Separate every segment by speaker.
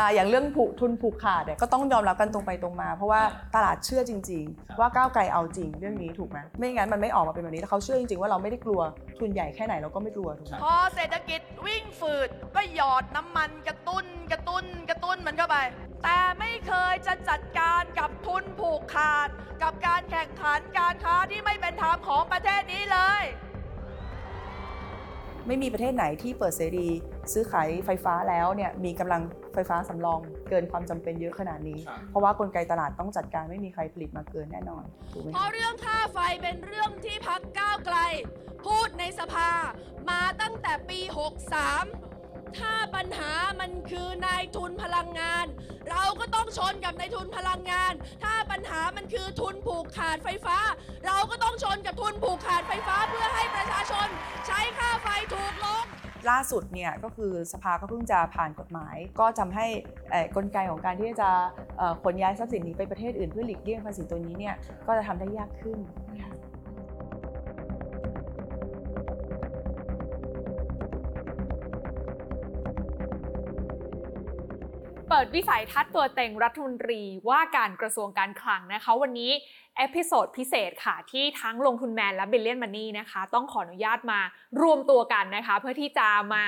Speaker 1: อ่าอย่างเรื่องผูกทุนผูกขาดเนี่ยก็ต้องยอมรับกันตรงไปตรงมา เพราะว่าตลาดเชื่อจริง ๆ ว่าก้าวไกลเอาจริงเรื่องนี้ถูกไหมไม่งั้นมันไม่ออกมาเป็นแบบนี้ถ้าเขาเชื่อจริงๆว่าเราไม่ได้กลัวทุนใหญ่แค่ไหนเราก็ไม่กลัวถูกไหม
Speaker 2: พอเศรษฐกิจวิ่งฝืดก็หยอดน้ำมันกระตุ้นกระตุ้นกระตุ้นมันเข้าไป แต่ไม่เคยจะจัดการกับทุนผูกขาด กับการแข่งขันการค้าที่ไม่เป็นธรรมของประเทศนี้เลย
Speaker 1: ไม่มีประเทศไหนที่เปิดเสรีซื้อขายไฟฟ้าแล้วเนี่ยมีกำลังไฟฟ้าสำรองเกินความจำเป็นเยอะขนาดนี้
Speaker 3: ครับ
Speaker 1: เพราะว่ากลไกตลาดต้องจัดการไม่มีใครผลิตมาเกินแน่นอนถูกไหม
Speaker 2: เพราะเรื่องค่าไฟเป็นเรื่องที่พักก้าวไกล พูดในสภามาตั้งแต่ปี 63 ถ้าปัญหามันคือนายทุนพลังงาน เราก็ต้องชนกับนายทุนพลังงาน ถ้าปัญหามันคือทุนผูกขาดไฟฟ้า เราก็ต้องชนกับทุนผูกขาดไฟฟ้าเพื่อให้ประชาชน ใช้ค่าไฟถูกลง
Speaker 1: ล่าสุดเนี่ยก็คือสภาก็เพิ่งจะผ่านกฎหมาย ก็ทำให้กลไกของการที่จะขนย้ายทรัพย์สินนี้ไปประเทศอื่นเพื่อหลีกเลี่ยงภาษีตัวนี้เนี่ยก็จะทำได้ยากขึ้น
Speaker 4: เปิดวิสัยทัศน์ตัวเต็งรัฐมนตรีว่าการกระทรวงการคลังนะคะ วันนี้ episode พิเศษค่ะ ที่ทั้งลงทุนแมนและ Billion Money นะคะ ต้องขออนุญาตมารวมตัวกันนะคะ เพื่อที่จะมา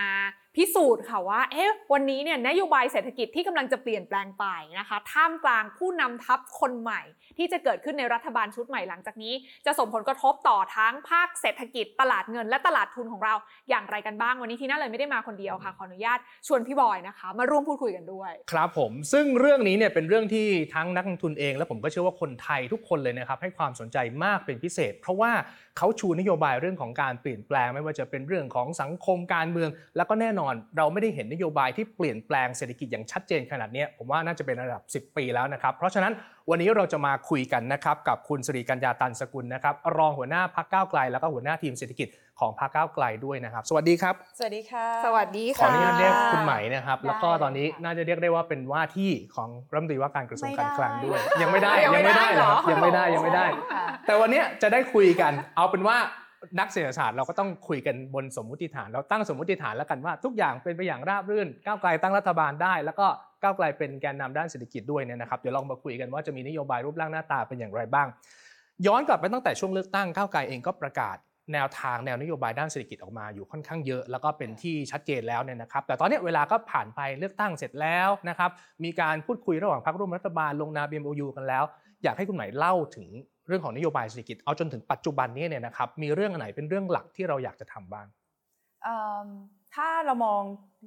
Speaker 4: พิสูจน์ค่ะว่าเอ๊ะวันนี้เนี่ยนโยบายเศรษฐกิจที่กำลังจะเปลี่ยนแปลงไปนะคะ ท่ามกลางผู้นำทัพคนใหม่ ที่จะเกิดขึ้นในรัฐบาลชุดใหม่หลังจากนี้ จะส่งผลกระทบต่อทั้งภาคเศรษฐกิจตลาดเงิน และตลาดทุนของเราอย่างไรกันบ้างวันนี้ทีน่าเลยไม่ได้มาคนเดียวค่ะขออนุญาตชวนพี่บอยนะคะ มาร่วมพูดคุยกันด้วย
Speaker 3: ครับผมซึ่งเรื่องนี้เนี่ยเป็นเรื่องที่ทั้งนักลงทุนเอง และผมก็เชื่อว่าคนไทยทุกคนเลยนะครับให้ความสนใจมากเป็นพิเศษ เพราะว่าเขาชูนโยบายเรื่องของการเปลี่ยนแปลง ไม่ว่าจะเป็นเรื่องของสังคมการเมือง แล้วก็แน่นอนเราไม่ได้เห็นนโยบายที่เปลี่ยนแปลงเศรษฐกิจอย่างชัดเจนขนาดนี้ผมว่าน่าจะเป็นระดับ 10 ปีแล้วนะครับเพราะฉะนั้น วันนี้เราจะมาคุยกันนะครับกับคุณสิริกัญญาตันสกุลนะครับรองหัวหน้าพักก้าวไกล แล้วก็หัวหน้าทีมเศรษฐกิจของพักก้าวไกลด้วยนะครับ สวัสดีครับ
Speaker 1: สวัสดีค่ะ
Speaker 4: สวัสดี
Speaker 3: ขอ
Speaker 4: ค่ะ
Speaker 3: อนุญาตเรียกคุณไหมนะครับ
Speaker 1: ได้
Speaker 3: แล้วก็ตอนนี้
Speaker 1: ค่ะ
Speaker 3: น่าจะเรียกได้ว่าเป็นว่าที่ของรัฐมนตรีว่าการกระทรวงการคลังด้วย
Speaker 1: ไม่ได้
Speaker 3: ยังไม่ได้
Speaker 4: ยังไม่ได้
Speaker 3: เหรอ
Speaker 4: เหรอ
Speaker 3: ยังไม่ได้ยังไม่ได้
Speaker 1: ค่ะ
Speaker 3: แต่วันเนี้ยจะได้คุยกัน เอาเป็นว่านักเศรษฐศาสตร์เราก็ต้องคุยกันบนสมมุติฐาน เราตั้งสมมุติฐานแล้วกันว่าทุกอย่างเป็นไปอย่างราบรื่น ก้าวไกลตั้งรัฐบาลได้ แล้วก็ ก้าวไกลเป็นแกนนำด้านเศรษฐกิจด้วยเนี่ยนะครับเดี๋ยวลองมาคุยกันว่าจะมีนโยบายรูปร่างหน้าตาเป็นอย่างไรบ้าง ย้อนกลับไปตั้งแต่ช่วงเลือกตั้งก้าวไกลเองก็ประกาศแนวทางแนวนโยบายด้านเศรษฐกิจออกมาอยู่ค่อนข้างเยอะ แล้วก็เป็นที่ชัดเจนแล้วเนี่ยนะครับแต่ตอนนี้เวลาก็ผ่านไปเลือกตั้งเสร็จแล้วนะครับมีการพูดคุยระหว่างพรรคร่วมรัฐบาลลงนาม bmou กันแล้ว อยากให้คุณหมายเล่าถึงเรื่องของนโยบายเศรษฐกิจเอาจนถึงปัจจุบันนี้เนี่ยนะครับมีเรื่องไหนเป็นเรื่องหลักที่เราอยากจะทำบ้าง
Speaker 1: ถ้าเรามอง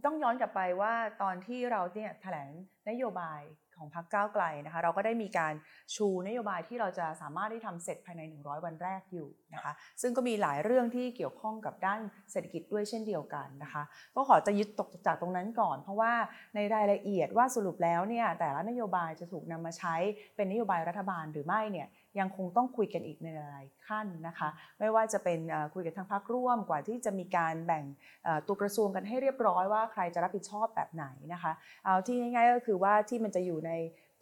Speaker 1: ต้องย้อนกลับไปว่าตอนที่เราเนี่ยแถลงนโยบายของพรรคก้าวไกลนะคะเราก็ได้มีการชูนโยบายที่เราจะสามารถได้ทำเสร็จภายใน 100 วันแรกอยู่นะคะซึ่งก็มีหลายเรื่องที่เกี่ยวข้องกับด้านเศรษฐกิจด้วยเช่นเดียวกันนะคะก็ขอจะยึดตกจากตรงนั้นก่อน เพราะว่าในรายละเอียดว่าสรุปแล้วเนี่ยแต่ละนโยบายจะถูกนำมาใช้เป็นนโยบายรัฐบาลหรือไม่เนี่ย ยังคงต้องคุยกันอีกในหลายๆขั้นนะคะ ไม่ว่าจะเป็นเอ่อคุยกับทางพรรคร่วมกว่าที่จะมีการแบ่งเอ่อตัวกระทรวงกันให้เรียบร้อยว่าใครจะรับผิดชอบแบบไหนนะคะ เอาที่ง่ายๆก็คือว่าที่มันจะอยู่ใน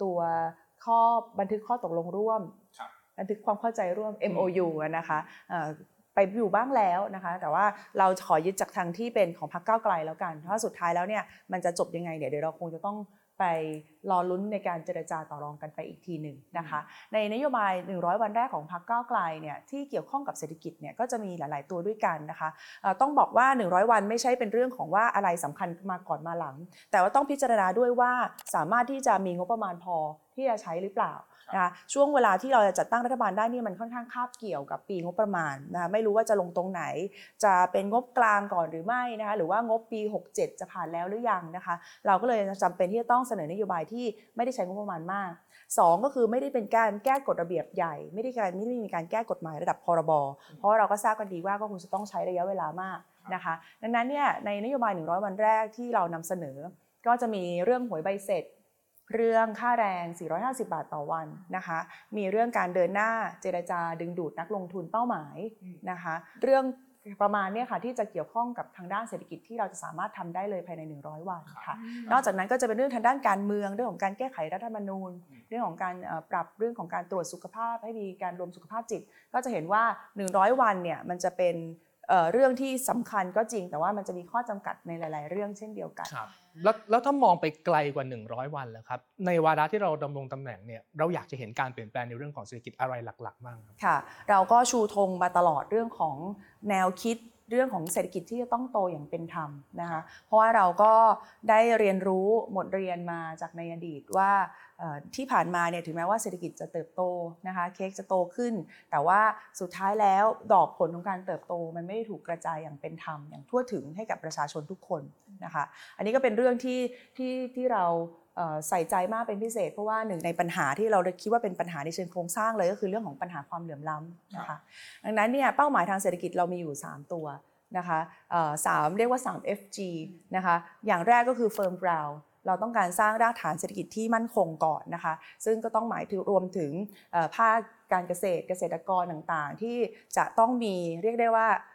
Speaker 1: ตัวข้อบันทึกข้อตกลงร่วม
Speaker 3: ครับ
Speaker 1: บันทึกความเข้าใจร่วม MOU อะนะคะเอ่อไปอยู่บ้างแล้วนะคะ แต่ว่าเราขอยึดจากทางที่เป็นของพรรคก้าวไกลแล้วกันเพราะสุดท้ายแล้วเนี่ยมันจะจบยังไงเนี่ยเดี๋ยวเราคงจะต้อง ไปรอลุ้นในการเจรจาต่อรองกันไปอีกทีหนึ่งนะคะ ในนโยบาย 100 วันแรกของพรรคก้าวไกลเนี่ยที่เกี่ยวข้องกับเศรษฐกิจเนี่ยก็จะมีหลาย ๆ ตัวด้วยกันนะคะเอ่อต้องบอกว่า 100 วันไม่ใช่เป็นเรื่องของว่าอะไรสำคัญมาก่อนมาหลัง แต่ว่าต้องพิจารณาด้วยว่าสามารถที่จะมีงบประมาณพอที่จะใช้หรือเปล่า นะคะช่วงเวลาที่เราจะจัดตั้งรัฐบาลได้นี่มันค่อนข้างคาบเกี่ยวกับปีงบประมาณนะคะไม่รู้ว่าจะลงตรงไหน จะเป็นงบกลางก่อนหรือไม่นะคะหรือว่างบปี 67 จะผ่านแล้วหรือยังนะคะ เราก็เลยจำเป็นที่จะต้องเสนอนโยบายที่ไม่ได้ใช้งบประมาณมากสองก็คือไม่ได้เป็นการแก้กฎระเบียบใหญ่ ไม่ได้การไม่ได้มีการแก้กฎหมายระดับพรบเพราะว่าเราก็ทราบกันดีว่าก็คงจะต้องใช้ระยะเวลามากนะคะดังนั้นเนี่ยในนโยบาย 100 วันแรกที่เรานำเสนอ ก็จะมีเรื่องหวยใบเสร็จ เรื่องค่าแรง 450 บาทต่อวันนะคะ มีเรื่องการเดินหน้าเจรจาดึงดูดนักลงทุนเป้าหมายนะคะ เรื่องประมาณเนี้ค่ะที่จะเกี่ยวข้องกับทางด้านเศรษฐกิจที่เราจะสามารถทำได้เลยภายใน 100 วันค่ะ นอกจากนั้นก็จะเป็นเรื่องทางด้านการเมืองเรื่องของการแก้ไขรัฐธรรมนูญ เรื่องของการเอ่อปรับเรื่องของการตรวจสุขภาพ ให้มีการรวมสุขภาพจิต ก็จะเห็นว่า 100 วันเนี่ยมันจะเป็น เอ่อเรื่องที่สำคัญก็จริง แต่ว่ามันจะมีข้อจำกัดในหลาย ๆ เรื่องเช่นเดียวกัน
Speaker 3: ครับแล้วแล้วถ้ามองไปไกลกว่า 100 วันแล้วครับในวาระที่เราดำรงตำแหน่งเนี่ยเราอยากจะเห็นการเปลี่ยนแปลงในเรื่องของเศรษฐกิจอะไรหลักๆบ้างครับ
Speaker 1: ค่ะ เราก็ชูธงมาตลอดเรื่องของแนวคิด เรื่องของเศรษฐกิจที่จะต้องโตอย่างเป็นธรรมนะคะเพราะว่าเราก็ได้เรียนรู้หมดเรียนมาจากในอดีตว่าที่ผ่านมาเนี่ยถึงแม้ว่าเศรษฐกิจจะเติบโตนะคะเค้กจะโตขึ้น แต่ว่าสุดท้ายแล้วดอกผลของการเติบโต มันไม่ได้ถูกกระจายอย่างเป็นธรรมอย่างทั่วถึงให้กับประชาชนทุกคนนะคะอันนี้ก็เป็นเรื่องที่ที่ที่เรา ใส่ใจมากเป็นพิเศษ เพราะว่าหนึ่งในปัญหาที่เราคิดว่าเป็นปัญหาในเชิงโครงสร้างเลยก็คือเรื่องของปัญหาความเหลื่อมล้ำนะคะดังนั้นเนี่ยเป้าหมายทางเศรษฐกิจเรามีอยู่ 3 ตัวนะคะเอ่อสามเรียกว่า 3 FG นะคะอย่างแรกก็คือ firm ground เราต้องการสร้างรากฐานเศรษฐกิจที่มั่นคงก่อนนะคะ ซึ่งก็ต้องหมายถึงรวมถึงเอ่อภาคการเกษตรเกษตรกรต่างๆ ที่จะต้องมีเรียกได้ว่าเอ่อ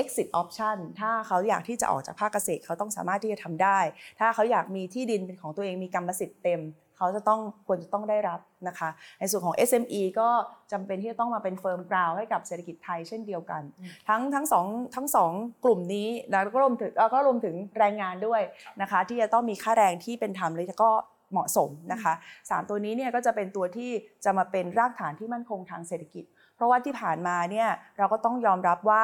Speaker 1: exit option ถ้าเขาอยากที่จะออกจากภาคเกษตรเขาต้องสามารถที่จะทำได้ ถ้าเขาอยากมีที่ดินเป็นของตัวเองมีกรรมสิทธิ์เต็มเขาจะต้องควรจะต้องได้รับนะคะ ในส่วนของ SME ก็จำเป็นที่จะต้องมาเป็นเฟิร์มกราวให้กับเศรษฐกิจไทยเช่นเดียวกัน ทั้งทั้งสองทั้งสองกลุ่มนี้แล้วก็รวมถึงก็รวมถึงแรงงานด้วยนะคะ ที่จะต้องมีค่าแรงที่เป็นธรรมและก็เหมาะสมนะคะสามตัวนี้เนี่ยก็จะเป็นตัวที่จะมาเป็นรากฐานที่มั่นคงทางเศรษฐกิจ เพราะว่าที่ผ่านมาเนี่ยเราก็ต้องยอมรับว่า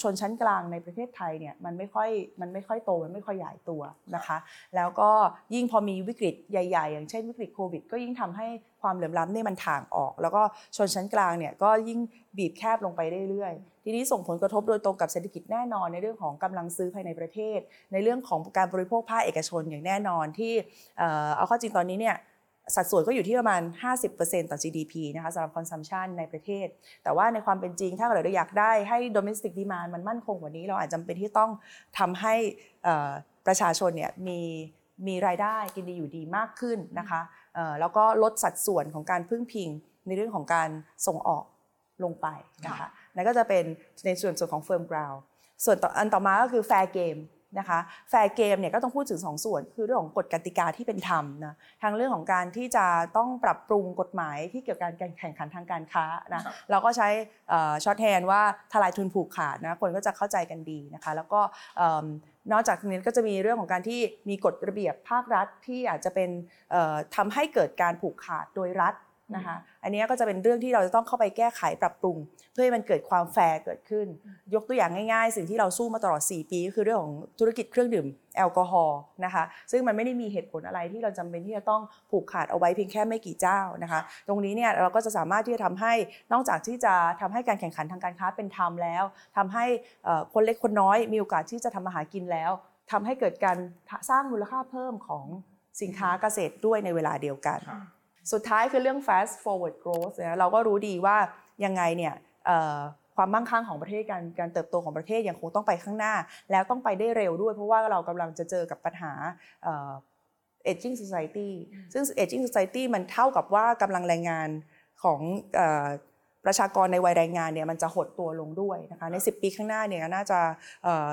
Speaker 1: ชนชั้นกลางในประเทศไทยเนี่ยมันไม่ค่อยมันไม่ค่อยโตมันไม่ค่อยใหญ่ตัวนะคะแล้วก็ยิ่งพอมีวิกฤตใหญ่ ๆ อย่างเช่นวิกฤตโควิด ก็ยิ่งทำให้ความเหลื่อมล้ำเนี่ยมันถ่างออก แล้วก็ชนชั้นกลางเนี่ยก็ยิ่งบีบแคบลงไปเรื่อยๆ ทีนี้ส่งผลกระทบโดยตรงกับเศรษฐกิจแน่นอนในเรื่องของกำลังซื้อภายในประเทศ ในเรื่องของการบริโภคภาคเอกชนอย่างแน่นอนที่เอาข้อจริงตอนนี้เนี่ย สัดส่วนก็อยู่ที่ประมาณ 50%ต่อ GDP นะคะสำหรับ consumption ในประเทศ แต่ว่าในความเป็นจริง ถ้าเราอยากได้ให้ domestic demand มันมั่นคงกว่านี้ เราอาจจำเป็นที่ต้องทำให้ประชาชนเนี่ยมีมีรายได้กินดีอยู่ดีมากขึ้นนะคะแล้วก็ลดสัดส่วนของการพึ่งพิงในเรื่องของการส่งออกลงไปนะคะนั่นก็จะเป็นในส่วนส่วนของ firm ground ส่วนออันต่อมาก็คือ fair game นะคะแฟร์เกมเนี่ยก็ต้องพูดถึง2ส่วน คือเรื่องของกฎกติกาที่เป็นธรรมนะทางเรื่องของการที่จะต้องปรับปรุงกฎหมายที่เกี่ยวกับการแข่งขันทางการค้านะเราก็ใช้ช็อตแฮนว่าทลายทุนผูกขาดนะคนก็จะเข้าใจกันดีนะคะ แล้วก็เอิ่มนอกจากนี้ก็จะมีเรื่องของการที่มีกฎระเบียบภาครัฐที่อาจจะเป็นเอ่อทำให้เกิดการผูกขาดโดยรัฐ นะคะ อันนี้ก็จะเป็นเรื่องที่เราจะต้องเข้าไปแก้ไขปรับปรุง เพื่อให้มันเกิดความแฟร์เกิดขึ้น ยกตัวอย่างง่ายๆ สิ่งที่เราสู้มาตลอด 4 ปีก็คือเรื่องของธุรกิจเครื่องดื่มแอลกอฮอล์นะคะ ซึ่งมันไม่ได้มีเหตุผลอะไรที่เราจำเป็นที่จะต้องผูกขาดเอาไว้เพียงแค่ไม่กี่เจ้านะคะ ตรงนี้เนี่ยเราก็จะสามารถที่จะทำให้นอกจากที่จะทำให้การแข่งขันทางการค้าเป็นธรรมแล้วทำให้เอ่อคนเล็กคนน้อยมีโอกาสที่จะทำมาหากินแล้วทำให้เกิดการสร้างมูลค่าเพิ่มของสินค้าเกษตรด้วยในเวลาเดียวกัน สุดท้ายคือเรื่อง fast forward growth นะเราก็รู้ดีว่ายังไงเนี่ยเอ่อความมั่งคั่งของประเทศการการเติบโตของประเทศยังคงต้องไปข้างหน้า แล้วต้องไปได้เร็วด้วย เพราะว่าเรากำลังจะเจอกับปัญหาเอ่อ aging society ซึ่ง aging society มันเท่ากับว่ากำลังแรงงานของเอ่อประชากรในวัยแรงงานเนี่ยมันจะหดตัวลงด้วยนะคะใน 10 ปีข้างหน้าเนี่ยน่าจะเอ่อ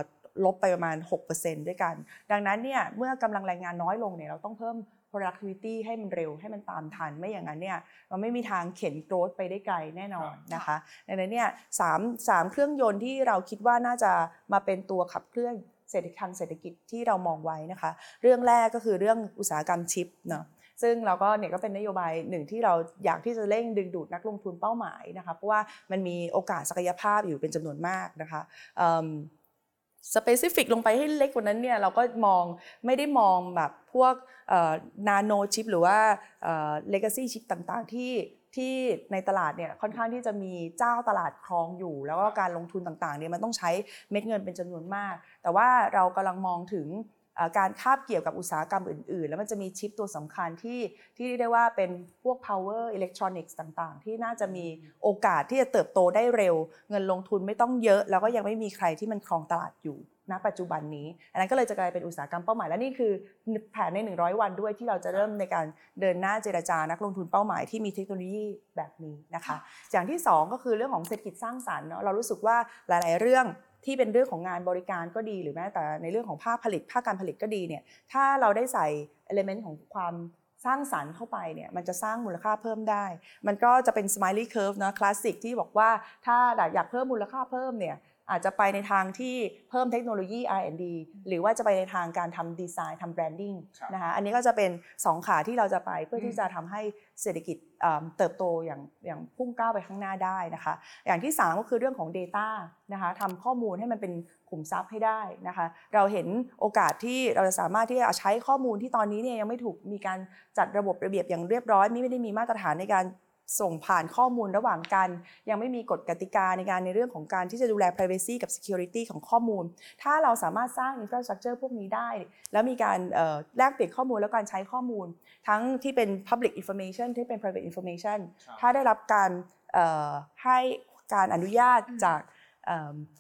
Speaker 1: ลบไปประมาณ 6%ด้วยกัน ดังนั้นเนี่ยเมื่อกำลังแรงงานน้อยลงเนี่ยเราต้องเพิ่ม productivity ให้มันเร็วให้มันตามทันไม่อย่างนั้นเนี่ยมันไม่มีทางเข็นโกรธไปได้ไกลแน่นอนนะคะดังนั้นเนี่ยสามสามเครื่องยนต์ที่เราคิดว่าน่าจะมาเป็นตัวขับเคลื่อนเศรษฐกิจทางเศรษฐกิจที่เรามองไว้นะคะ เรื่องแรกก็คือเรื่องอุตสาหกรรมชิปเนาะซึ่งเราก็เนี่ยก็เป็นนโยบายหนึ่งที่เราอยากที่จะเร่งดึงดูดนักลงทุนเป้าหมายนะคะเพราะว่ามันมีโอกาสศักยภาพอยู่เป็นจำนวนมากนะคะ specific ลงไปให้เล็กกว่านั้นเนี่ยเราก็มองไม่ได้มองแบบพวก nano chip หรือว่า legacy chip ต่างๆ ที่ที่ในตลาดเนี่ยค่อนข้างที่จะมีเจ้าตลาดครองอยู่ แล้วก็การลงทุนต่างๆเนี่ยมันต้องใช้เม็ดเงินเป็นจำนวนมาก แต่ว่าเรากำลังมองถึง การคาบเกี่ยวกับอุตสาหกรรมอื่น ๆ แล้วมันจะมีชิปตัวสำคัญที่ที่เรียกได้ว่าเป็นพวก power electronics ต่างๆ ที่น่าจะมีโอกาสที่จะเติบโตได้เร็ว เงินลงทุนไม่ต้องเยอะ แล้วก็ยังไม่มีใครที่มันครองตลาดอยู่ณปัจจุบันนี้ อันนั้นก็เลยจะกลายเป็นอุตสาหกรรมเป้าหมายและนี่คือแผนใน 100 วันด้วยที่เราจะเริ่มในการเดินหน้าเจรจานักลงทุนเป้าหมายที่มีเทคโนโลยีแบบนี้นะคะ อย่างที่ 2 ก็คือเรื่องของเศรษฐกิจสร้างสรรค์เนาะเรารู้สึกว่าหลาย ๆ เรื่อง ที่เป็นเรื่องของงานบริการก็ดีหรือแม้แต่ในเรื่องของภาคผลิตภาคการผลิตก็ดีเนี่ยถ้าเราได้ใส่ element ของความสร้างสรรค์เข้าไปเนี่ยมันจะสร้างมูลค่าเพิ่มได้ มันก็จะเป็น smiley curve นะคลาสสิกที่บอกว่าถ้าอยากเพิ่มมูลค่าเพิ่มเนี่ย อาจจะไปในทางที่เพิ่มเทคโนโลยี R&D หรือว่าจะไปในทางการทำดีไซน์ทำ branding
Speaker 3: ครับ
Speaker 1: นะคะอันนี้ก็จะเป็น 2 ขาที่เราจะไปเพื่อที่จะทำให้เศรษฐกิจเอ่อเติบโตอย่างอย่างพุ่งก้าวไปข้างหน้าได้นะคะ อย่างที่ 3 ก็คือเรื่องของ Data นะคะทำข้อมูลให้มันเป็นขุมทรัพย์ให้ได้นะคะ เราเห็นโอกาสที่เราจะสามารถที่จะใช้ข้อมูลที่ตอนนี้เนี่ยยังไม่ถูกมีการจัดระบบระเบียบอย่างเรียบร้อยไม่ได้มีมาตรฐานในการ ส่งผ่านข้อมูลระหว่างกัน ยังไม่มีกฎกติกาในการในเรื่องของการที่จะดูแล privacy กับ security ของข้อมูล ถ้าเราสามารถสร้าง infrastructure พวกนี้ได้ แล้วมีการเอ่อแลกเปลี่ยนข้อมูลและการใช้ข้อมูล ทั้งที่เป็น public information ที่เป็น private information ถ้าได้รับการเอ่อให้การอนุญาตจากเอ่อ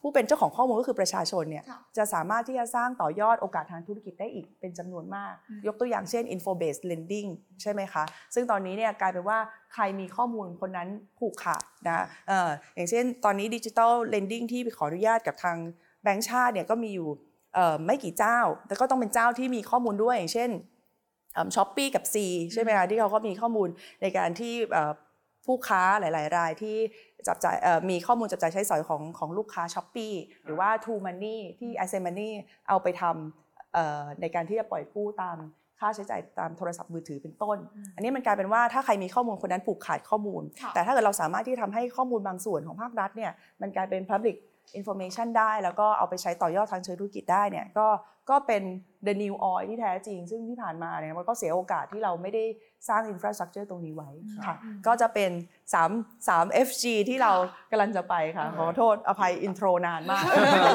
Speaker 1: ผู้เป็นเจ้าของข้อมูลก็คือประชาชนเนี่ย
Speaker 4: ค่ะ
Speaker 1: จะสามารถที่จะสร้างต่อยอดโอกาสทางธุรกิจได้อีกเป็นจำนวนมาก
Speaker 4: อืม
Speaker 1: ยกตัวอย่างเช่น info based lending ใช่ไหมคะ ซึ่งตอนนี้เนี่ยกลายเป็นว่าใครมีข้อมูลคนนั้นผูกขาดนะเอ่ออย่างเช่นตอนนี้ดิจิ t a ล lending ที่ไปขออนุญาตกับทางแบงก์ชาติเนี่ยก็มีอยู่เอ่อไม่กี่เจ้า แต่ก็ต้องเป็นเจ้าที่มีข้อมูลด้วยอย่างเช่นช้อปปี้กับ C ใช่ไหมคะที่เขาก็มีข้อมูลในการที่เอ่อ ผู้ค้าหลาย ๆ รายที่จับจ่ายเอ่อมีข้อมูลจับจ่ายใช้สอยของของลูกค้า s h อ p e e หรือว่า True Money ที่ a s e Money เอาไปทำเอ่อในการที่จะปล่อยกู้ตามค่าใช้จ่ายตามโทรศัพท์มือถือเป็นต้น อันนี้มันกลายเป็นว่าถ้าใครมีข้อมูลคนนั้นผูกขาดข้อมูล
Speaker 4: ค่ะ
Speaker 1: แต่ถ้าเกิดเราสามารถที่ทำให้ข้อมูลบางส่วนของภาครัฐเนี่ยมันกลายเป็น Public Information ได้ แล้วก็เอาไปใช้ต่อยอดทางเชิงธุรกิจได้เนี่ยก็ ก็เป็น the new oil ที่แท้จริง ซึ่งที่ผ่านมาเนี่ยมันก็เสียโอกาสที่เราไม่ได้สร้าง infrastructure ตรงนี้ไว้ค่ะ
Speaker 4: อืม
Speaker 1: ก็จะเป็น 3 3 FG ที่เรากำลังจะไปค่ะ ขอโทษอภัยอินโทรนานมาก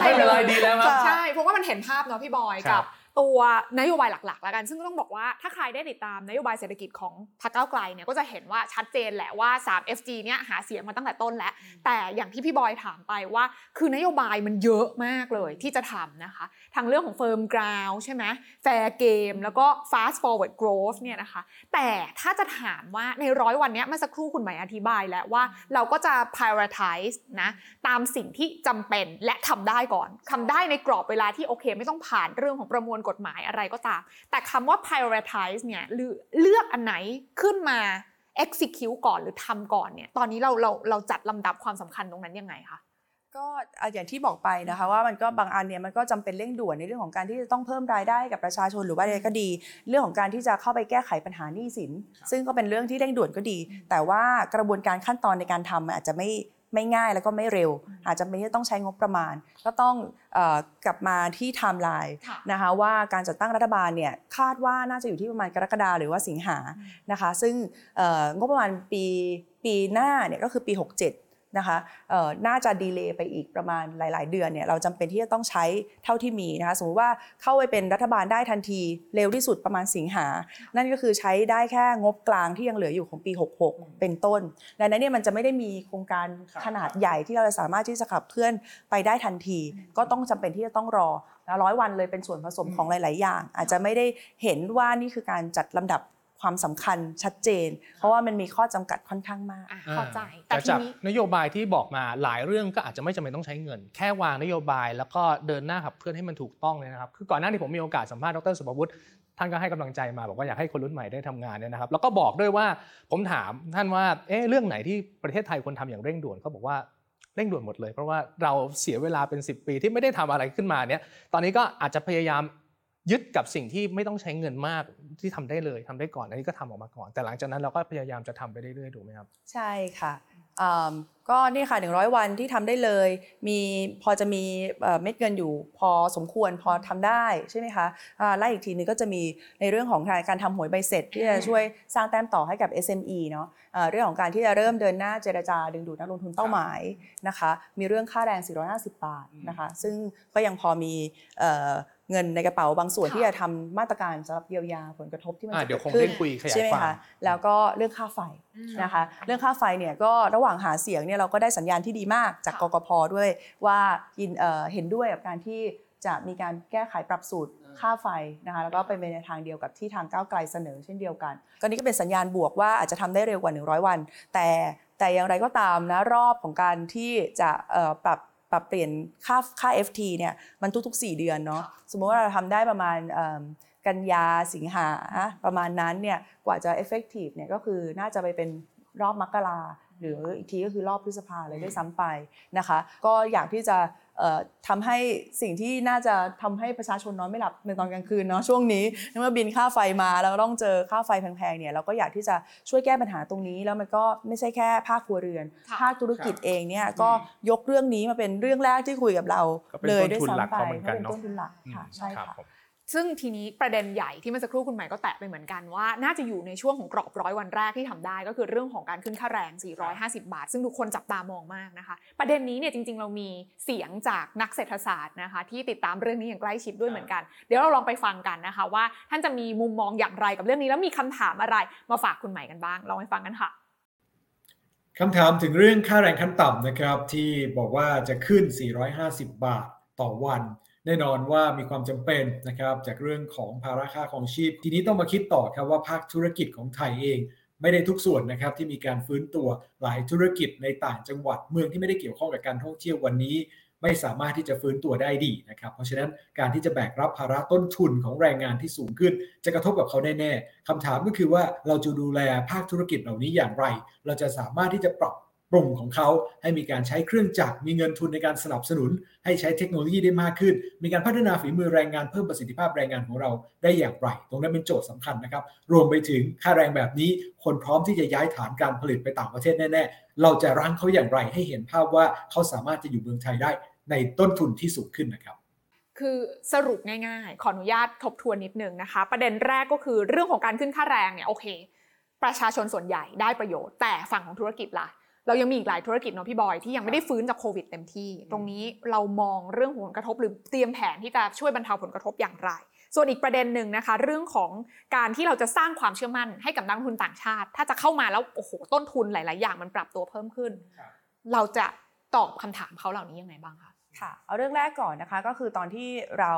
Speaker 3: ไม่เป็นไรดีแล้วครับ
Speaker 1: ค่ะ
Speaker 4: ใช่เพราะว่ามันเห็นภาพเนาะพี่บอย
Speaker 3: ครั
Speaker 4: กับบตัวนโยบายหลักๆ แล้วกัน ซึ่งก็ต้องบอกว่าถ้าใครได้ติดตามนโยบายเศรษฐกิจของพรรคก้าวไกลเนี่ยก็จะเห็นว่าชัดเจนแหละว่า 3 FG เนี่ยหาเสียงมาตั้งแต่ต้นแล้ว แต่อย่างที่พี่บอยถามไปว่า คือนโยบายมันเยอะมากเลยที่จะทำนะคะทั้งเรื่องของ firm ground ใช่ไหม fair game แล้วก็ fast forward growth เนี่ยนะคะ แต่ถ้าจะถามว่าในร้อยวันเนี้ยเมื่อสักครู่คุณหมายอธิบายแล้วว่าเราก็จะ prioritize นะตามสิ่งที่จำเป็นและทำได้ก่อนทำได้ในกรอบเวลาที่โอเค ไม่ต้องผ่านเรื่องของประมวลกฎหมายอะไรก็ตาม แต่คำว่า prioritize เนี่ยเลือกเลือกอันไหนขึ้นมา execute ก่อนหรือทำก่อนเนี่ยตอนนี้เราเราเราจัดลำดับความสำคัญตรงนั้นยังไงคะ
Speaker 1: ก็อะอย่างที่บอกไปนะคะว่ามันก็บางอันเนี่ยมันก็จำเป็นเร่งด่วนในเรื่องของการที่จะต้องเพิ่มรายได้ให้กับประชาชนหรือว่าอะไรก็ดี เรื่องของการที่จะเข้าไปแก้ไขปัญหาหนี้สิน ซึ่งก็เป็นเรื่องที่เร่งด่วนก็ดี แต่ว่ากระบวนการขั้นตอนในการทำมันอาจจะไม่ ไม่ง่ายแล้วก็ไม่เร็ว อาจจะเป็นที่ต้องใช้งบประมาณ ก็ต้องเออกลับมาที่ไทม์ไลน์
Speaker 4: ค่ะ
Speaker 1: นะคะว่าการจัดตั้งรัฐบาลเนี่ยคาดว่าน่าจะอยู่ที่ประมาณกรกฎาหรือว่าสิงหานะคะ ซึ่งเอ่องบประมาณปีปีหน้าเนี่ยก็คือปี 67 นะคะเอ่อน่าจะดีเลย์ไปอีกประมาณหลาย ๆ เดือนเนี่ยเราจำเป็นที่จะต้องใช้เท่าที่มีนะคะสมมติว่าเข้าไปเป็นรัฐบาลได้ทันทีเร็วที่สุดประมาณสิงหา นั่นก็คือใช้ได้แค่งบกลางที่ยังเหลืออยู่ของปี 66 เป็นต้นดังนั้นเนี่ยมันจะไม่ได้มีโครงการ
Speaker 3: ครับ
Speaker 1: ขนาดใหญ่ที่เราจะสามารถที่จะขับเคลื่อนไปได้ทันที ก็ต้องจำเป็นที่จะต้องรอร้อยวันเลยเป็นส่วนผสมของหลาย ๆ อย่าง อาจจะไม่ได้เห็นว่านี่คือการจัดลำดับ ความสำคัญชัดเจน เพราะว่ามันมีข้อจำกัดค่อนข้างมาก
Speaker 4: อะเข้าใจ
Speaker 3: แต่
Speaker 4: แต่ที
Speaker 3: จาก
Speaker 4: นี้
Speaker 3: นโยบายที่บอกมาหลายเรื่องก็อาจจะไม่จำเป็นต้องใช้เงิน แค่วางนโยบายแล้วก็เดินหน้าขับเคลื่อนให้มันถูกต้องเลยนะครับคือก่อนหน้าที่ผมมีโอกาสสัมภาษณ์ดรสุภวุฒิท่านก็ให้กำลังใจมาบอกว่าอยากให้คนรุ่นใหม่ได้ทำงานเนี่ยนะครับแล้วก็บอกด้วยว่าผมถามท่านว่าเอ๊ะเรื่องไหนที่ประเทศไทยควรทำอย่างเร่งด่วนเขาบอกว่าเร่งด่วนหมดเลย เพราะว่าเราเสียเวลาเป็น 10 ปีที่ไม่ได้ทำอะไรขึ้นมาเนี่ยตอนนี้ก็อาจจะพยายาม ยึดกับสิ่งที่ไม่ต้องใช้เงินมากที่ทำได้เลยทำได้ก่อนอันนี้ก็ทำออกมาก่อน แต่หลังจากนั้นเราก็พยายามจะทำไปเรื่อยๆถูกไหมครับ
Speaker 1: ใช่ค่ะก็นี่ค่ะ 100 วันที่ทำได้เลย มีพอจะมีเม็ดเงินอยู่พอสมควรพอทำได้ใช่ไหมคะไล่อีกทีนึงก็จะมีในเรื่องของการทำหวยใบเสร็จ ที่จะช่วยสร้างแต้มต่อให้กับ SME เนาะอ่าเรื่องของการที่จะเริ่มเดินหน้าเจรจาดึงดูดนักลงทุนเป้าหมายนะคะ มีเรื่องค่าแรง 450 บาทนะคะ ซึ่งก็ยังพอมี เอ่อเงินในกระเป๋าบางส่วน
Speaker 4: ค่ะ
Speaker 1: ที่จะทำมาตรการสำหรับเยียวยาผลกระทบที่มัน
Speaker 3: อ่า
Speaker 1: จะ
Speaker 3: เดี๋ยว
Speaker 1: เกิด
Speaker 3: คง
Speaker 1: ขึ้
Speaker 3: ได้
Speaker 1: น
Speaker 3: คุยขยาย
Speaker 1: ใช่ไหม
Speaker 3: ความ
Speaker 1: คะแล้วก็เรื่องค่าไฟ
Speaker 4: อืม
Speaker 1: นะคะ เรื่องค่าไฟเนี่ยก็ระหว่างหาเสียงเนี่ยเราก็ได้สัญญาณที่ดีมากจากก
Speaker 4: ค่ะ
Speaker 1: กพด้วยว่ายินเอ่อเห็นด้วยกับการที่จะมีการแก้ไขปรับสูตรค่าไฟนะคะแล้วก็เป็นไปในทางเดียวกับที่ทางก้าวไกลเสนอเช่นเดียวกัน ก็นี่ก็เป็นสัญญาณบวกว่าอาจจะทำได้เร็วกว่า 100 วัน แต่แต่อย่างไรก็ตามนะรอบของการที่จะเอ่อปรับ ปรับเปลี่ยนค่าค่า FT เนี่ยมันทุกๆ 4 เดือนเนาะสมมติว่าเราทำได้ประมาณเอิ่มกันยาสิงหาประมาณนั้นเนี่ยกว่าจะ effective เนี่ยก็คือน่าจะไปเป็นรอบมกราหรืออีกทีก็คือรอบพฤษภาเลยด้วยซ้ำไปนะคะ ก็อยากที่จะเอ่อ ทำให้สิ่งที่น่าจะทำให้ประชาชนนอนไม่หลับในตอนกลางคืนเนาะช่วงนี้เมื่อบินค่าไฟมาแล้วก็ต้องเจอค่าไฟแพงๆเนี่ยเราก็อยากที่จะช่วยแก้ปัญหาตรงนี้ แล้วมันก็ไม่ใช่แค่ภาคครัวเรือน
Speaker 4: ค่ะ
Speaker 1: ภาคธุรกิจเองเนี่ยก็ยกเรื่องนี้มาเป็นเรื่องแรกที่คุยกับเรา
Speaker 3: ก็เป็น
Speaker 1: เลย
Speaker 3: ต้น
Speaker 1: ด้วย
Speaker 3: ทุนหลัก
Speaker 1: ซ้ำไป
Speaker 3: เขาเหมือนกัน
Speaker 1: เป็น
Speaker 3: เนอะ
Speaker 1: ต้นทุนหลักค่ะใช่
Speaker 3: รับ
Speaker 1: ค่ะ
Speaker 3: ผม
Speaker 4: ซึ่งทีนี้ประเด็นใหญ่ที่เมื่อสักครู่คุณหมายก็แตะไปเหมือนกันว่า น่าจะอยู่ในช่วงของกรอบร้อยวันแรกที่ทำได้ ก็คือเรื่องของการขึ้นค่าแรง 450 บาท ซึ่งทุกคนจับตามองมากนะคะ ประเด็นนี้เนี่ยจริง ๆ เรามีเสียงจากนักเศรษฐศาสตร์นะคะ ที่ติดตามเรื่องนี้อย่างใกล้ชิดด้วยเหมือนกัน เดี๋ยวเราลองไปฟังกันนะคะ ว่าท่านจะมีมุมมองอย่างไรกับเรื่องนี้แล้วมีคำถามอะไรมาฝากคุณหมายกันบ้างลองไปฟังกันค่ะ
Speaker 5: คำถามถึงเรื่องค่าแรงขั้นต่ำนะครับ ที่บอกว่าจะขึ้น 450 บาทต่อวัน แน่นอนว่ามีความจำเป็นนะครับจากเรื่องของภาระค่าของชีพ ทีนี้ต้องมาคิดต่อครับว่าภาคธุรกิจของไทยเอง ไม่ได้ทุกส่วนนะครับที่มีการฟื้นตัวหลายธุรกิจในต่างจังหวัดเมืองที่ไม่ได้เกี่ยวข้องกับการท่องเที่ยววันนี้ ไม่สามารถที่จะฟื้นตัวได้ดีนะครับ เพราะฉะนั้นการที่จะแบกรับภาระต้นทุนของแรงงานที่สูงขึ้น จะกระทบกับเขาแน่ๆคำถามก็คือว่าเราจะดูแลภาคธุรกิจเหล่านี้อย่างไร เราจะสามารถที่จะปรับ ปรุงของเขาให้มีการใช้เครื่องจักรมีเงินทุนในการสนับสนุน ให้ใช้เทคโนโลยีได้มากขึ้น มีการพัฒนาฝีมือแรงงานเพิ่มประสิทธิภาพแรงงานของเราได้อย่างไร ตรงนั้นเป็นโจทย์สำคัญนะครับ รวมไปถึงค่าแรงแบบนี้ คนพร้อมที่จะย้ายฐานการผลิตไปต่างประเทศแน่ ๆ เราจะรั้งเขาอย่างไรให้เห็นภาพว่าเขาสามารถจะอยู่เมืองไทยได้ในต้นทุนที่สูงขึ้นนะครับ
Speaker 4: คือสรุปง่ายๆ ขออนุญาตทบทวนนิดนึงนะคะ ประเด็นแรกก็คือเรื่องของการขึ้นค่าแรงเนี่ยโอเค ประชาชนส่วนใหญ่ได้ประโยชน์ แต่ฝั่งของธุรกิจล่ะ เรายังมีอีกหลายธุรกิจเนาะพี่บอยที่ยังไม่ได้ฟื้นจากโควิดเต็มที่ ตรงนี้เรามองเรื่องผลกระทบหรือเตรียมแผนที่จะช่วยบรรเทาผลกระทบอย่างไร ส่วนอีกประเด็นหนึ่งนะคะ เรื่องของการที่เราจะสร้างความเชื่อมั่นให้กับนักลงทุนต่างชาติ ถ้าจะเข้ามาแล้วโอ้โหต้นทุนหลาย ๆ อย่างมันปรับตัวเพิ่มขึ้น เราจะตอบคำถามเขาเหล่านี้ยังไงบ้างคะ
Speaker 1: ค่ะเอาเรื่องแรกก่อนนะคะก็คือตอนที่เรา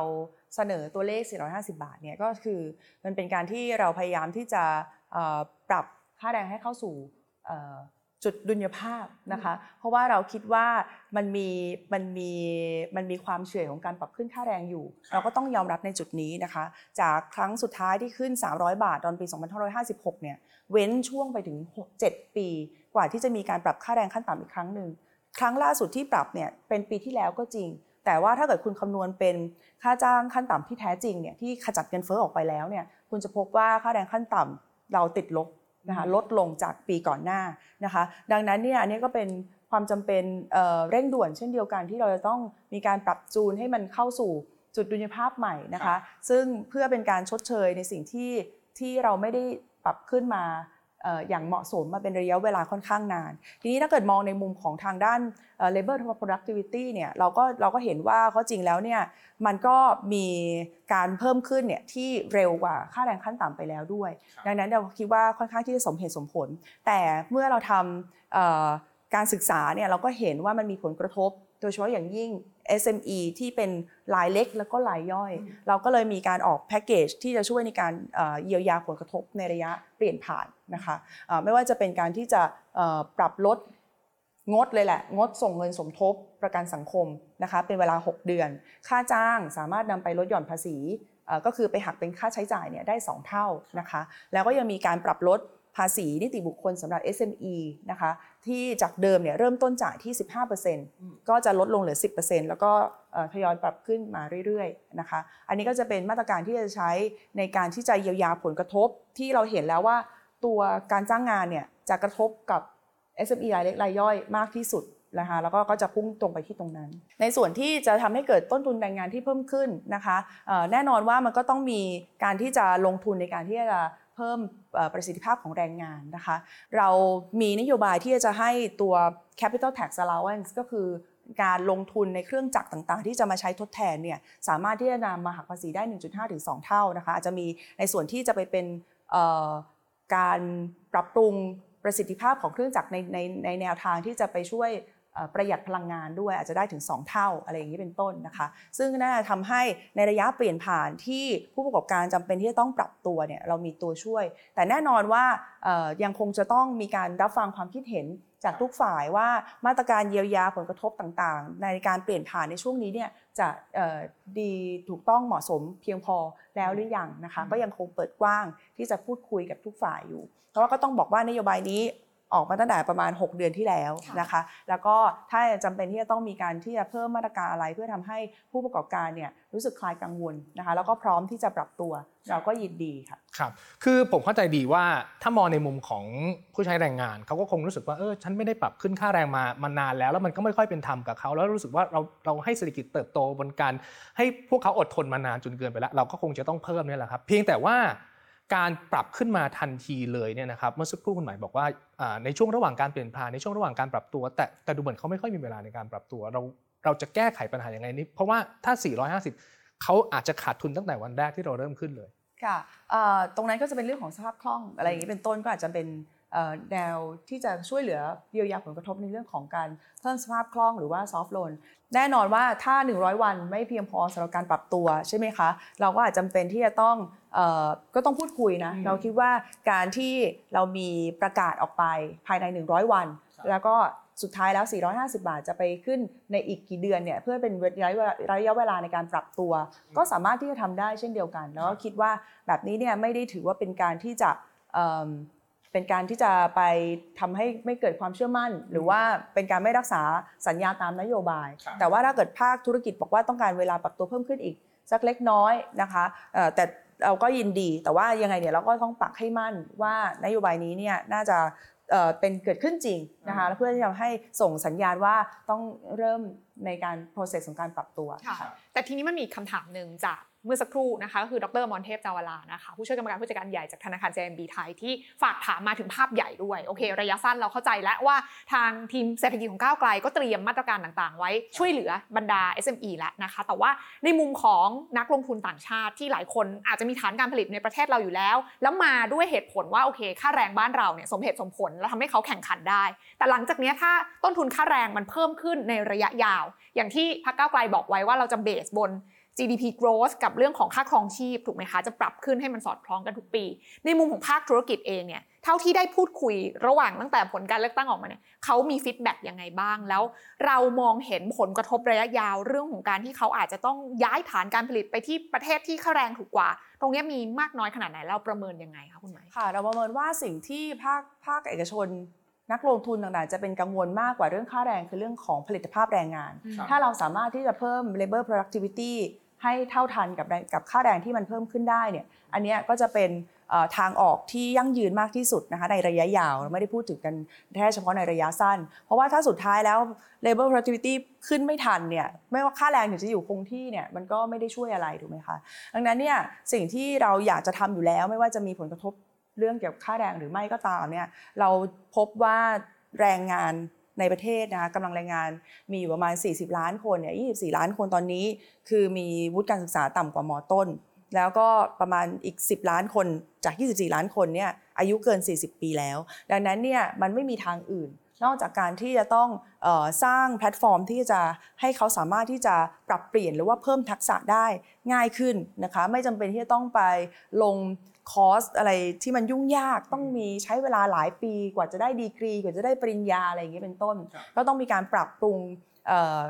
Speaker 1: เสนอตัวเลข 450 บาทเนี่ยก็คือมันเป็นการที่เราพยายามที่จะเอ่อปรับค่าแรงให้เข้าสู่เอ่อ จุดดุลยภาพนะคะ เพราะว่าเราคิดว่ามันมีมันมีมันมีความเฉื่อยของการปรับขึ้นค่าแรงอยู่ เราก็ต้องยอมรับในจุดนี้นะคะ จากครั้งสุดท้ายที่ขึ้น 300 บาทตอนปี 2556 เนี่ยเว้นช่วงไปถึง6-7ปี กว่าที่จะมีการปรับค่าแรงขั้นต่ำอีกครั้งหนึ่งครั้งล่าสุดที่ปรับเนี่ยเป็นปีที่แล้วก็จริง แต่ว่าถ้าเกิดคุณคำนวณเป็นค่าจ้างขั้นต่ำที่แท้จริงเนี่ยที่ขจัดเงินเฟ้อออกไปแล้วเนี่ยคุณจะพบว่าค่าแรงขั้นต่ำเราติดลบ นะคะลดลงจากปีก่อนหน้านะคะดังนั้นเนี่ยอันนี้ก็เป็นความจำเป็นเอ่อเร่งด่วนเช่นเดียวกันที่เราจะต้องมีการปรับจูนให้มันเข้าสู่จุดดุลยภาพใหม่นะคะ ซึ่งเพื่อเป็นการชดเชยในสิ่งที่ที่เราไม่ได้ปรับขึ้นมาเอย่างเหมาะสมมาเป็นระยะเวลาค่อนข้างนาน ทีนี้ถ้าเกิดมองในมุมของทางด้าน labor productivity เนี่ยเราก็เราก็เห็นว่าเขาจริงแล้วเนี่ยมันก็มีการเพิ่มขึ้นเนี่ยที่เร็วกว่าค่าแรงขั้นต่ำไปแล้วด้วย ดังนั้นเราคิดว่าค่อนข้างที่จะสมเหตุสมผล แต่เมื่อเราทำการศึกษาเนี่ยเราก็เห็นว่ามันมีผลกระทบ โดยเฉพาะอย่างยิ่ง SME ที่เป็นรายเล็กแล้วก็รายย่อย เราก็เลยมีการออกแพ็กเกจที่จะช่วยในการเอ่อเยียวยาผลกระทบในระยะเปลี่ยนผ่านนะคะเอ่อไม่ว่าจะเป็นการที่จะเอ่อปรับลดงดเลยแหละ งดส่งเงินสมทบประกันสังคมนะคะเป็นเวลา 6 เดือน ค่าจ้างสามารถนำไปลดหย่อนภาษีเอ่อก็คือไปหักเป็นค่าใช้จ่ายเนี่ยได้ 2 เท่านะคะ แล้วก็ยังมีการปรับลด ภาษีนิติบุคคลสำหรับ SME นะคะที่จากเดิมเนี่ยเริ่มต้นจ่ายที่ 15%ก็จะลดลงเหลือ 10%แล้วก็เอ่อทยอยปรับขึ้นมาเรื่อยๆนะคะอันนี้ก็จะเป็นมาตรการที่จะใช้ในการที่จะเยียวยาผลกระทบที่เราเห็นแล้วว่าตัวการจ้างงานเนี่ยจะกระทบกับ SME รายเล็กรายย่อยมากที่สุดนะคะแล้วก็ก็จะพุ่งตรงไปที่ตรงนั้น ในส่วนที่จะทำให้เกิดต้นทุนแรงงานที่เพิ่มขึ้นนะคะเอ่อแน่นอนว่ามันก็ต้องมีการที่จะลงทุนในการที่จะเพิ่มประสิทธิภาพของแรงงานนะคะ เรามีนโยบายที่จะให้ตัว capital tax allowance ก็คือการลงทุนในเครื่องจักรต่างๆ ที่จะมาใช้ทดแทนเนี่ยสามารถที่จะนำมาหักภาษีได้ 1.5 ถึง 2 เท่านะคะอาจจะมีในส่วนที่จะไปเป็นการปรับปรุงประสิทธิภาพของเครื่องจักรในในในแนวทางที่จะไปช่วย ประหยัดพลังงานด้วยอาจจะได้ถึง 2 เท่าอะไรอย่างนี้เป็นต้นนะคะ ซึ่งน่าจะทำให้ในระยะเปลี่ยนผ่านที่ผู้ประกอบการจำเป็นที่จะต้องปรับตัวเนี่ยเรามีตัวช่วย แต่แน่นอนว่ายังคงจะต้องมีการรับฟังความคิดเห็นจากทุกฝ่ายว่ามาตรการเยียวยาผลกระทบต่างๆ ในการเปลี่ยนผ่านในช่วงนี้เนี่ยจะดีถูกต้องเหมาะสมเพียงพอแล้วหรือยังนะคะ ก็ยังคงเปิดกว้างที่จะพูดคุยกับทุกฝ่ายอยู่ เพราะว่าก็ต้องบอกว่านโยบายนี้ ออกมาตั้งแต่ประมาณ 6 เดือนที่แล้ว
Speaker 4: ค่ะ
Speaker 1: นะคะ แล้วก็ถ้าจำเป็นที่จะต้องมีการที่จะเพิ่มมาตรการอะไร เพื่อทำให้ผู้ประกอบการเนี่ยรู้สึกคลายกังวลนะคะ แล้วก็พร้อมที่จะปรับตัวเราก็ยินดีค่ะ
Speaker 3: ครับคือผมเข้าใจดีว่าถ้ามองในมุมของผู้ใช้แรงงานเขาก็คงรู้สึกว่าเออฉันไม่ได้ปรับขึ้นค่าแรงมามานานแล้ว แล้วมันก็ไม่ค่อยเป็นธรรมกับเขาแล้วรู้สึกว่าเราเราให้เศรษฐกิจเติบโตบนการ ให้พวกเขาอดทนมานานจนเกินไปแล้ว เราก็คงจะต้องเพิ่มเนี่ยแหละครับ เพียงแต่ว่า การปรับขึ้นมาทันทีเลยเนี่ยนะครับเมื่อสักครู่คุณหมายบอกว่าในช่วงระหว่างการเปลี่ยนผ่านในช่วงระหว่างการปรับตัว แต่แต่ดูเหมือนเขาไม่ค่อยมีเวลาในการปรับตัว เราเราจะแก้ไขปัญหาอย่างไรนี้ เพราะว่าถ้า 450 เขาอาจจะขาดทุนตั้งแต่วันแรกที่เราเริ่มขึ้นเลย
Speaker 1: ค่ะตรงนั้นก็จะเป็นเรื่องของสภาพคล่องอะไรอย่างนี้เป็นต้นก็อาจจะเป็นแนวที่จะช่วยเหลือเยียวยาผลกระทบในเรื่องของการเพิ่มสภาพคล่องหรือว่าซอฟท์โลนแน่นอนว่าถ้า 100 วันไม่เพียงพอสำหรับการปรับตัวใช่ไหมคะ เราก็อาจจำเป็นที่จะต้อง ก็ต้องพูดคุยนะ
Speaker 5: อืม
Speaker 1: เราคิดว่าการที่เรามีประกาศออกไปภายใน 100 วัน
Speaker 5: ครับ
Speaker 1: แล้วก็สุดท้ายแล้ว 450 บาทจะไปขึ้นในอีกกี่เดือนเนี่ยเพื่อเป็นระยะเวลาระยะเวลาในการปรับตัว ก็สามารถที่จะทำได้เช่นเดียวกัน แล้วก็คิดว่าแบบนี้เนี่ยไม่ได้ถือว่าเป็นการที่จะเอิ่มเป็นการที่จะไปทำให้ไม่เกิดความเชื่อมั่น หรือว่าเป็นการไม่รักษาสัญญาตามนโยบาย
Speaker 5: ครับ
Speaker 1: แต่ว่าถ้าเกิดภาคธุรกิจบอกว่าต้องการเวลาปรับตัวเพิ่มขึ้นอีกสักเล็กน้อยนะคะเอ่อแต่ เราก็ยินดี แต่ว่ายังไงเนี่ยเราก็ต้องปักให้มั่นว่านโยบายนี้เนี่ยน่าจะเอ่อเป็นเกิดขึ้นจริงนะคะเพื่อที่จะให้ส่งสัญญาณว่าต้องเริ่มในการ process ของการปรับตัว
Speaker 4: ค่ะแต่ทีนี้มันมีคำถามหนึ่งจาก เมื่อสักครู่นะคะก็คือดรมอนเทพจาวลานะคะผู้ช่วยกรรมการผู้จัดการใหญ่จากธนาคาร JMB ไทยที่ฝากถามมาถึงภาพใหญ่ด้วยโอเค ระยะสั้นเราเข้าใจแล้วว่าทางทีมเศรษฐกิจของก้าวไกลก็เตรียมมาตรการต่างๆ ไว้ช่วยเหลือบรรดา SME แล้วนะคะแต่ว่าในมุมของนักลงทุนต่างชาติที่หลายคนอาจจะมีฐานการผลิตในประเทศเราอยู่แล้ว แล้วมาด้วยเหตุผลว่าโอเค ค่าแรงบ้านเราเนี่ยสมเหตุสมผลแล้วทำให้เขาแข่งขันได้ แต่หลังจากนี้ถ้าต้นทุนค่าแรงมันเพิ่มขึ้นในระยะยาว อย่างที่พรรคก้าวไกลบอกไว้ว่าเราจะเบสบน GDP growth กับเรื่องของค่าครองชีพถูกไหมคะ จะปรับขึ้นให้มันสอดคล้องกันทุกปี ในมุมของภาคธุรกิจเองเนี่ยเท่าที่ได้พูดคุยระหว่างตั้งแต่ผลการเลือกตั้งออกมาเนี่ยเขามี feedback ยังไงบ้าง แล้วเรามองเห็นผลกระทบระยะยาวเรื่องของการที่เขาอาจจะต้องย้ายฐานการผลิตไปที่ประเทศที่ค่าแรงถูกกว่า ตรงเนี้ยมีมากน้อยขนาดไหนเราประเมินยังไงคะคุณหมาย
Speaker 1: ค่ะ เราประเมินว่าสิ่งที่ภาคภาคเอกชนนักลงทุนต่างๆ จะเป็นกังวลมากกว่าเรื่องค่าแรงคือเรื่องของผลิตภาพแรงงาน
Speaker 5: ครับ
Speaker 1: ถ้าเราสามารถที่จะเพิ่ม labor productivity ให้เท่าทันกับกับค่าแรงที่มันเพิ่มขึ้นได้เนี่ยอันนี้ก็จะเป็นทางออกที่ยั่งยืนมากที่สุดนะคะในระยะยาวเราไม่ได้พูดถึงกันแค่เฉพาะในระยะสั้น เพราะว่าถ้าสุดท้ายแล้ว labor productivity ขึ้นไม่ทันเนี่ยไม่ว่าค่าแรงถึงจะอยู่คงที่เนี่ยมันก็ไม่ได้ช่วยอะไรถูกไหมคะดังนั้นเนี่ยสิ่งที่เราอยากจะทำอยู่แล้วไม่ว่าจะมีผลกระทบเรื่องเกี่ยวกับค่าแรงหรือไม่ก็ตามเนี่ยเราพบว่าแรงงาน ในประเทศนะคะกำลังแรงงานมีอยู่ประมาณ 40 ล้านคนเนี่ย24 ล้านคนตอนนี้ คือมีวุฒิการศึกษาต่ำกว่ามต้น แล้วก็ประมาณอีก 10 ล้านคนจาก 24 ล้านคนเนี่ยอายุเกิน 40 ปีแล้ว ดังนั้นเนี่ยมันไม่มีทางอื่น นอกจากการที่จะต้องเอ่อสร้างแพลตฟอร์มที่จะให้เขาสามารถที่จะปรับเปลี่ยนหรือว่าเพิ่มทักษะได้ง่ายขึ้นนะคะไม่จำเป็นที่จะต้องไปลง คอร์สอะไรที่มันยุ่งยากต้องมีใช้เวลาหลายปีกว่าจะได้ดีกรี กว่าจะได้ปริญญาอะไรอย่างเงี้ยเป็นต้น
Speaker 5: ครับ
Speaker 1: ก็ต้องมีการปรับปรุงเอ่อ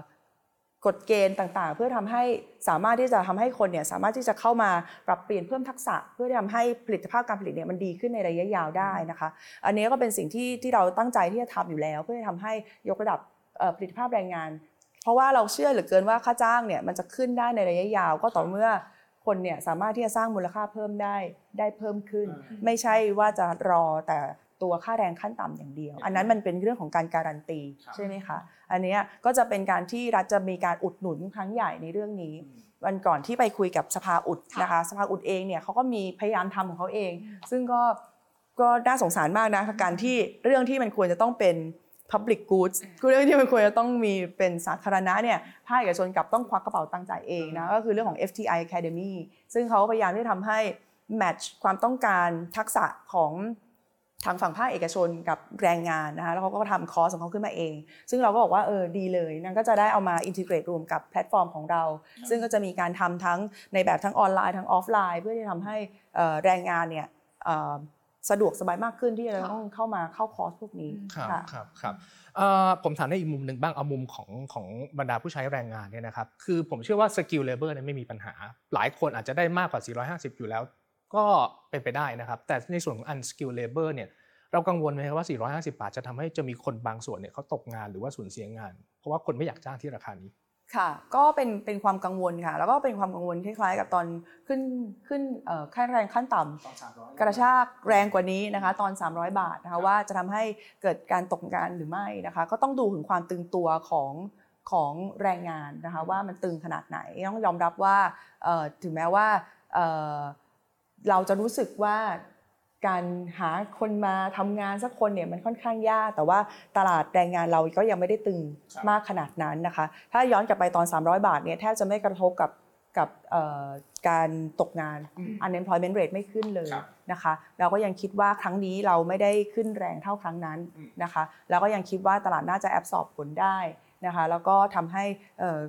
Speaker 1: กฎเกณฑ์ต่างๆ เพื่อทำให้สามารถที่จะทำให้คนเนี่ยสามารถที่จะเข้ามาปรับเปลี่ยนเพิ่มทักษะ เพื่อที่ทำให้ผลิตภาพการผลิตเนี่ยมันดีขึ้นในระยะยาวได้นะคะ อันนี้ก็เป็นสิ่งที่ที่เราตั้งใจที่จะทำอยู่แล้ว เพื่อจะทำให้ยกระดับเอ่อผลิตภาพแรงงาน เพราะว่าเราเชื่อเหลือเกินว่าค่าจ้างเนี่ยมันจะขึ้นได้ในระยะยาวก็ต่อเมื่อ คนเนี่ยสามารถที่จะสร้างมูลค่าเพิ่มได้ได้เพิ่มขึ้น
Speaker 5: อืม
Speaker 1: ไม่ใช่ว่าจะรอแต่ตัวค่าแรงขั้นต่ำอย่างเดียว อันนั้นมันเป็นเรื่องของการการันตี
Speaker 5: ครับ
Speaker 1: ใช่ไหมคะ อันเนี้ยก็จะเป็นการที่รัฐจะมีการอุดหนุนครั้งใหญ่ในเรื่องนี้ วันก่อนที่ไปคุยกับสภาอุด
Speaker 4: ค่ะ
Speaker 1: นะคะ สภาอุดเองเนี่ยเขาก็มีพยายามทำของเขาเอง ซึ่งก็ก็น่าสงสารมากนะการที่เรื่องที่มันควรจะต้องเป็น public goods เรื่องที่มันควรจะต้องมีเป็นสาธารณะเนี่ยภาคเอกชนกลับต้องควักกระเป๋าตังค์จ่ายเองนะก็คือเรื่องของ FTI Academy ซึ่งเขาพยายามที่ทำให้ match ความต้องการทักษะของทางฝั่งภาคเอกชนกับแรงงานนะคะแล้วเขาก็ทำคอร์สของเขาขึ้นมาเอง ซึ่งเราก็บอกว่าเออดีเลยนั่นก็จะได้เอามา integrate รวมกับแพลตฟอร์มของเรา ซึ่งก็จะมีการทำทั้งในแบบทั้งออนไลน์ทั้งออฟไลน์ เพื่อที่จะทำให้เอ่อแรงงานเนี่ยเอ่อ สะดวกสบายมากขึ้นที่จะต้องเข้ามาเข้าคอร์สพวกนี้
Speaker 3: ครับ
Speaker 1: ค่ะ
Speaker 3: ครับครับเอ่อผมถามในอีกมุมหนึ่งบ้างเอามุมของของบรรดาผู้ใช้แรงงานเนี่ยนะครับคือผมเชื่อว่า skilled labor เนี่ยไม่มีปัญหา หลายคนอาจจะได้มากกว่า 450 อยู่แล้ว ก็เป็นไปได้นะครับ แต่ในส่วนของ unskilled labor เนี่ยเรากังวลไหมครับว่า 450 บาทจะทำให้จะมีคนบางส่วนเนี่ยเขาตกงานหรือว่าสูญเสียงาน เพราะว่าคนไม่อยากจ้างที่ราคานี้
Speaker 1: ค่ะ ก็เป็นเป็นความกังวลค่ะ แล้วก็เป็นความกังวลคล้ายๆ กับตอนขึ้นขึ้นเอ่อค่าแรงขั้นต่ำกระชากแรงกว่านี้นะคะ ตอน 300 บาทนะคะว่าจะทำให้เกิดการตกงานหรือไม่นะคะ ก็ต้องดูถึงความตึงตัวของของแรงงานนะคะว่ามันตึงขนาดไหนต้องยอมรับว่าเอ่อถึงแม้ว่าเอ่อเราจะรู้สึกว่า การหาคนมาทำงานสักคนเนี่ยมันค่อนข้างยาก แต่ว่าตลาดแรงงานเราก็ยังไม่ได้ตึง
Speaker 3: ครับ
Speaker 1: มากขนาดนั้นนะคะ ถ้าย้อนกลับไปตอน 300 บาทเนี่ยแทบจะไม่กระทบกับกับเอ่อการตกงาน unemployment rate ไม่ขึ้นเลย
Speaker 3: ครับ
Speaker 1: นะคะ เราก็ยังคิดว่าครั้งนี้เราไม่ได้ขึ้นแรงเท่าครั้งนั้นนะคะแล้วก็ยังคิดว่าตลาดน่าจะแอบสอบผลได้นะคะ แล้วก็ทำให้เอ่อ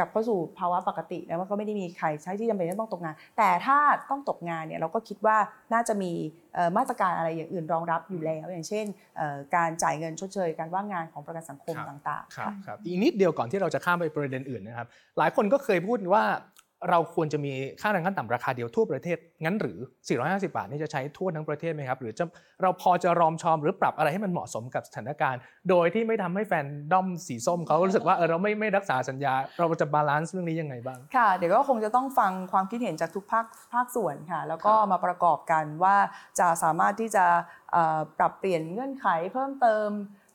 Speaker 1: กลับเข้าสู่ภาวะปกติแล้วก็ไม่ได้มีใครใช้ที่จำเป็นที่ต้องตกงาน แต่ถ้าต้องตกงานเนี่ยเราก็คิดว่าน่าจะมีเอ่อมาตรการอะไรอย่างอื่นรองรับอยู่แล้ว อย่างเช่นเอ่อการจ่ายเงินชดเชย การว่างงานของประกันสังคม
Speaker 3: ครับ
Speaker 1: ต่างๆ
Speaker 3: ครับ
Speaker 1: ค่ะ
Speaker 3: ครับอีกนิดเดียวก่อนที่เราจะข้ามไปประเด็นอื่นนะครับหลายคนก็เคยพูดว่า เราควรจะมีค่าแรงขั้นต่ำราคาเดียวทั่วประเทศ งั้นหรือ 450 บาทนี่จะใช้ทั่วทั้งประเทศไหมครับ หรือจะเราพอจะรอมชอมหรือปรับอะไรให้มันเหมาะสมกับสถานการณ์ โดยที่ไม่ทำให้แฟนด้อมสีส้มเขารู้สึกว่าเออเราไม่ไม่รักษาสัญญา เราจะบาลานซ์เรื่องนี้ยังไงบ้าง
Speaker 1: ค่ะ เดี๋ยวก็คงจะต้องฟังความคิดเห็นจากทุกภาคภาคส่วนค่ะ แล้วก็มาประกอบกันว่าจะสามารถที่จะเอ่อปรับเปลี่ยนเงื่อนไขเพิ่มเติม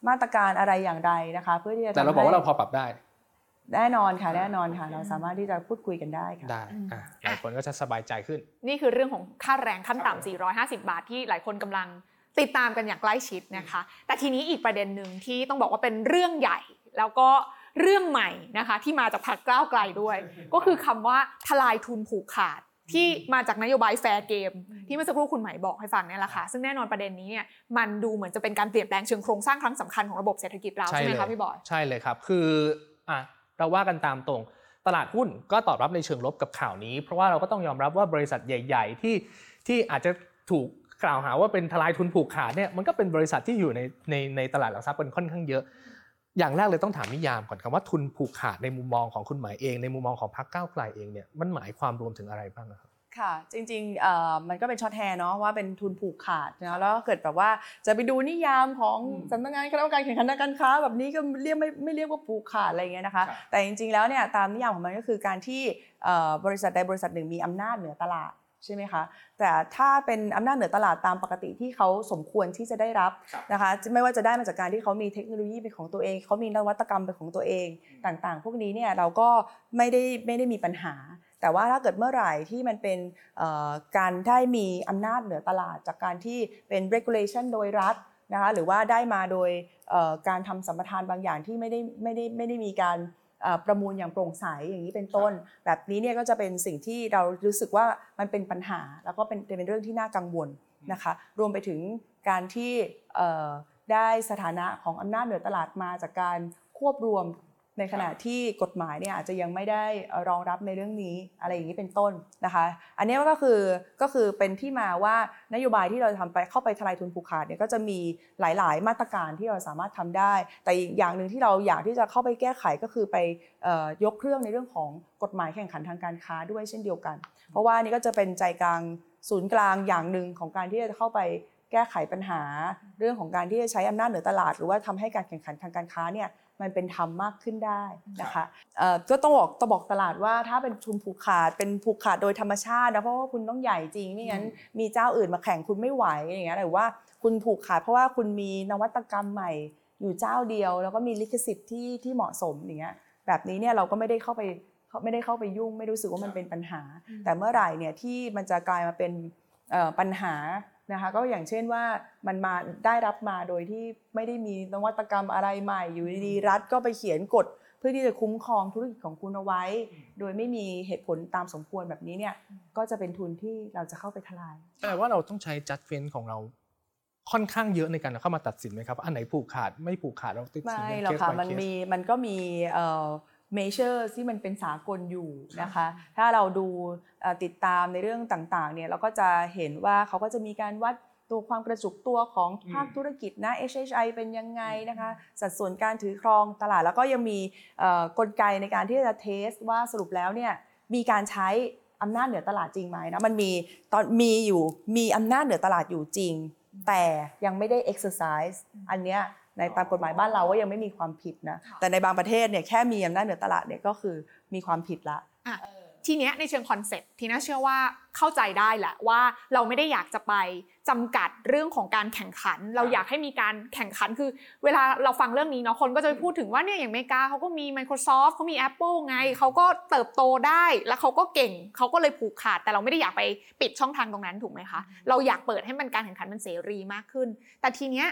Speaker 1: มาตรการอะไรอย่างไรนะคะ เพื่อที่จะ
Speaker 3: แต่เรา
Speaker 1: ทำ
Speaker 3: บอกว่า
Speaker 1: ให้
Speaker 3: เราพอปรับได้
Speaker 1: แน่นอนค่ะแน่นอนค่ะเราสามารถที่จะพูดคุยกันได้ค่ะ
Speaker 3: ได้อะหลายคนก็จะสบายใจขึ้น
Speaker 4: นี่คือเรื่องของค่าแรงขั้นต่ำ450 บาทที่หลายคนกำลังติดตามกันอย่างใกล้ชิดนะคะ แต่ทีนี้อีกประเด็นหนึ่งที่ต้องบอกว่าเป็นเรื่องใหญ่ แล้วก็เรื่องใหม่นะคะที่มาจากพรรคก้าวไกลด้วย ก็คือคำว่าทลายทุนผูกขาดที่มาจากนโยบายแฟร์เกม ที่เมื่อสักครู่คุณหมายบอกให้ฟังเนี่ยแหละค่ะ ซึ่งแน่นอนประเด็นนี้เนี่ยมันดูเหมือนจะเป็นการเปลี่ยนแปลงเชิงโครงสร้างครั้งสำคัญของระบบเศรษฐกิจเราใช่ไหมคะพี่บอย
Speaker 3: ใช่เลยครับ คืออะ เราว่ากันตามตรง ตลาดหุ้นก็ตอบรับในเชิงลบกับข่าวนี้ เพราะว่าเราก็ต้องยอมรับว่าบริษัทใหญ่ ๆ ที่ที่อาจจะถูกกล่าวหาว่าเป็นทลายทุนผูกขาดเนี่ยมันก็เป็นบริษัทที่อยู่ในในในตลาดหลักทรัพย์เป็นค่อนข้างเยอะ อย่างแรกเลยต้องถามนิยามก่อนคำว่าทุนผูกขาดในมุมมองของคุณหมายเอง ในมุมมองของพรรคก้าวไกลเองเนี่ยมันหมายความรวมถึงอะไรบ้างครับ
Speaker 1: ค่ะ จริงๆเอ่อมันก็เป็นช็อตแฮร์เนาะว่าเป็นทุนผูกขาดนะแล้วก็เกิดแบบว่าจะไปดูนิยามของ
Speaker 3: อืม
Speaker 1: สำนักงานคณะกรรมการแข่งขันทางการค้า แบบนี้ก็เรียกไม่ไม่เรียกว่าผูกขาดอะไรอย่างเงี้ยนะคะ
Speaker 3: ครับ
Speaker 1: แต่จริงๆแล้วเนี่ยตามนิยามของมันก็คือการที่เอ่อบริษัทใดบริษัทหนึ่งมีอำนาจเหนือตลาดใช่ไหมคะแต่ถ้าเป็นอำนาจเหนือตลาดตามปกติที่เขาสมควรที่จะได้รับ
Speaker 3: ครับ
Speaker 1: นะคะไม่ว่าจะได้มาจากการที่เขามีเทคโนโลยีเป็นของตัวเอง เขามีนวัตกรรมเป็นของตัวเองต่างๆ พวกนี้เนี่ยเราก็ไม่ได้ไม่ได้มีปัญหา แต่ว่าถ้าเกิดเมื่อไหร่ที่มันเป็นการได้มีอำนาจเหนือตลาด จากการที่เป็น regulation โดยรัฐนะคะหรือว่าได้มาโดยการทำสัมปทานบางอย่างที่ไม่ได้ไม่ได้ไม่ได้มีการประมูลอย่างโปร่งใสอย่างนี้เป็นต้น แบบนี้เนี่ยก็จะเป็นสิ่งที่เรารู้สึกว่ามันเป็นปัญหา แล้วก็เป็นเป็นเรื่องที่น่ากังวลนะคะรวมไปถึงการที่ได้สถานะของอำนาจเหนือตลาดมาจากการควบรวม ในขณะที่กฎหมายเนี่ยอาจจะยังไม่ได้เอ่อรองรับในเรื่องนี้อะไรอย่างนี้เป็นต้นนะคะ อันนี้ก็คือก็คือเป็นที่มาว่านโยบายที่เราทำไปเข้าไปทลายทุนผูกขาดเนี่ยก็จะมีหลาย ๆ มาตรการที่เราสามารถทำได้ แต่อีกอย่างหนึ่งที่เราอยากที่จะเข้าไปแก้ไขก็คือไปเอ่อยกเครื่องในเรื่องของกฎหมายแข่งขันทางการค้าด้วยเช่นเดียวกัน เพราะว่านี่ก็จะเป็นใจกลางศูนย์กลางอย่างหนึ่งของการที่จะเข้าไป แก้ไขปัญหา เรื่องของการที่จะใช้อำนาจเหนือตลาด หรือว่าทำให้การแข่งขันทางการค้าเนี่ยมันเป็นธรรมมากขึ้นได้นะคะเอ่อก็ต้องบอกต้องบอกตลาดว่าถ้าเป็นทุนผูกขาดเป็นผูกขาดโดยธรรมชาตินะเพราะว่าคุณต้องใหญ่จริงไม่งั้นมีเจ้าอื่นมาแข่งคุณไม่ไหวอย่างเงี้ยหรือว่าคุณผูกขาดเพราะว่าคุณมีนวัตกรรมใหม่อยู่เจ้าเดียว แล้วก็มีลิขสิทธิ์ที่ที่เหมาะสมอย่างเงี้ยแบบนี้เนี่ยเราก็ไม่ได้เข้าไปไม่ได้เข้าไปยุ่ง ไม่รู้สึกว่ามันเป็นปัญหา แต่เมื่อไหร่เนี่ยที่มันจะกลายมาเป็นเอ่อปัญหา นะคะก็อย่างเช่นว่ามันมาได้รับมาโดยที่ไม่ได้มีนวัตกรรมอะไรใหม่ อยู่ดีๆรัฐก็ไปเขียนกฎเพื่อที่จะคุ้มครองธุรกิจของคุณเอาไว้ โดยไม่มีเหตุผลตามสมควรแบบนี้เนี่ยก็จะเป็นทุนที่เราจะเข้าไปทลาย
Speaker 3: แปลว่าเราต้องใช้ judgment ของเราค่อนข้างเยอะในการเข้ามาตัดสินไหมครับอันไหนผูกขาดไม่ผูกขาดเราติดสิน
Speaker 1: ไม่
Speaker 3: เป็น
Speaker 1: หรอก
Speaker 3: case
Speaker 1: ค่ะ
Speaker 3: by
Speaker 1: มัน
Speaker 3: case
Speaker 1: มีมันก็มี เอ่อ measure ที่มันเป็นสากลอยู่นะคะ ถ้าเราดูเอ่อติดตามในเรื่องต่างๆเนี่ยเราก็จะเห็นว่าเขาก็จะมีการวัดตัวความกระจุกตัวของภาคธุรกิจนะ HHI เป็นยังไงนะคะ สัดส่วนการถือครองตลาด แล้วก็ยังมีเอ่อกลไกในการที่จะ test ว่าสรุปแล้วเนี่ยมีการใช้อำนาจเหนือตลาดจริงไหมนะมันมีตอนมีอยู่มีอำนาจเหนือตลาดอยู่จริง แต่ยังไม่ได้ exercise อันเนี้ย ในตามกฎหมายบ้านเราก็ยังไม่มีความผิดนะ
Speaker 4: ค่ะ
Speaker 1: แต่ในบางประเทศเนี่ยแค่มีอำนาจเหนือตลาดเนี่ยก็คือมีความผิดละ
Speaker 4: ทีเนี้ยในเชิง concept ทีน่าเชื่อว่าเข้าใจได้แหละว่าเราไม่ได้อยากจะไปจำกัดเรื่องของการแข่งขัน เราอยากให้มีการแข่งขันคือ เวลาเราฟังเรื่องนี้เนาะคนก็จะไปพูดถึงว่าเนี่ยอย่างอเมริกาเขาก็มี Microsoft เขามี Apple ไงเขาก็เติบโตได้แล้วเขาก็เก่งเขาก็เลยผูกขาด แต่เราไม่ได้อยากไปปิดช่องทางตรงนั้นถูกไหมคะเราอยากเปิดให้มันการแข่งขันมันเสรีมากขึ้น แต่ทีเนี้ย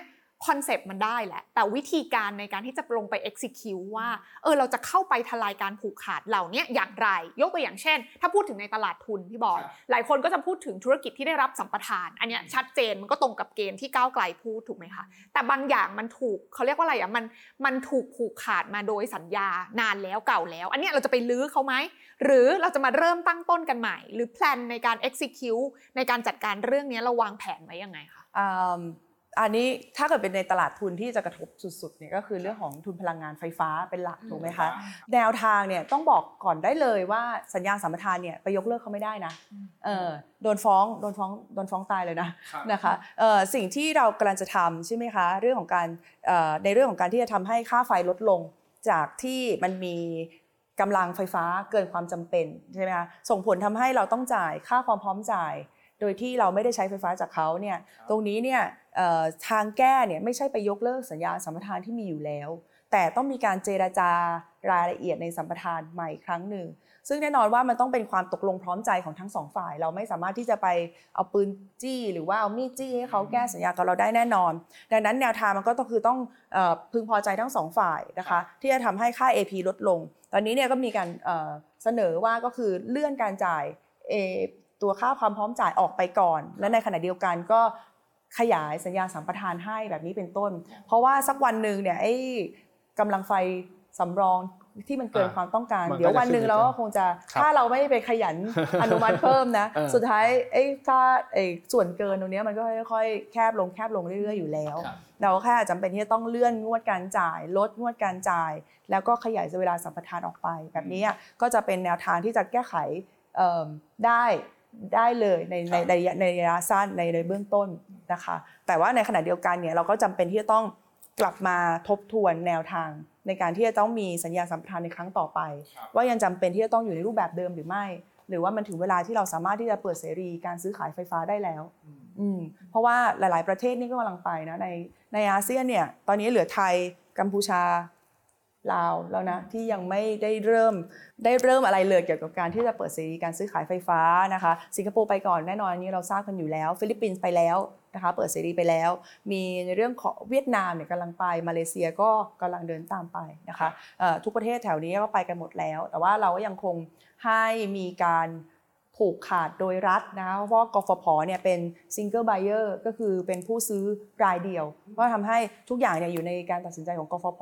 Speaker 4: คอนเซปต์มันได้แหละ แต่วิธีการในการที่จะลงไป execute ว่า เออ เราจะเข้าไปทลายการผูกขาดเหล่านี้อย่างไร ยกตัวอย่างเช่น ถ้าพูดถึงในตลาดทุนพี่บอย
Speaker 3: ครับ
Speaker 4: หลายคนก็จะพูดถึงธุรกิจที่ได้รับสัมปทาน อันเนี้ยชัดเจน มันก็ตรงกับเกณฑ์ที่ก้าวไกลพูดถูกไหมคะ แต่บางอย่างมันถูกเขาเรียกว่าอะไรอะ มัน มันถูกผูกขาดมาโดยสัญญานานแล้วเก่าแล้ว อันเนี้ยเราจะไปลื้อเขาไหม หรือเราจะมาเริ่มตั้งต้นกันใหม่ หรือแพลนในการ execute ในการจัดการเรื่องเนี้ยเราวางแผนไว้ยังไงคะ
Speaker 1: อืมอันนี้ถ้าเกิดเป็นในตลาดทุนที่จะกระทบสุดๆเนี่ยก็คือเรื่องของทุนพลังงานไฟฟ้าเป็นหลักถูกไหมคะแนวทางเนี่ยต้องบอกก่อนได้เลยว่าสัญญาสัมปทานเนี่ยไปยกเลิกเขาไม่ได้นะ
Speaker 4: อืม
Speaker 1: เออโดนฟ้องโดนฟ้องโดนฟ้องตายเลยนะนะคะเอ่อสิ่งที่เรากำลังจะทำใช่ไหมคะเรื่องของการเอ่อในเรื่องของการที่จะทำให้ค่าไฟลดลงจากที่มันมีกำลังไฟฟ้าเกินความจำเป็นใช่ไหมคะส่งผลทำให้เราต้องจ่ายค่าความพร้อมจ่าย โดยที่เราไม่ได้ใช้ไฟฟ้าจากเขาเนี่ยตรงนี้เนี่ยเอ่อทางแก้เนี่ยไม่ใช่ไปยกเลิกสัญญาสัมปทานที่มีอยู่แล้ว แต่ต้องมีการเจราจารายละเอียดในสัมปทานใหม่อีกครั้งหนึ่งซึ่งแน่นอนว่ามันต้องเป็นความตกลงพร้อมใจของทั้งสองฝ่าย เราไม่สามารถที่จะไปเอาปืนจี้ หรือว่าเอามีดจี้ให้เขาแก้สัญญากับเราได้แน่นอน ดังนั้นแนวทางมันก็ต้องคือต้องเอ่อพึงพอใจทั้งสองฝ่ายนะคะที่จะทำให้ค่า AP ลดลง ตอนนี้เนี่ยก็มีการเอ่อเสนอว่าก็คือเลื่อนการจ่ายเอ่อ ตัวค่าความพร้อมจ่ายออกไปก่อน และในขณะเดียวกันก็ขยายสัญญาสัมปทานให้แบบนี้เป็นต้น เพราะว่าสักวันหนึ่งเนี่ยไอ้กำลังไฟสำรองที่มันเกิน
Speaker 3: อ่า
Speaker 1: ความต้องการ
Speaker 3: มันก็
Speaker 1: เดี๋ยววันหนึ่ง
Speaker 3: จะขึ้น
Speaker 1: เราก็คงจะ
Speaker 3: ครับ
Speaker 1: ถ้าเราไม่ไปขยันอนุมัติเพิ่มนะ
Speaker 3: เออ
Speaker 1: สุดท้ายไอ้ค่าไอ้ส่วนเกินตรงเนี้ยมันก็ค่อยๆแคบลงแคบลงเรื่อยๆอยู่แล้ว
Speaker 3: ครับ
Speaker 1: เราแค่จำเป็นที่จะต้องเลื่อนงวดการจ่าย ลดงวดการจ่าย แล้วก็ขยายเวลาสัมปทานออกไป แบบนี้อะก็จะเป็นแนวทางที่จะแก้ไขเอิ่มได้ ได้เลยในในในระยะในระยะสั้นในในเบื้องต้นนะคะ แต่ว่าในขณะเดียวกันเนี่ยเราก็จำเป็นที่จะต้องกลับมาทบทวนแนวทาง ในการที่จะต้องมีสัญญาสัมปทานในครั้งต่อไป ว่ายังจำเป็นที่จะต้องอยู่ในรูปแบบเดิมหรือไม่ หรือว่ามันถึงเวลาที่เราสามารถที่จะเปิดเสรีการซื้อขายไฟฟ้าได้แล้วอืมเพราะว่าหลาย ๆ ประเทศนี่ก็กำลังไปนะในในอาเซียนเนี่ยตอนนี้เหลือไทยกัมพูชา ลาวแล้วนะที่ยังไม่ได้เริ่มได้เริ่มอะไรเลยเกี่ยวกับการที่จะเปิดเสรีการซื้อขายไฟฟ้านะคะ สิงคโปร์ไปก่อนแน่นอนอันนี้เราทราบกันอยู่แล้ว ฟิลิปปินส์ไปแล้วนะคะเปิดเสรีไปแล้ว มีในเรื่องของเวียดนามเนี่ยกำลังไปมาเลเซียก็กำลังเดินตามไปนะคะทุกประเทศแถวนี้ก็ไปกันหมดแล้ว แต่ว่าเราก็ยังคงให้มีการผูกขาดโดยรัฐนะคะเพราะกฟผเนี่ยเป็น single buyer ก็คือเป็นผู้ซื้อรายเดียว ก็ทำให้ทุกอย่างเนี่ยอยู่ในการตัดสินใจของกฟผ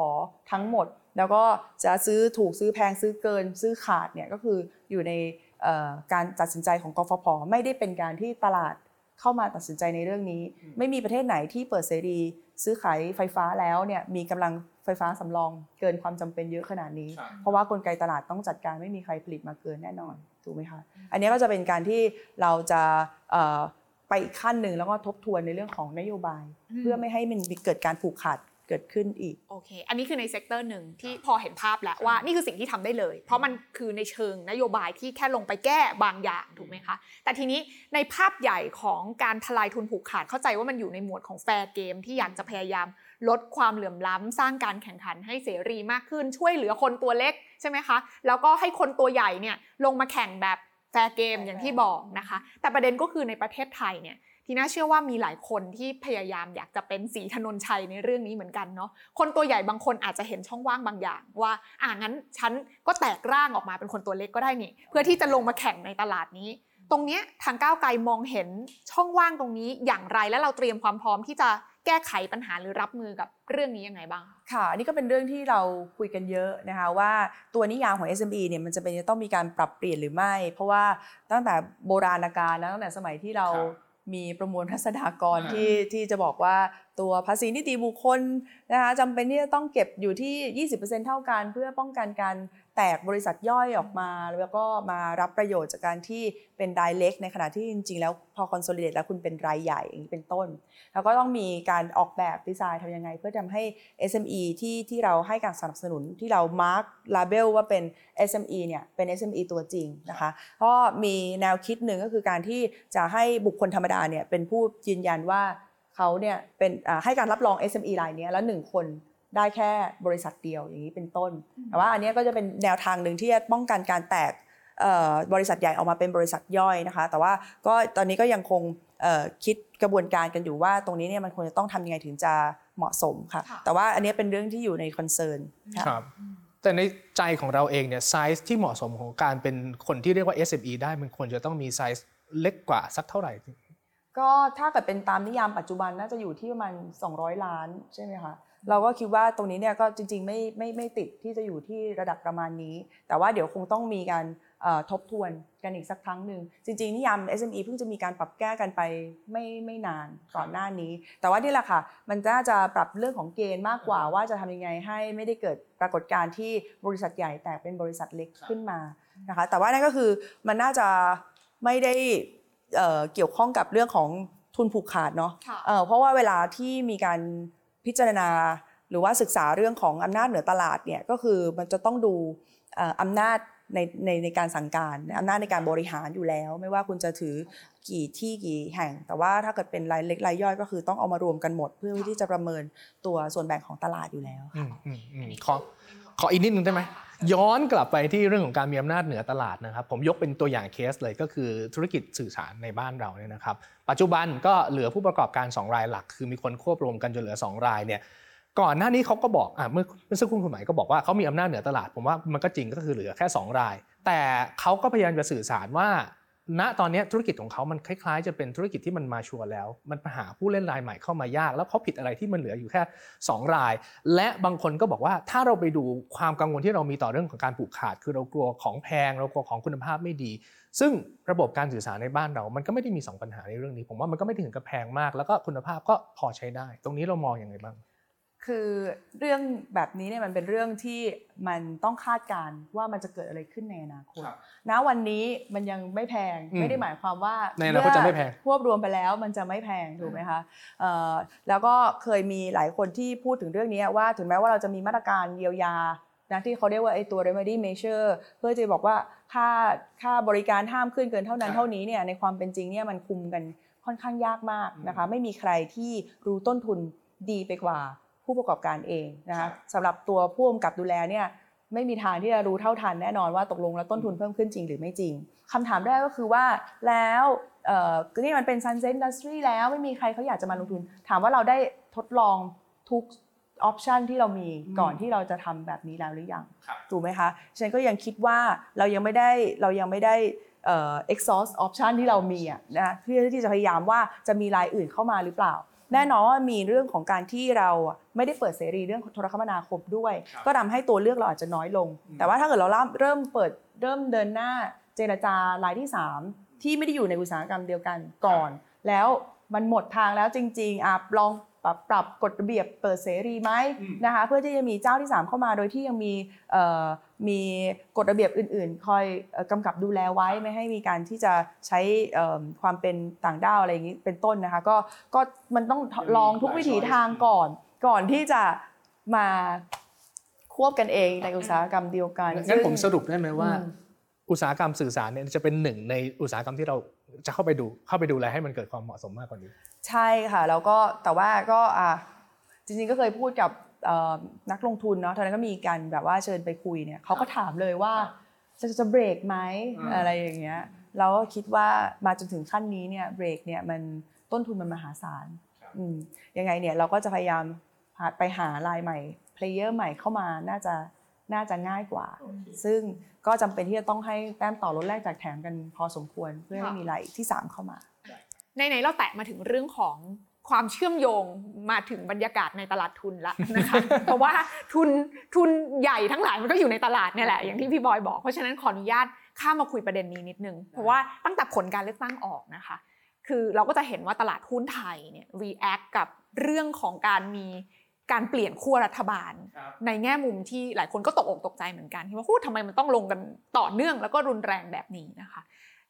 Speaker 1: ทั้งหมด แล้วก็จะซื้อถูกซื้อแพงซื้อเกิน ซื้อขาดเนี่ยก็คืออยู่ในเอ่อการตัดสินใจของกฟผไม่ได้เป็นการที่ตลาดเข้ามาตัดสินใจในเรื่องนี้ ไม่มีประเทศไหนที่เปิดเสรีซื้อขายไฟฟ้าแล้วเนี่ยมีกำลังไฟฟ้าสำรองเกินความจำเป็นเยอะขนาดนี้
Speaker 3: ครับ
Speaker 1: เพราะว่ากลไกตลาดต้องจัดการไม่มีใครผลิตมาเกินแน่นอนถูกไหมคะอันนี้ก็จะเป็นการที่เราจะเอ่อไปอีกขั้นหนึ่งแล้วก็ทบทวนในเรื่องของนโยบาย
Speaker 4: อืม
Speaker 1: เพื่อไม่ให้มันมีเกิดการผูกขาด เกิดขึ้นอีก
Speaker 4: โอเค อันนี้คือใน sector หนึ่งที่พอเห็นภาพแล้วว่านี่คือสิ่งที่ทำได้เลย เพราะมันคือในเชิงนโยบายที่แค่ลงไปแก้บางอย่างถูกไหมคะ แต่ทีนี้ในภาพใหญ่ของการทลายทุนผูกขาดเข้าใจว่ามันอยู่ในหมวดของ fair game ที่อยากจะพยายาม ลดความเหลื่อมล้ำสร้างการแข่งขันให้เสรีมากขึ้นช่วยเหลือคนตัวเล็กใช่ไหมคะแล้วก็ให้คนตัวใหญ่เนี่ยลงมาแข่งแบบ fair game อย่างที่บอกนะคะ แต่ประเด็นก็คือในประเทศไทยเนี่ย ทีน่าเชื่อว่ามีหลายคนที่พยายามอยากจะเป็นศรีธนญชัยในเรื่องนี้เหมือนกันเนาะคนตัวใหญ่บางคนอาจจะเห็นช่องว่างบางอย่าง ว่าอ่างั้นฉันก็แตกร่างออกมาเป็นคนตัวเล็กก็ได้นี่เพื่อที่จะลงมาแข่งในตลาดนี้ ตรงเนี้ยทางก้าวไกลมองเห็นช่องว่างตรงนี้อย่างไรและเราเตรียมความพร้อมที่จะแก้ไขปัญหาหรือรับมือกับเรื่องนี้ยังไงบ้างคะ
Speaker 1: ค่ะอันนี้ก็เป็นเรื่องที่เราคุยกันเยอะนะคะว่าตัวนิยามของ SME เนี่ยมันจะเป็นจะต้องมีการปรับเปลี่ยนหรือไม่ เพราะว่าตั้งแต่โบราณกาลนะตั้งแต่สมัยที่เรา
Speaker 3: ครับ
Speaker 1: มีประมวลทัศนากร
Speaker 3: อ่า
Speaker 1: ที่ที่จะบอกว่าตัวภาษีนิติบุคคลนะคะจำเป็นที่จะต้องเก็บอยู่ที่ 20%เท่ากันเพื่อป้องกันการแตแตกบริษัทย่อยออกมา แล้วก็มารับประโยชน์จากการที่เป็นรายเล็ก ในขณะที่จริง ๆ แล้วพอ consolidate แล้วคุณเป็นรายใหญ่อย่างนี้เป็นต้น แล้วก็ต้องมีการออกแบบดีไซน์ทำยังไง เพื่อทำให้ SME ที่ที่เราให้การสนับสนุนที่เรา mark label ว่าเป็น SME เนี่ยเป็น SME ตัวจริงนะคะก็มีแนวคิดหนึ่งก็คือการที่จะให้บุคคลธรรมดาเนี่ยเป็นผู้ยืนยันว่าเขาเนี่ยเป็นให้การรับรอง SME รายนี้แล้วหนึ่งคน ได้แค่บริษัทเดียวอย่างนี้เป็นต้น แต่ว่าอันเนี้ยก็จะเป็นแนวทางหนึ่งที่จะป้องกันการแตกเอ่อบริษัทใหญ่ออกมาเป็นบริษัทย่อยนะคะ แต่ว่าก็ตอนนี้ก็ยังคงเอ่อคิดกระบวนการกันอยู่ว่าตรงนี้เนี่ยมันควรจะต้องทำยังไงถึงจะเหมาะสมค่ะ
Speaker 4: ค่ะ
Speaker 1: แต่ว่าอันเนี้ยเป็นเรื่องที่อยู่ใน concern ค่ะ
Speaker 3: ครับแต่ในใจของเราเองเนี่ยไซส์ที่เหมาะสมของการเป็นคนที่เรียกว่า SME ได้มันควรจะต้องมีไซส์เล็กกว่าสักเท่าไหร่
Speaker 1: ก็ถ้าเกิดเป็นตามนิยามปัจจุบันน่าจะอยู่ที่ประมาณ 200 ล้านใช่ไหมคะ เราก็คิดว่าตรงนี้เนี่ยก็จริงๆไม่ไม่ไม่ติดที่จะอยู่ที่ระดับประมาณนี้ แต่ว่าเดี๋ยวคงต้องมีการเอ่อทบทวนกันอีกสักครั้งหนึ่งจริงๆนิยาม SME เพิ่งจะมีการปรับแก้กันไปไม่ไม่นานก่อนหน้านี้ แต่ว่านี่แหละค่ะ มันน่าจะปรับเรื่องของเกณฑ์มากกว่าว่าจะทำยังไงให้ไม่ได้เกิดปรากฏการณ์ที่บริษัทใหญ่แต่เป็นบริษัทเล็กขึ้นมานะคะแต่ว่านั่นก็คือมันน่าจะไม่ได้เอ่อเกี่ยวข้องกับเรื่องของทุนผูกขาดเนาะ
Speaker 4: ค่ะ
Speaker 1: เอ่อเพราะว่าเวลาที่มีการ พิจารณา หรือว่าศึกษาเรื่องของอำนาจเหนือตลาดเนี่ยก็คือมันจะต้องดูอำนาจในในในการสั่งการอำนาจในการบริหารอยู่แล้ว ไม่ว่าคุณจะถือกี่ที่กี่แห่ง แต่ว่าถ้าเกิดเป็นรายเล็กรายย่อยก็คือต้องเอามารวมกันหมด เพื่อที่จะประเมินตัวส่วนแบ่งของตลาดอยู่แล้ว
Speaker 3: อืมอืมอืมขอขออีกนิดนึงได้ไหม ย้อนกลับไปที่เรื่องของการมีอำนาจเหนือตลาดนะครับ ผมยกเป็นตัวอย่างเคสเลยก็คือธุรกิจสื่อสารในบ้านเราเนี่ยนะครับ ปัจจุบันก็เหลือผู้ประกอบการ 2 รายหลัก คือมีคนควบรวมกันจนเหลือ 2 รายเนี่ยก่อนหน้านี้เขาก็บอกอะเมื่อเมื่อสักครู่คุณหมายก็บอกว่าเขามีอำนาจเหนือตลาด ผมว่ามันก็จริงก็คือเหลือแค่ 2 ราย แต่เขาก็พยายามจะสื่อสารว่า ณตอนนี้ธุรกิจของเขามันคล้ายๆ จะเป็นธุรกิจที่มันมาชัวร์แล้ว มันหาผู้เล่นรายใหม่เข้ามายาก แล้วเขาผิดอะไรที่มันเหลืออยู่แค่ 2 ราย และบางคนก็บอกว่าถ้าเราไปดูความกังวลที่เรามีต่อเรื่องของการผูกขาด คือเรากลัวของแพง เรากลัวของคุณภาพไม่ดี ซึ่งระบบการสื่อสารในบ้านเรา มันก็ไม่ได้มี 2 ปัญหาในเรื่องนี้ ผมว่ามันก็ไม่ถึงกับแพงมาก แล้วก็คุณภาพก็พอใช้ได้ ตรงนี้เรามองอย่างไรบ้าง
Speaker 1: คือเรื่องแบบนี้เนี่ยมันเป็นเรื่องที่มันต้องคาดการณ์ว่ามันจะเกิดอะไรขึ้นในอนาคต
Speaker 3: ครับ
Speaker 1: ณวันนี้มันยังไม่แพง
Speaker 3: อืม
Speaker 1: ไม่ได้หมายความว่า
Speaker 3: ในอนาคตจะไม่แพง
Speaker 1: เอควบรวมไปแล้วมันจะไม่แพงถูกไหมคะเอ่อแล้วก็เคยมีหลายคนที่พูดถึงเรื่องนี้ว่าถึงแม้ว่าเราจะมีมาตรการเยียวยานะที่เขาเรียกว่าไอ้ตัว remedy measure เพื่อจะบอกว่าค่าค่าบริการห้ามขึ้นเกินเท่านั้นเท่านี้เนี่ยในความเป็นจริงเนี่ยมันคุมกันค่อนข้างยากมากนะคะไม่มีใครที่รู้ต้นทุนดีไปกว่า ผู้ประกอบการเองนะคะสำหรับตัวผู้กำกับดูแลเนี่ยไม่มีทางที่จะรู้เท่าทันแน่นอนว่าตกลงแล้วต้นทุนเพิ่มขึ้นจริงหรือไม่จริงคำถามแรกก็คือว่าแล้วเอ่อนี่มันเป็น sunset industry แล้วไม่มีใครเขาอยากจะมาลงทุน ถามว่าเราได้ทดลองทุกออปชันที่เรามีก่อนที่เราจะทำแบบนี้แล้วหรือยัง
Speaker 3: ครับ
Speaker 1: ถูกไหมคะฉันก็ยังคิดว่าเรายังไม่ได้เรายังไม่ได้เอ่อ exhaust option ที่เรามีอะนะเพื่อที่จะพยายามว่าจะมีรายอื่นเข้ามาหรือเปล่า แน่นอนว่ามีเรื่องของการที่เราอะไม่ได้เปิดเสรีเรื่องโทรคมนาคมด้วย
Speaker 3: ครับ
Speaker 1: ก็ทำให้ตัวเลือกเราอาจจะน้อยลง แต่ว่าถ้าเกิดเราเริ่มเริ่มเปิดเริ่มเดินหน้าเจรจารายที่ 3 ที่ไม่ได้อยู่ในอุตสาหกรรมเดียวกันก่อน แล้วมันหมดทางแล้วจริงๆอะลองปรับปรับกฎระเบียบเปิดเสรีไหม
Speaker 3: อืม
Speaker 1: นะคะเพื่อที่จะมีเจ้าที่ 3 เข้ามาโดยที่ยังมีเอ่อ มีกฎระเบียบอื่น ๆ คอยเอ่อกำกับดูแลไว้ไม่ให้มีการที่จะใช้เอิ่มความเป็นต่างด้าวอะไรอย่างนี้เป็นต้นนะคะก็ก็มันต้องลองทุกวิถีทางก่อน ก่อนที่จะมาควบกันเองในอุตสาหกรรมเดียวกัน
Speaker 3: งั้นผม
Speaker 1: ซึ่
Speaker 3: สรุปได้ไหมว่า
Speaker 1: อืม
Speaker 3: อุตสาหกรรมสื่อสารเนี่ยจะเป็นหนึ่งในอุตสาหกรรมที่เราจะเข้าไปดูเข้าไปดูแลให้มันเกิดความเหมาะสมมากกว่านี้
Speaker 1: ใช่ค่ะแล้วก็แต่ว่าก็อะจริงๆก็เคยพูดกับเอ่อ นักลงทุนเนาะตอนนั้นก็มีการแบบว่าเชิญไปคุยเนี่ยเขาก็ถามเลยว่าจะจะเบรกไหม
Speaker 3: อืม
Speaker 1: อะไรอย่างเงี้ยเราก็คิดว่ามาจนถึงขั้นนี้เนี่ยเบรกเนี่ยมันต้นทุนมันมหาศาลอืมยังไงเนี่ยเราก็จะพยายามหาไปหารายใหม่เพลเยอร์ใหม่เข้ามาน่าจะน่าจะง่ายกว่า ซึ่งก็จำเป็นที่จะต้องให้แต้มต่อลดแรกจากแถมกันพอสมควรเพื่อให้
Speaker 4: ค่ะ
Speaker 1: มีรายที่ 3 เข้ามา
Speaker 4: ในไหนๆเราแตะมาถึงเรื่องของ ความเชื่อมโยงมาถึงบรรยากาศในตลาดทุนละนะคะ เพราะว่าทุนทุนใหญ่ทั้งหลายมันก็อยู่ในตลาดเนี่ยแหละอย่างที่พี่บอยบอก เพราะฉะนั้นขออนุญาตข้ามมาคุยประเด็นนี้นิดนึง เพราะว่าตั้งแต่ผลการเลือกตั้งออกนะคะ คือเราก็จะเห็นว่าตลาดหุ้นไทยเนี่ย react กับเรื่องของการมีการเปลี่ยนขั้วรัฐบาล ในแง่มุมที่หลายคนก็ตกอกตกใจเหมือนกันที่ว่าพูดทำไมมันต้องลงกันต่อเนื่องแล้วก็รุนแรงแบบนี้นะคะ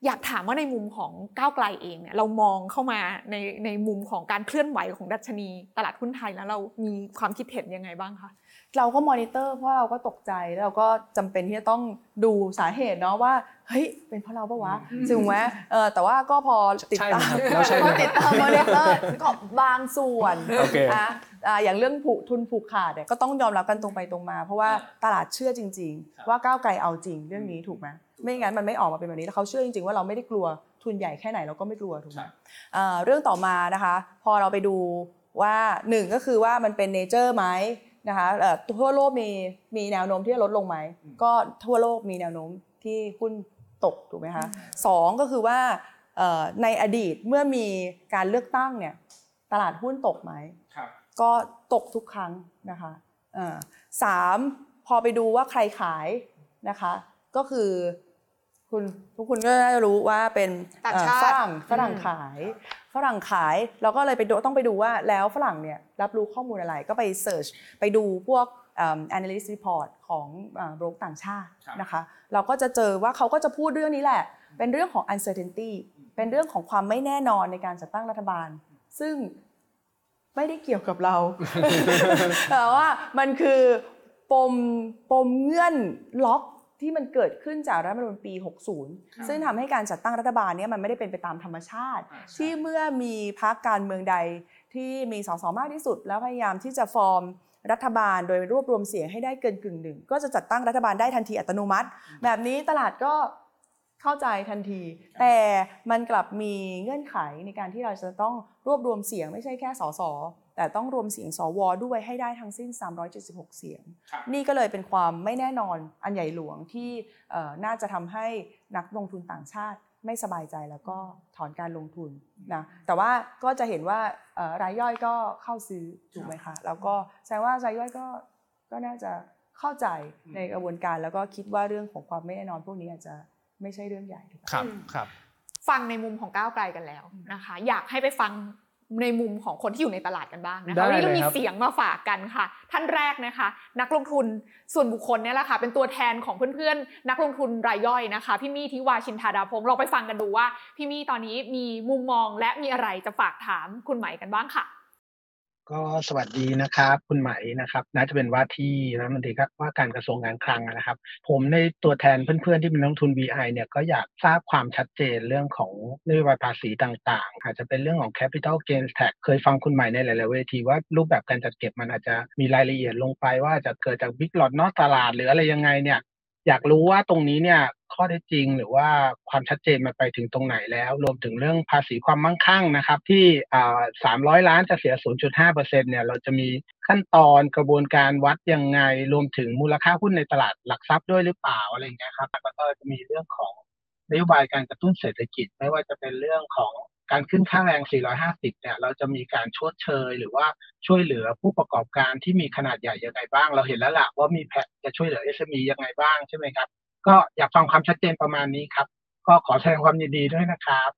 Speaker 4: อยากถามว่าในมุมของก้าวไกลเองเนี่ยเรามองเข้ามาในในมุมของการเคลื่อนไหวของดัชนี ตลาดหุ้นไทยแล้วเรามีความคิดเห็นยังไงบ้างคะ
Speaker 1: เราก็มอนิเตอร์เพราะเราก็ตกใจแล้วเราก็จำเป็นที่จะต้องดูสาเหตุเนาะว่าเฮ้ยเป็นเพราะเราปะวะถูกไหมเออแต่ว่าก็พอติด
Speaker 3: ใช่ไหม
Speaker 1: ตาม
Speaker 3: ครับแล้วใช่ไหม
Speaker 1: พอติดตามมอนิเตอร์ก็บางส่วน
Speaker 3: โอเค
Speaker 1: นะอ่าอย่างเรื่องผูกทุนผูกขาดเนี่ยก็ต้องยอมรับกันตรงไปตรงมา เพราะว่าตลาดเชื่อจริง ๆ ว่าก้าวไกลเอาจริงเรื่องนี้ถูกไหม ไม่งั้นมันไม่ออกมาเป็นแบบนี้แล้วเขาเชื่อจริงๆว่าเราไม่ได้กลัวทุนใหญ่แค่ไหนเราก็ไม่กลัวถูกไหมอ่าเรื่องต่อมานะคะ พอเราไปดูว่าหนึ่งก็คือว่ามันเป็นเนเจอร์ไหมนะคะเอ่อทั่วโลกมีมีแนวโน้มที่จะลดลงไหมก็ทั่วโลกมีแนวโน้มที่หุ้นตกถูกไหมคะสองก็คือว่าเอ่อในอดีตเมื่อมีการเลือกตั้งเนี่ยตลาดหุ้นตกไหมก็ตกทุกครั้งนะคะเอ่อสามพอไปดูว่าใครขายนะคะ ก็คือ คุณทุกคนก็น่าจะรู้ว่าเป็น
Speaker 4: ต่าง
Speaker 1: เอ่อ
Speaker 4: ชาติ
Speaker 1: ฝรั่งฝรั่ง
Speaker 4: อืม
Speaker 1: ขาย ฝรั่งขายเราก็เลยไปดูต้องไปดูว่าแล้วฝรั่งเนี่ยรับรู้ข้อมูลอะไรก็ไปเสิร์ชไปดูพวกเอ่อ analyst report ของโบรกต่างชาตินะคะ เราก็จะเจอว่าเขาก็จะพูดเรื่องนี้แหละ เป็นเรื่องของ uncertainty เป็นเรื่องของความไม่แน่นอนในการจัดตั้งรัฐบาล ซึ่งไม่ได้เกี่ยวกับเรา แต่ว่ามันคือปมปมเงื่อนล็อก ที่มันเกิดขึ้นจากรัฐธรรมนูญปี 60 ซึ่งทำให้การจัดตั้งรัฐบาลเนี่ยมันไม่ได้เป็นไปตามธรรมชาติ ที่เมื่อมีพรรคการเมืองใดที่มีสสมากที่สุด แล้วพยายามที่จะฟอร์มรัฐบาลโดยรวบรวมเสียงให้ได้เกินกึ่งหนึ่ง ก็จะจัดตั้งรัฐบาลได้ทันทีอัตโนมัติ แบบนี้ตลาดก็เข้าใจทันที แต่มันกลับมีเงื่อนไขในการที่เราจะต้องรวบรวมเสียงไม่ใช่แค่สส แต่ต้องรวมเสียงสวด้วยให้ได้ทั้งสิ้น 376 เสียง นี่ก็เลยเป็นความไม่แน่นอนอันใหญ่หลวงที่เอ่อน่าจะทำให้นักลงทุนต่างชาติไม่สบายใจแล้วก็ถอนการลงทุนนะแต่ว่าก็จะเห็นว่าเอ่อรายย่อยก็เข้าซื้อถูกไหมคะแล้วก็แสดงว่ารายย่อยก็ก็น่าจะเข้าใจในกระบวนการแล้วก็คิดว่าเรื่องของความไม่แน่นอนพวกนี้อาจจะไม่ใช่เรื่องใหญ่หรือเปล่า
Speaker 3: ครับครับ
Speaker 4: ฟังในมุมของก้าวไกลกันแล้วนะคะ อยากให้ไปฟัง ในมุมของคนที่อยู่ในตลาดกันบ้างนะคะ
Speaker 3: ได้
Speaker 4: วันนี้เรา
Speaker 3: เลย
Speaker 4: มี
Speaker 3: ครับ
Speaker 4: เสียงมาฝากกันค่ะ ท่านแรกนะคะ นักลงทุนส่วนบุคคลเนี่ยแหละค่ะ เป็นตัวแทนของเพื่อนๆ นักลงทุนรายย่อยนะคะ พี่มี่ทิวาชินธาดาพงศ์ลองไปฟังกันดูว่า พี่มี่ตอนนี้มีมุมมองและมีอะไรจะฝากถามคุณไหมกันบ้างค่ะ
Speaker 6: ก็สวัสดีนะครับ คุณไหมนะครับน่าจะเป็นว่าที่รัฐมนตรีว่าการกระทรวงการคลังนะครับ ผมในตัวแทนเพื่อนๆที่เป็นนักทุน VI เนี่ยก็อยากทราบความชัดเจนเรื่องของนโยบายภาษีต่างๆ อาจจะเป็นเรื่องของ capital gains tax เคยฟังคุณใหม่ในหลายๆเวทีว่ารูปแบบการจัดเก็บมันอาจจะมีรายละเอียดลงไปว่าจะเกิดจาก big lot นอกตลาดหรืออะไรยังไงเนี่ย อยากรู้ว่าตรงนี้เนี่ยข้อเท็จจริง หรือว่าความชัดเจนมันไปถึงตรงไหนแล้ว รวมถึงเรื่องภาษีความมั่งคั่งนะครับ ที่300ล้านจะเสีย 0.5%เนี่ยเราจะมีขั้นตอนกระบวนการวัดยังไง รวมถึงมูลค่าหุ้นในตลาดหลักทรัพย์ด้วยหรือเปล่าอะไรอย่างเงี้ยครับแล้วก็จะมีเรื่องของนโยบายการกระตุ้นเศรษฐกิจ ไม่ว่าจะเป็นเรื่องของ การขึ้นค่าแรง 450 เนี่ย เราจะมีการชดเชย หรือว่าช่วยเหลือผู้ประกอบการที่มีขนาดใหญ่ยังไงบ้าง เราเห็นแล้วล่ะว่ามีแผนจะช่วยเหลือ SME ยังไงบ้างใช่ไหมครับ ก็อยากฟังความชัดเจนประมาณนี้ครับ ก็ขอแสดงความยินดีด้วยนะครับ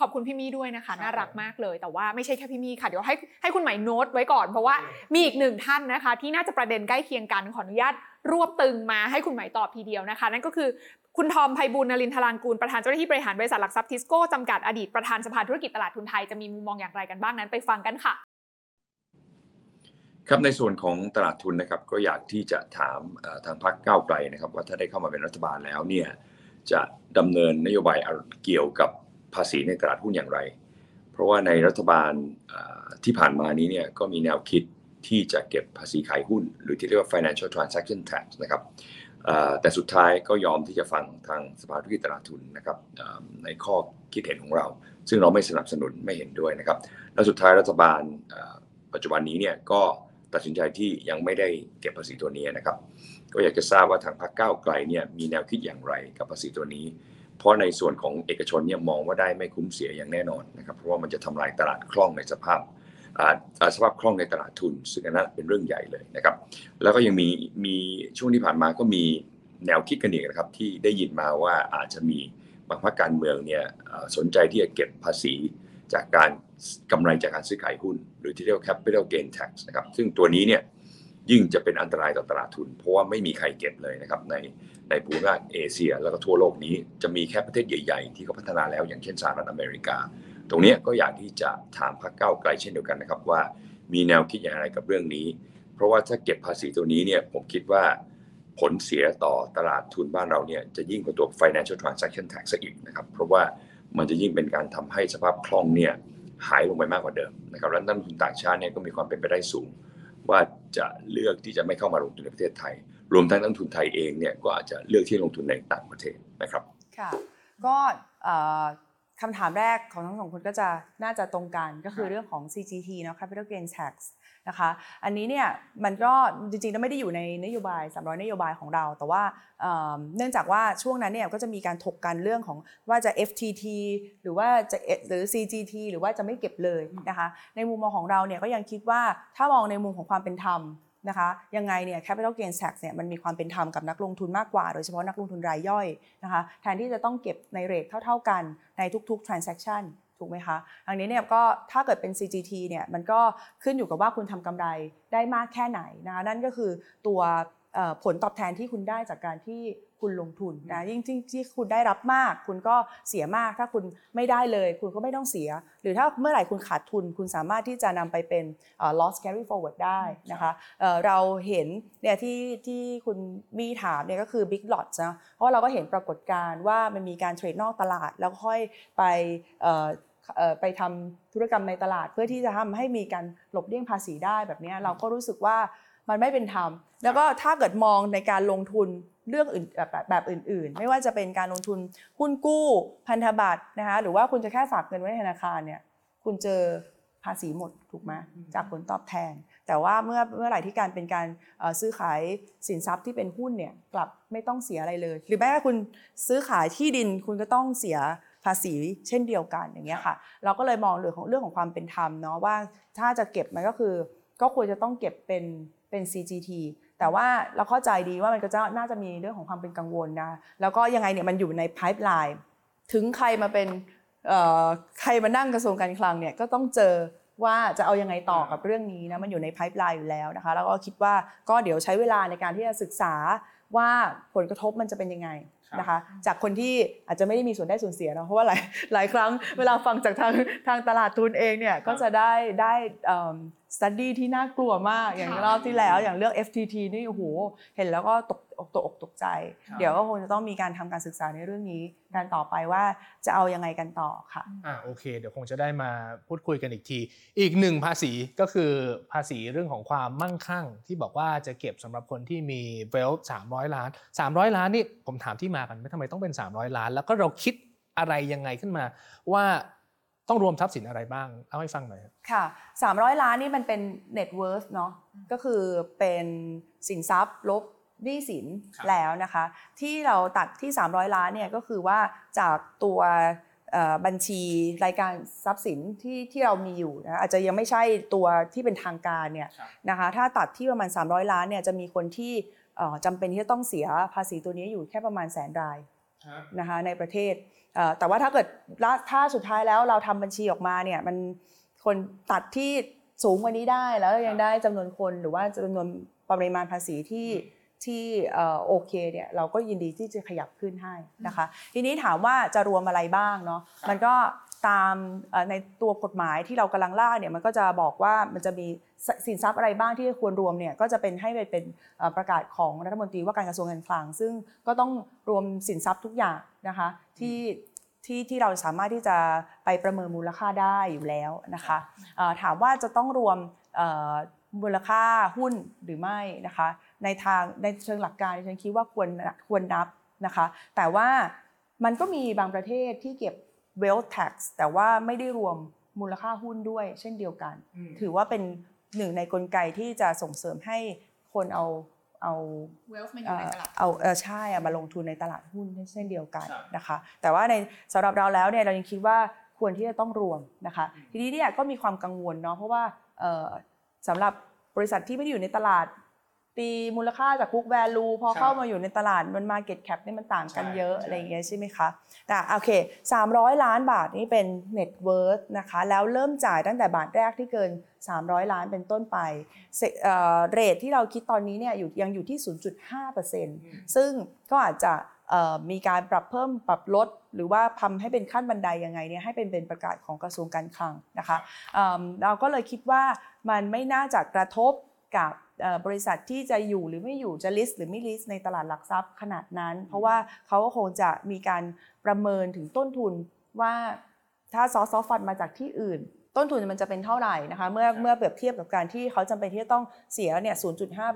Speaker 4: ขอบคุณพี่มี่ด้วยนะคะ น่ารักมากเลย แต่ว่าไม่ใช่แค่พี่มี่ค่ะ เดี๋ยวให้ให้คุณไหมายโน้ตไว้ก่อน เพราะว่ามีอีกหนึ่งท่านนะคะ ที่น่าจะประเด็นใกล้เคียงกันขออนุญาตรวบตึงมาให้คุณไหมายตอบทีเดียวนะคะ นั่นก็คือ คุณทอมไพบูลนรินทรางกูล ประธานเจ้าหน้าที่บริหารบริษัทหลักทรัพย์ทิสโก้จำกัดอดีตประธานสภาธุรกิจตลาดทุนไทยจะมีมุมมองอย่างไรกันบ้างนั้นไปฟังกันค่ะ
Speaker 7: ครับในส่วนของตลาดทุนนะครับก็อยากที่จะถามทางพรรคก้าวไกลนะครับ ว่าถ้าได้เข้ามาเป็นรัฐบาลแล้วเนี่ยจะดำเนินนโยบายเกี่ยวกับภาษีในตลาดหุ้นอย่างไร เพราะว่าในรัฐบาลที่ผ่านมานี้เนี่ยก็มีแนวคิดที่จะเก็บภาษีขายหุ้น หรือที่เรียกว่า financial transaction tax นะครับ แต่สุดท้ายก็ยอมที่จะฟังทางสภาธุรกิจตลาดทุนนะครับในข้อคิดเห็นของเรา ซึ่งเราไม่สนับสนุนไม่เห็นด้วยนะครับ และสุดท้ายรัฐบาลปัจจุบันนี้เนี่ยก็ตัดสินใจที่ยังไม่ได้เก็บภาษีตัวนี้นะครับ ก็อยากจะทราบว่าทางพรรคก้าวไกลเนี่ยมีแนวคิดอย่างไรกับภาษีตัวนี้ เพราะในส่วนของเอกชนเนี่ยมองว่าได้ไม่คุ้มเสียอย่างแน่นอนนะครับ เพราะว่ามันจะทำลายตลาดคล่องในสภาพ สภาพคล่องในตลาดทุน ซึ่งอันนั้นเป็นเรื่องใหญ่เลยนะครับ แล้วก็ยังมีมีช่วงที่ผ่านมาก็มีแนวคิดกันอีกนะครับที่ได้ยินมาว่าอาจจะมีบางพรรคการเมืองเนี่ยสนใจที่จะเก็บภาษีจากการกำไรจากการซื้อขายหุ้น หรือที่เรียกว่า capital gain tax นะครับซึ่งตัวนี้เนี่ยยิ่งจะเป็นอันตรายต่อตลาดทุน เพราะว่าไม่มีใครเก็บเลยนะครับในในภูมิภาคเอเชีย แล้วก็ทั่วโลกนี้จะมีแค่ประเทศใหญ่ ๆ ที่เขาพัฒนาแล้วอย่างเช่นสหรัฐอเมริกา ตรงนี้ก็อยากที่จะถามพรรคเก้าไกลเช่นเดียวกันนะครับว่ามีแนวคิดอย่างไรกับเรื่องนี้ เพราะว่าถ้าเก็บภาษีตัวนี้เนี่ยผมคิดว่าผลเสียต่อตลาดทุนบ้านเราเนี่ยจะยิ่งกว่าตัว financial transaction tax ซะอีกนะครับ เพราะว่ามันจะยิ่งเป็นการทำให้สภาพคล่องเนี่ยหายลงไปมากกว่าเดิมนะครับและนักลงทุนต่างชาติเนี่ยก็มีความเป็นไปได้สูง ว่าจะเลือกที่จะไม่เข้ามาลงทุนในประเทศไทย รวมทั้งนักลงทุนไทยเองเนี่ยก็อาจจะเลือกที่ลงทุนในต่างประเทศนะครับ
Speaker 1: ค่ะ ก็ คำถามแรกของทั้งสองคนก็จะน่าจะตรงกันก็คือเรื่องของ CGT เนาะ Capital Gain Tax นะคะ อันนี้เนี่ยมันก็จริงๆแล้วไม่ได้อยู่ในนโยบาย 300 นโยบายของเรา แต่ว่าเอ่อเนื่องจากว่าช่วงนั้นเนี่ยก็จะมีการถกกันเรื่องของว่าจะ FTT หรือว่าจะหรือ CGT หรือว่าจะไม่เก็บเลยนะคะ ในมุมมองของเราเนี่ยก็ยังคิดว่าถ้ามองในมุมของความเป็นธรรมนะคะยังไงเนี่ย capital gain tax เนี่ยมันมีความเป็นธรรมกับนักลงทุนมากกว่า โดยเฉพาะนักลงทุนรายย่อยนะคะแทนที่จะต้องเก็บในเรทเท่า ๆกัน ในทุกๆ transaction ถูกไหมคะอันนี้เนี่ยก็ถ้าเกิดเป็น CGT เนี่ยมันก็ขึ้นอยู่กับว่าคุณทำกำไรได้มากแค่ไหนนะคะนั่นก็คือตัวผลตอบแทนที่คุณได้จากการที่ คุณลงทุนนะยิ่งที่ที่คุณได้รับมาก คุณก็เสียมาก ถ้าคุณไม่ได้เลย คุณก็ไม่ต้องเสีย หรือถ้าเมื่อไหร่คุณขาดทุน คุณสามารถที่จะนำไปเป็นเอ่อ loss carry forward ได้นะคะเอ่อเราเห็นเนี่ยที่ที่คุณมีถามเนี่ยก็คือ big lots นะเพราะว่าเราก็เห็นปรากฏการณ์ว่ามันมีการเทรดนอกตลาดแล้วค่อยไปเอ่อเอ่อไปทำธุรกรรมในตลาด เพื่อที่จะทำให้มีการหลบเลี่ยงภาษีได้แบบเนี้ยเราก็รู้สึกว่ามันไม่เป็นธรรม แล้วก็ถ้าเกิดมองในการลงทุน เรื่องอื่นแบบแบบแบบอื่น ๆ ไม่ว่าจะเป็นการลงทุนหุ้นกู้พันธบัตรนะคะหรือว่าคุณจะแค่ฝากเงินไว้ในธนาคารเนี่ยคุณเจอภาษีหมดถูกไหมจากผลตอบแทน แต่ว่าเมื่อเมื่อไหร่ที่การเป็นการเอ่อซื้อขายสินทรัพย์ที่เป็นหุ้นเนี่ยกลับไม่ต้องเสียอะไรเลย หรือแม้กระทั่งคุณซื้อขายที่ดินคุณก็ต้องเสียภาษีเช่นเดียวกันอย่างเงี้ยค่ะ เราก็เลยมองเรื่องของเรื่องของความเป็นธรรมเนาะว่าถ้าจะเก็บมันก็คือ ก็ควรจะต้องเก็บเป็นเป็น CGT แต่ว่าเราเข้าใจดีว่ามันก็จะน่าจะมีเรื่องของความเป็นกังวลนะแล้วก็ยังไงเนี่ยมันอยู่ในไพ p e ไลน์ถึงใครมาเป็นใครมานั่งกระทรวงการคลังเนี่ยก็ต้องเจอว่าจะเอายังไงต่อกับเรื่องนี้นะมันอยู่ในไพ p e l i n e อยู่แล้วนะคะแล้วก็คิดว่าก็เดี๋ยวใช้เวลาในการที่จะศึกษาว่าผลกระทบมันจะเป็นยังไง นะคะ จากคนที่อาจจะไม่ได้มีส่วนได้ส่วนเสียเนาะเพราะว่าหลายหลายครั้งเวลาฟังจากทางทางตลาดทุนเองเนี่ยก็จะได้ได้สตัดดี้ที่น่ากลัวมากอย่างรอบที่แล้วอย่างเรื่อง FTT นี่โอ้โหเห็นแล้วก็ตก ตกอกตกใจ
Speaker 3: ครับ
Speaker 1: เดี๋ยวก็คงจะต้องมีการทำการศึกษาในเรื่องนี้กันต่อไปว่าจะเอายังไงกันต่อค่ะ
Speaker 3: อ่าโอเค เดี๋ยวคงจะได้มาพูดคุยกันอีกที อีกหนึ่งภาษีก็คือภาษีเรื่องของความมั่งคั่ง ที่บอกว่าจะเก็บสำหรับคนที่มีเวลสามร้อยล้าน 300 ล้านนี่ผมถามที่มากันไม่ทำไมต้องเป็น 300 ล้าน แล้วก็เราคิดอะไรยังไงขึ้นมาว่าต้องรวมทรัพย์สินอะไรบ้างเล่าให้ฟังหน่อยครับ
Speaker 1: ค่ะ 300 ล้านนี่มันเป็น net worth เนาะก็คือเป็นสินทรัพย์ลบ หนี้สิน
Speaker 3: ครับ
Speaker 1: แล้วนะคะ ที่เราตัดที่ 300 ล้านเนี่ยก็คือว่าจากตัวเอ่อบัญชีรายการทรัพย์สินที่ที่เรามีอยู่นะอาจจะยังไม่ใช่ตัวที่เป็นทางการเนี่ยนะคะถ้าตัดที่ประมาณ 300 ล้านเนี่ยจะมีคนที่เอ่อจำเป็นที่จะต้องเสียภาษีตัวนี้อยู่แค่ประมาณแสนรายนะคะในประเทศเอ่อแต่ว่าถ้าเกิดละถ้าสุดท้ายแล้วเราทำบัญชีออกมาเนี่ยมันคนตัดที่สูงกว่านี้ได้แล้วยังได้จำนวนคนหรือว่าจำนวนปริมาณภาษีที่ ที่เอ่อโอเคเนี่ยเราก็ยินดีที่จะขยับขึ้นให้นะคะ ทีนี้ถามว่าจะรวมอะไรบ้างเนาะมันก็ตามเอ่อในตัวกฎหมายที่เรากำลังล่าเนี่ยมันก็จะบอกว่ามันจะมีสสินทรัพย์อะไรบ้างที่ควรรวมเนี่ยก็จะเป็นให้ไปเป็นเอ่อประกาศของรัฐมนตรีว่าการกระทรวงการคลัง ซึ่งก็ต้องรวมสินทรัพย์ทุกอย่างนะคะที่ที่ที่เราสามารถที่จะไปประเมินมูลค่าได้อยู่แล้วนะคะเอ่อถามว่าจะต้องรวมเอ่อมูลค่าหุ้นหรือไม่นะคะ ในทางในเชิงหลักการดิฉันคิดว่าควรควรนับนะคะ แต่ว่ามันก็มีบางประเทศที่เก็บ wealth tax แต่ว่าไม่ได้รวมมูลค่าหุ้นด้วย เช่นเดียวกัน ถือว่าเป็นหนึ่งในกลไกที่จะส่งเสริมให้คนเอาเอา
Speaker 4: เวลส์มันอ
Speaker 1: เอ่
Speaker 4: ยู่ใน
Speaker 1: อ
Speaker 4: ตลาด
Speaker 1: เอาเออใช่อะมาลงทุนในตลาดหุ้นเช่นเดียวกัน
Speaker 3: ครับ
Speaker 1: นะคะ แต่ว่าในสำหรับเราแล้วเนี่ยเรายังคิดว่าควรที่จะต้องรวมนะคะ ทีนี้เนี่ยก็มีความกังวลเนาะเพราะว่าเอ่อสำหรับบริษัทที่ไม่ได้อยู่ในตลาด ตีมูลค่าจาก book value พอ
Speaker 5: ครับ
Speaker 1: เข้ามาอยู่ในตลาดมัน market cap นี่มันต่างกัน
Speaker 5: ใช่
Speaker 1: เยอะ
Speaker 5: ใช่
Speaker 1: อะไรอย่างเงี้ยใช่ไหมคะแต่โอเค 300 ล้านบาทนี่เป็น net worth นะคะ แล้วเริ่มจ่ายตั้งแต่บาทแรกที่เกิน 300 ล้านเป็นต้นไปเซเอ่อเรทที่เราคิดตอนนี้เนี่ยอยู่ยังอยู่ที่ 0.5%ซึ่งก็อาจจะเอ่อมีการปรับเพิ่มปรับลด หรือว่าทำให้เป็นขั้นบันไดยังไงเนี่ยให้เป็นเป็นประกาศของกระทรวงการคลังนะคะเอิ่มเราก็เลยคิดว่ามันไม่น่าจะกระทบกับเอ่อ บริษัทที่จะอยู่หรือไม่อยู่จะ list หรือไม่ list ในตลาดหลักทรัพย์ขนาดนั้น เพราะว่าเขาก็คงจะมีการประเมินถึงต้นทุนว่าถ้าซอสซอฟันมาจากที่อื่น ต้นทุนมันจะเป็นเท่าไหร่นะคะเมื่อเมื่อเปรียบเทียบกับการที่เขาจำเป็นที่จะต้องเสียเนี่ย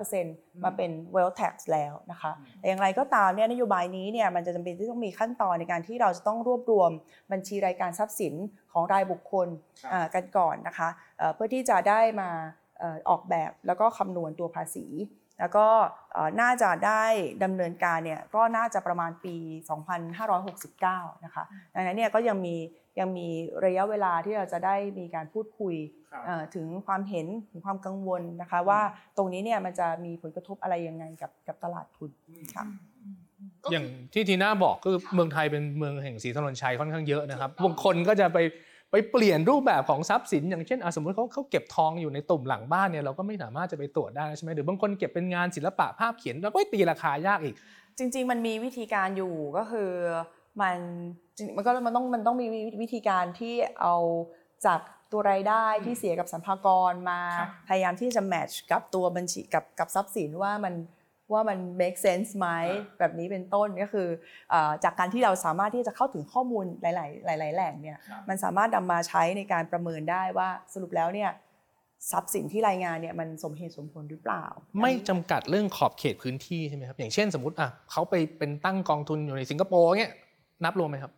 Speaker 1: 0.5%มาเป็น wealth tax แล้วนะคะแต่อย่างไรก็ตามเนี่ยนโยบายนี้เนี่ยมันจะจำเป็นที่ต้องมีขั้นตอนในการที่เราจะต้องรวบรวมบัญชีรายการทรัพย์สินของรายบุคคล
Speaker 5: ครับ
Speaker 1: อ่ากันก่อนนะคะเอ่อเพื่อที่จะได้มาเอ่อออกแบบแล้วก็คำนวณตัวภาษี แล้วก็เอ่อน่าจะได้ดำเนินการเนี่ยก็น่าจะประมาณปี 2569 นะคะดังนั้นเนี่ยก็ยังมียังมีระยะเวลาที่เราจะได้มีการพูดคุย
Speaker 5: ครับ
Speaker 1: เอ่อถึงความเห็นถึงความกังวลนะคะว่าตรงนี้เนี่ยมันจะมีผลกระทบอะไรยังไงกับกับตลาดทุนค่ะ
Speaker 3: อย่างที่ทีน่าบอกคือเมืองไทยเป็นเมืองแห่งสีถนนชัยค่อนข้างเยอะนะครับบางคนก็จะไป ไปเปลี่ยนรูปแบบของทรัพย์สิน อย่างเช่นอะสมมติเขาเขาเก็บทองอยู่ในตุ่มหลังบ้านเนี่ยเราก็ไม่สามารถจะไปตรวจได้ใช่ไหมหรือบางคนเก็บเป็นงานศิลปะภาพเขียนเราก็ตีราคายากอีก
Speaker 1: จริง ๆ มันมีวิธีการอยู่ก็คือมันจริงมันก็มันต้องมันต้องมีวิธีการที่เอาจากตัวรายได้ที่เสียกับสัมภากรมา
Speaker 5: ครับ
Speaker 1: พยายามที่จะแมทช์กับตัวบัญชีกับกับทรัพย์สินว่ามัน ว่ามัน make sense ไหมแบบนี้เป็นต้นก็คือเออจากการที่เราสามารถที่จะเข้าถึงข้อมูลหลาย ๆ หลาย ๆ แหล่งเนี่ย
Speaker 5: ครับ
Speaker 1: มันสามารถนำมาใช้ในการประเมินได้ว่าสรุปแล้วเนี่ยทรัพย์สินที่รายงานเนี่ยมันสมเหตุสมผลหรือเปล่า
Speaker 3: ไม่จำกัดเรื่องขอบเขตพื้นที่ใช่ไหมครับอย่างเช่นสมมติอะเขาไปเป็นตั้งกองทุนอยู่ในสิงคโปร์เงี้ยนับรวมไหมครับ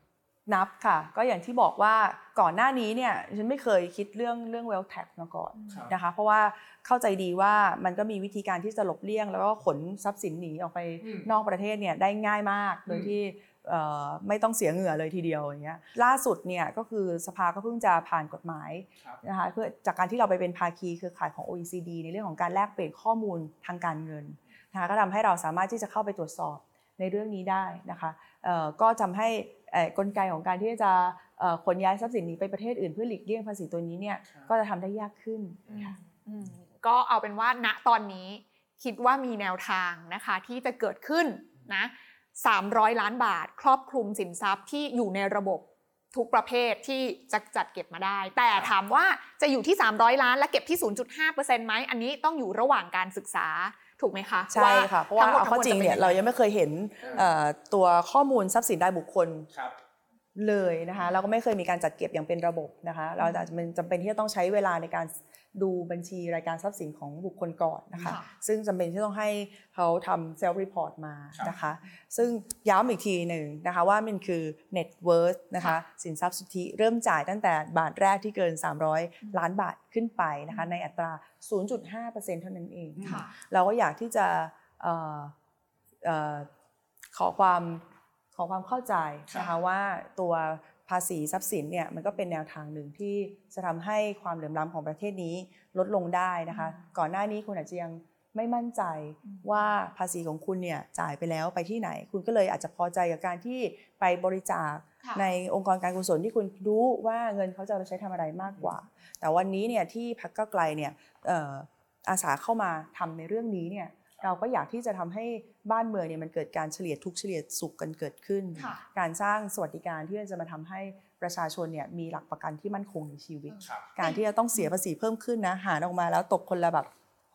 Speaker 1: นับค่ะ ก็อย่างที่บอกว่าก่อนหน้านี้เนี่ยฉันไม่เคยคิดเรื่องเรื่อง wealth tax มาก่อน
Speaker 5: ครับ
Speaker 1: นะคะ เพราะว่าเข้าใจดีว่ามันก็มีวิธีการที่จะหลบเลี่ยง แล้วก็ขนทรัพย์สินหนีออกไป
Speaker 5: อืม
Speaker 1: นอกประเทศเนี่ยได้ง่ายมากโดย
Speaker 5: อืม
Speaker 1: ที่เอ่อไม่ต้องเสียเหงื่อเลยทีเดียวอย่างเงี้ยล่าสุดเนี่ยก็คือสภาก็เพิ่งจะผ่านกฎหมาย
Speaker 5: ครับ
Speaker 1: นะคะเพื่อจากการที่เราไปเป็นภาคีเครือข่ายของ OECD ในเรื่องของการแลกเปลี่ยนข้อมูลทางการเงินนะคะก็ทำให้เราสามารถที่จะเข้าไปตรวจสอบในเรื่องนี้ได้นะคะเอ่อก็ทำให้เอ่อ กลไกของการที่จะเอ่อขนย้ายทรัพย์สินนี้ไปประเทศอื่นเพื่อหลีกเลี่ยงภาษีตัวนี้เนี่ย
Speaker 5: ครับ
Speaker 1: ก็จะทำได้ยากขึ้นค่ะ
Speaker 4: อืมก็เอาเป็นว่าณตอนนี้คิดว่ามีแนวทางนะคะที่จะเกิดขึ้นนะ300 ล้านบาท ครอบคลุมสินทรัพย์ที่อยู่ในระบบทุกประเภทที่จะจัดเก็บมาได้ แต่ถามว่าจะอยู่ที่ 300 ล้านและเก็บที่ 0.5%ไหมอันนี้ต้องอยู่ระหว่างการศึกษา ถูกไหมคะ
Speaker 1: ใช่ค่ะเพราะว่า
Speaker 4: ทั้งหมด
Speaker 1: เอาเข้าจริงเนี่ย
Speaker 4: ทั้หมดะป็
Speaker 1: เรายังไม่เคยเห็นเอ่อตัวข้อมูลทรัพย์สินรายบุคคล
Speaker 5: ครับ
Speaker 1: เลยนะคะเราก็ไม่เคยมีการจัดเก็บอย่างเป็นระบบนะคะ เราจะมันจำเป็นที่จะต้องใช้เวลาในการ ดูบัญชีรายการทรัพย์สินของบุคคลก่อนนะคะ
Speaker 4: ค่ะ
Speaker 1: ซึ่งจำเป็นที่ต้องให้เขาทำ self report มา
Speaker 5: ครับ
Speaker 1: นะคะ ซึ่งย้ำอีกทีหนึ่งนะคะว่ามันคือ net worth นะคะสินทรัพย์สุทธิเริ่มจ่ายตั้งแต่บาทแรกที่เกิน 300 ล้านบาทขึ้นไปนะคะในอัตรา 0.5%เท่านั้นเอง
Speaker 4: ค่ะ
Speaker 1: เราก็อยากที่จะเอ่อเอ่อขอความขอความเข้าใจนะคะว่าตัว ภาษีทรัพย์สินเนี่ยมันก็เป็นแนวทางหนึ่งที่จะทำให้ความเหลื่อมล้ำของประเทศนี้ลดลงได้นะคะ ก่อนหน้านี้คุณอาจจะยังไม่มั่นใจว่าภาษีของคุณเนี่ยจ่ายไปแล้วไปที่ไหน คุณก็เลยอาจจะพอใจกับการที่ไปบริจาค
Speaker 4: ค่ะ
Speaker 1: ในองค์กรการกุศลที่คุณรู้ว่าเงินเขาจะเอาไปใช้ทำอะไรมากกว่า แต่วันนี้เนี่ยที่พักเก้าวไกลเนี่ยเอ่ออาสาเข้ามาทำในเรื่องนี้เนี่ย เราก็อยากที่จะทำให้บ้านเมืองเนี่ยมันเกิดการเฉลี่ยทุกข์เฉลี่ยสุขกันเกิดขึ้น
Speaker 4: ค่ะ
Speaker 1: การสร้างสวัสดิการที่จะมาทำให้ประชาชนเนี่ยมีหลักประกันที่มั่นคงในชีวิต
Speaker 5: ครับ
Speaker 1: การที่จะต้องเสียภาษีเพิ่มขึ้นนะหารออกมาแล้วตกคนละแบบ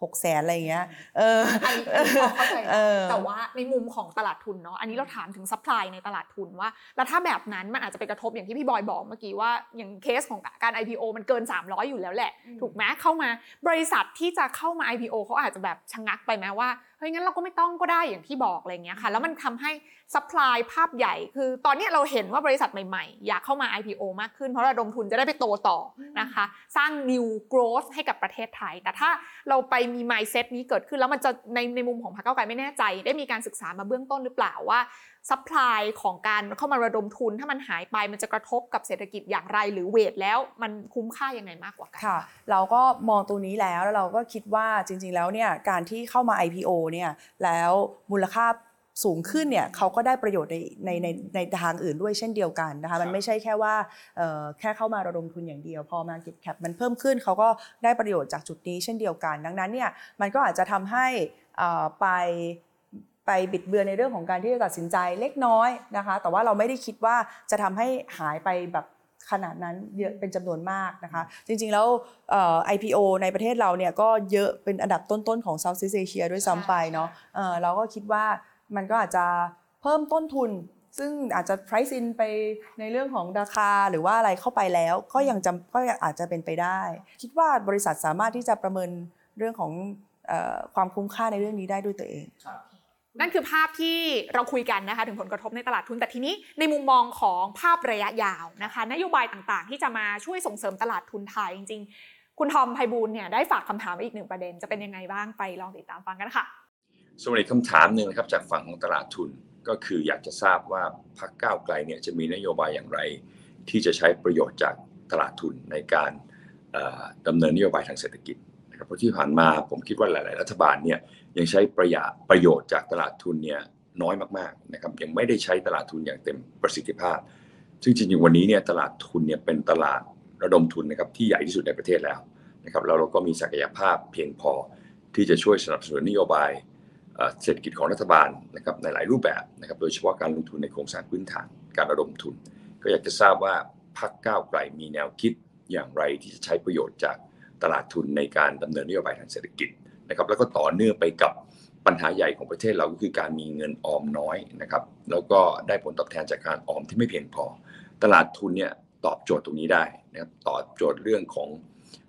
Speaker 1: หกแสนอะไรอย่างเงี้ย เออ
Speaker 4: อันนี้อันนี้พอเข้าใจนะ
Speaker 1: เออ
Speaker 4: แต่ว่าในมุมของตลาดทุนเนาะ อันนี้เราถามถึง supply ในตลาดทุนว่า แล้วถ้าแบบนั้นมันอาจจะไปกระทบอย่างที่พี่บอยบอกเมื่อกี้ว่า อย่างเคสของการ IPO มันเกิน 300 อยู่แล้วแหละ ถูกไหมเข้ามา บริษัทที่จะเข้ามา IPO เขาอาจจะแบบชะงักไปไหมว่าเฮ้ยงั้นเราก็ไม่ต้องก็ได้อย่างที่บอกอะไรเงี้ยค่ะ แล้วมันทำให้ supply ภาพใหญ่ คือตอนเนี้ยเราเห็นว่าบริษัทใหม่ๆ อยากเข้ามา IPO มากขึ้น เพราะระดมทุนจะได้ไปโตต่อนะคะ สร้าง new growth ให้กับประเทศไทย แต่ถ้าเราไปมี mindset นี้เกิดขึ้นแล้วมันจะในในมุมของพรรคก้าวไกลไม่แน่ใจ ได้มีการศึกษามาเบื้องต้นหรือเปล่าว่า supply ของการเข้ามาระดมทุน ถ้ามันหายไปมันจะกระทบกับเศรษฐกิจอย่างไร หรือ weight แล้วมันคุ้มค่ายังไงมากกว่ากัน
Speaker 1: ค่ะ เราก็มองตัวนี้แล้วแล้วเราก็คิดว่าจริง ๆ แล้วเนี่ยการที่เข้ามา IPO เนี่ยแล้วมูลค่าสูงขึ้นเนี่ยเขาก็ได้ประโยชน์ในในในในทางอื่นด้วยเช่นเดียวกันนะคะมันไม่ใช่แค่ว่าเอ่อแค่เข้ามาระดมทุนอย่างเดียว พอ Market Cap มันเพิ่มขึ้นเขาก็ได้ประโยชน์จากจุดนี้เช่นเดียวกัน ดังนั้นเนี่ยมันก็อาจจะทำให้เอ่อไป ไปบิดเบือนในเรื่องของการที่จะตัดสินใจเล็กน้อยนะคะ แต่ว่าเราไม่ได้คิดว่าจะทำให้หายไปแบบขนาดนั้นเยอะเป็นจำนวนมากนะคะ จริงๆแล้วเอ่อ IPO ในประเทศเราเนี่ยก็เยอะเป็นอันดับต้นๆของ Southeast Asia ด้วยซ้ำไปเนาะเอ่อเราก็คิดว่ามันก็อาจจะเพิ่มต้นทุน ซึ่งอาจจะ price in ไปในเรื่องของราคาหรือว่าอะไรเข้าไปแล้ว ก็ยังจำก็อาจจะเป็นไปได้ คิดว่าบริษัทสามารถที่จะประเมินเรื่องของเออความคุ้มค่าในเรื่องนี้ได้ด้วยตัวเอง
Speaker 4: นั่นคือภาพที่เราคุยกันนะคะถึงผลกระทบในตลาดทุน แต่ทีนี้ในมุมมองของภาพระยะยาวนะคะนโยบายต่างๆ ที่จะมาช่วยส่งเสริมตลาดทุนไทยจริง ๆ คุณทอมไพบูลเนี่ยได้ฝากคำถามอีกหนึ่งประเด็นจะเป็นยังไงบ้างไปลองติดตามฟังกันค่ะ
Speaker 7: ส่วนอีกคำถามหนึ่งนะครับจากฝั่งของตลาดทุนก็คืออยากจะทราบว่าพรรคก้าวไกลเนี่ยจะมีนโยบายอย่างไร ที่จะใช้ประโยชน์จากตลาดทุนในการเอ่อดำเนินนโยบายทางเศรษฐกิจนะครับเพราะที่ผ่านมาผมคิดว่าหลาย ๆ รัฐบาลเนี่ย ยังใช้ประหยัดประโยชน์จากตลาดทุนเนี่ยน้อยมากๆนะครับยังไม่ได้ใช้ตลาดทุนอย่างเต็มประสิทธิภาพ ซึ่งจริงๆวันนี้เนี่ยตลาดทุนเนี่ยเป็นตลาดระดมทุนนะครับที่ใหญ่ที่สุดในประเทศแล้วนะครับแล้วเราก็มีศักยภาพเพียงพอที่จะช่วยสนับสนุนนโยบายเศรษฐกิจของรัฐบาลนะครับในหลายรูปแบบนะครับโดยเฉพาะการลงทุนในโครงสร้างพื้นฐานการระดมทุน ก็อยากจะทราบว่าพรรคก้าวไกลมีแนวคิดอย่างไรที่จะใช้ประโยชน์จากตลาดทุนในการดำเนินนโยบายทางเศรษฐกิจ นะครับแล้วก็ต่อเนื่องไปกับปัญหาใหญ่ของประเทศเราก็คือการมีเงินออมน้อยนะครับแล้วก็ได้ผลตอบแทนจากการออมที่ไม่เพียงพอ ตลาดทุนเนี่ยตอบโจทย์ตรงนี้ได้นะครับตอบโจทย์เรื่องของ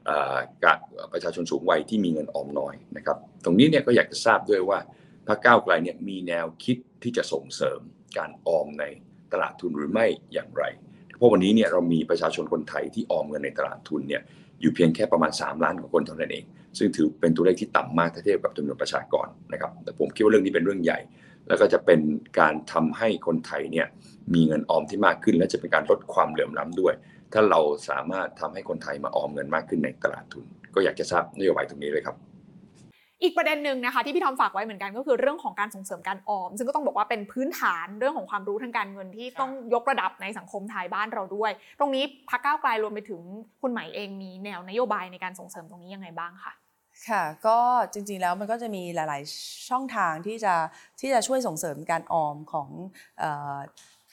Speaker 7: เอ่อการประชาชนสูงวัยที่มีเงินออมน้อยนะครับตรงนี้เนี่ยก็อยากจะทราบด้วยว่าพรรคก้าวไกลเนี่ยมีแนวคิดที่จะส่งเสริมการออมในตลาดทุนหรือไม่อย่างไร เพราะวันนี้เนี่ยเรามีประชาชนคนไทยที่ออมเงินในตลาดทุนเนี่ยอยู่เพียงแค่ประมาณ 3 ล้านกว่าคนเท่านั้นเอง ซึ่งถือเป็นตัวเลขที่ต่ำมากถ้าเทียบกับจำนวนประชากรนะครับ แต่ผมคิดว่าเรื่องนี้เป็นเรื่องใหญ่ แล้วก็จะเป็นการทำให้คนไทยเนี่ยมีเงินออมที่มากขึ้น และจะเป็นการลดความเหลื่อมล้ำด้วย ถ้าเราสามารถทำให้คนไทยมาออมเงินมากขึ้นในตลาดทุน ก็อยากจะทราบนโยบายตรงนี้เลยครับ
Speaker 4: อีกประเด็นหนึ่งนะคะที่พี่ทอมฝากไว้เหมือนกันก็คือเรื่องของการส่งเสริมการออม ซึ่งก็ต้องบอกว่าเป็นพื้นฐานเรื่องของความรู้ทางการเงินที่ต้องยกระดับในสังคมไทยบ้านเราด้วย ตรงนี้พรรคก้าวไกลรวมไปถึงคุณไหมเองมีแนวนโยบายในการส่งเสริมตรงนี้ยังไงบ้างคะ
Speaker 1: ค่ะก็จริงๆแล้วมันก็จะมีหลาย ๆ ช่องทางที่จะที่จะช่วยส่งเสริมการออมของเออ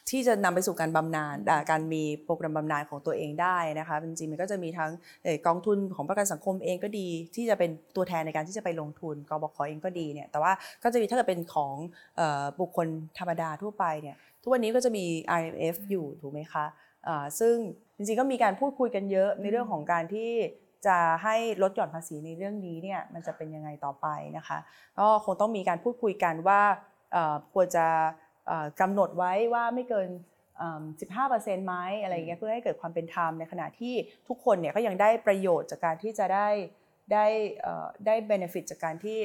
Speaker 1: ที่จะนำไปสู่การบำนาญอ่าการมีโปรแกรมบำนาญของตัวเองได้นะคะจริงๆมันก็จะมีทั้งเอ่อกองทุนของประกันสังคมเองก็ดี ที่จะเป็นตัวแทนในการที่จะไปลงทุนกบขเองก็ดีเนี่ยแต่ว่าก็จะมีถ้าเกิดเป็นของเออบุคคลธรรมดาทั่วไปเนี่ยทุกวันนี้ก็จะมี IMF อยู่ถูกไหมคะอ่าซึ่งจริงๆก็มีการพูดคุยกันเยอะในเรื่องของการที่จะให้ลดหย่อนภาษีในเรื่องนี้เนี่ยมันจะเป็นยังไงต่อไปนะคะก็คงต้องมีการพูดคุยกันว่าเอ่อควรจะเอ่อ กำหนดไว้ว่าไม่เกินเอิ่ม15%ไหมอะไรอย่างเงี้ยเพื่อให้เกิดความเป็นธรรมในขณะที่ทุกคนเนี่ยก็ยังได้ประโยชน์จากการที่จะได้ได้เอ่อได้ benefit จากการที่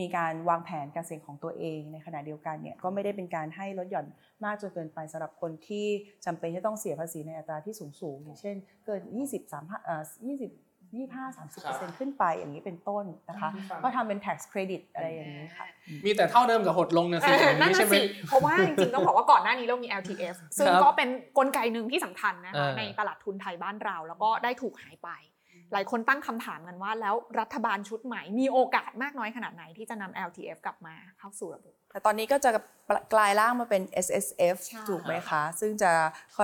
Speaker 1: มีการวางแผนการเสี่ยงของตัวเอง ในขณะเดียวกันเนี่ยก็ไม่ได้เป็นการให้ลดหย่อนมากจนเกินไปสำหรับคนที่จำเป็นที่ต้องเสียภาษีในอัตราที่สูงสูงๆอย่างเช่นเกิน 20 3เอ่อ20 25 30 ขึ้นไปอย่างนี้เป็นต้นนะคะ ก็ทำเป็น tax credit อะไรอย่างนี้ค่ะ
Speaker 3: มีแต่เท่าเดิมกับหดลงนะสิอย่าง
Speaker 4: นั่น
Speaker 3: นี้
Speaker 4: น่ะ
Speaker 3: ใช่ไหม
Speaker 4: สิ เพราะว่าจริงๆ ต้องบอกว่าก่อนหน้านี้เรามี LTF ซึ่ง
Speaker 3: ครับ
Speaker 4: ก็เป็นกลไกหนึ่งที่สำคัญนะคะ
Speaker 3: เออ
Speaker 4: ในตลาดทุนไทยบ้านเรา แล้วก็ได้ถูกหายไป หลายคนตั้งคำถามกันว่า แล้วรัฐบาลชุดใหม่มีโอกาสมากน้อยขนาดไหนที่จะนำ LTF กลับมาเข้าสู่ระบบ
Speaker 1: แต่ตอนนี้ก็จะกลายร่างมาเป็น S S F
Speaker 4: ใช่
Speaker 1: ถูกไหมคะ ซึ่งจะ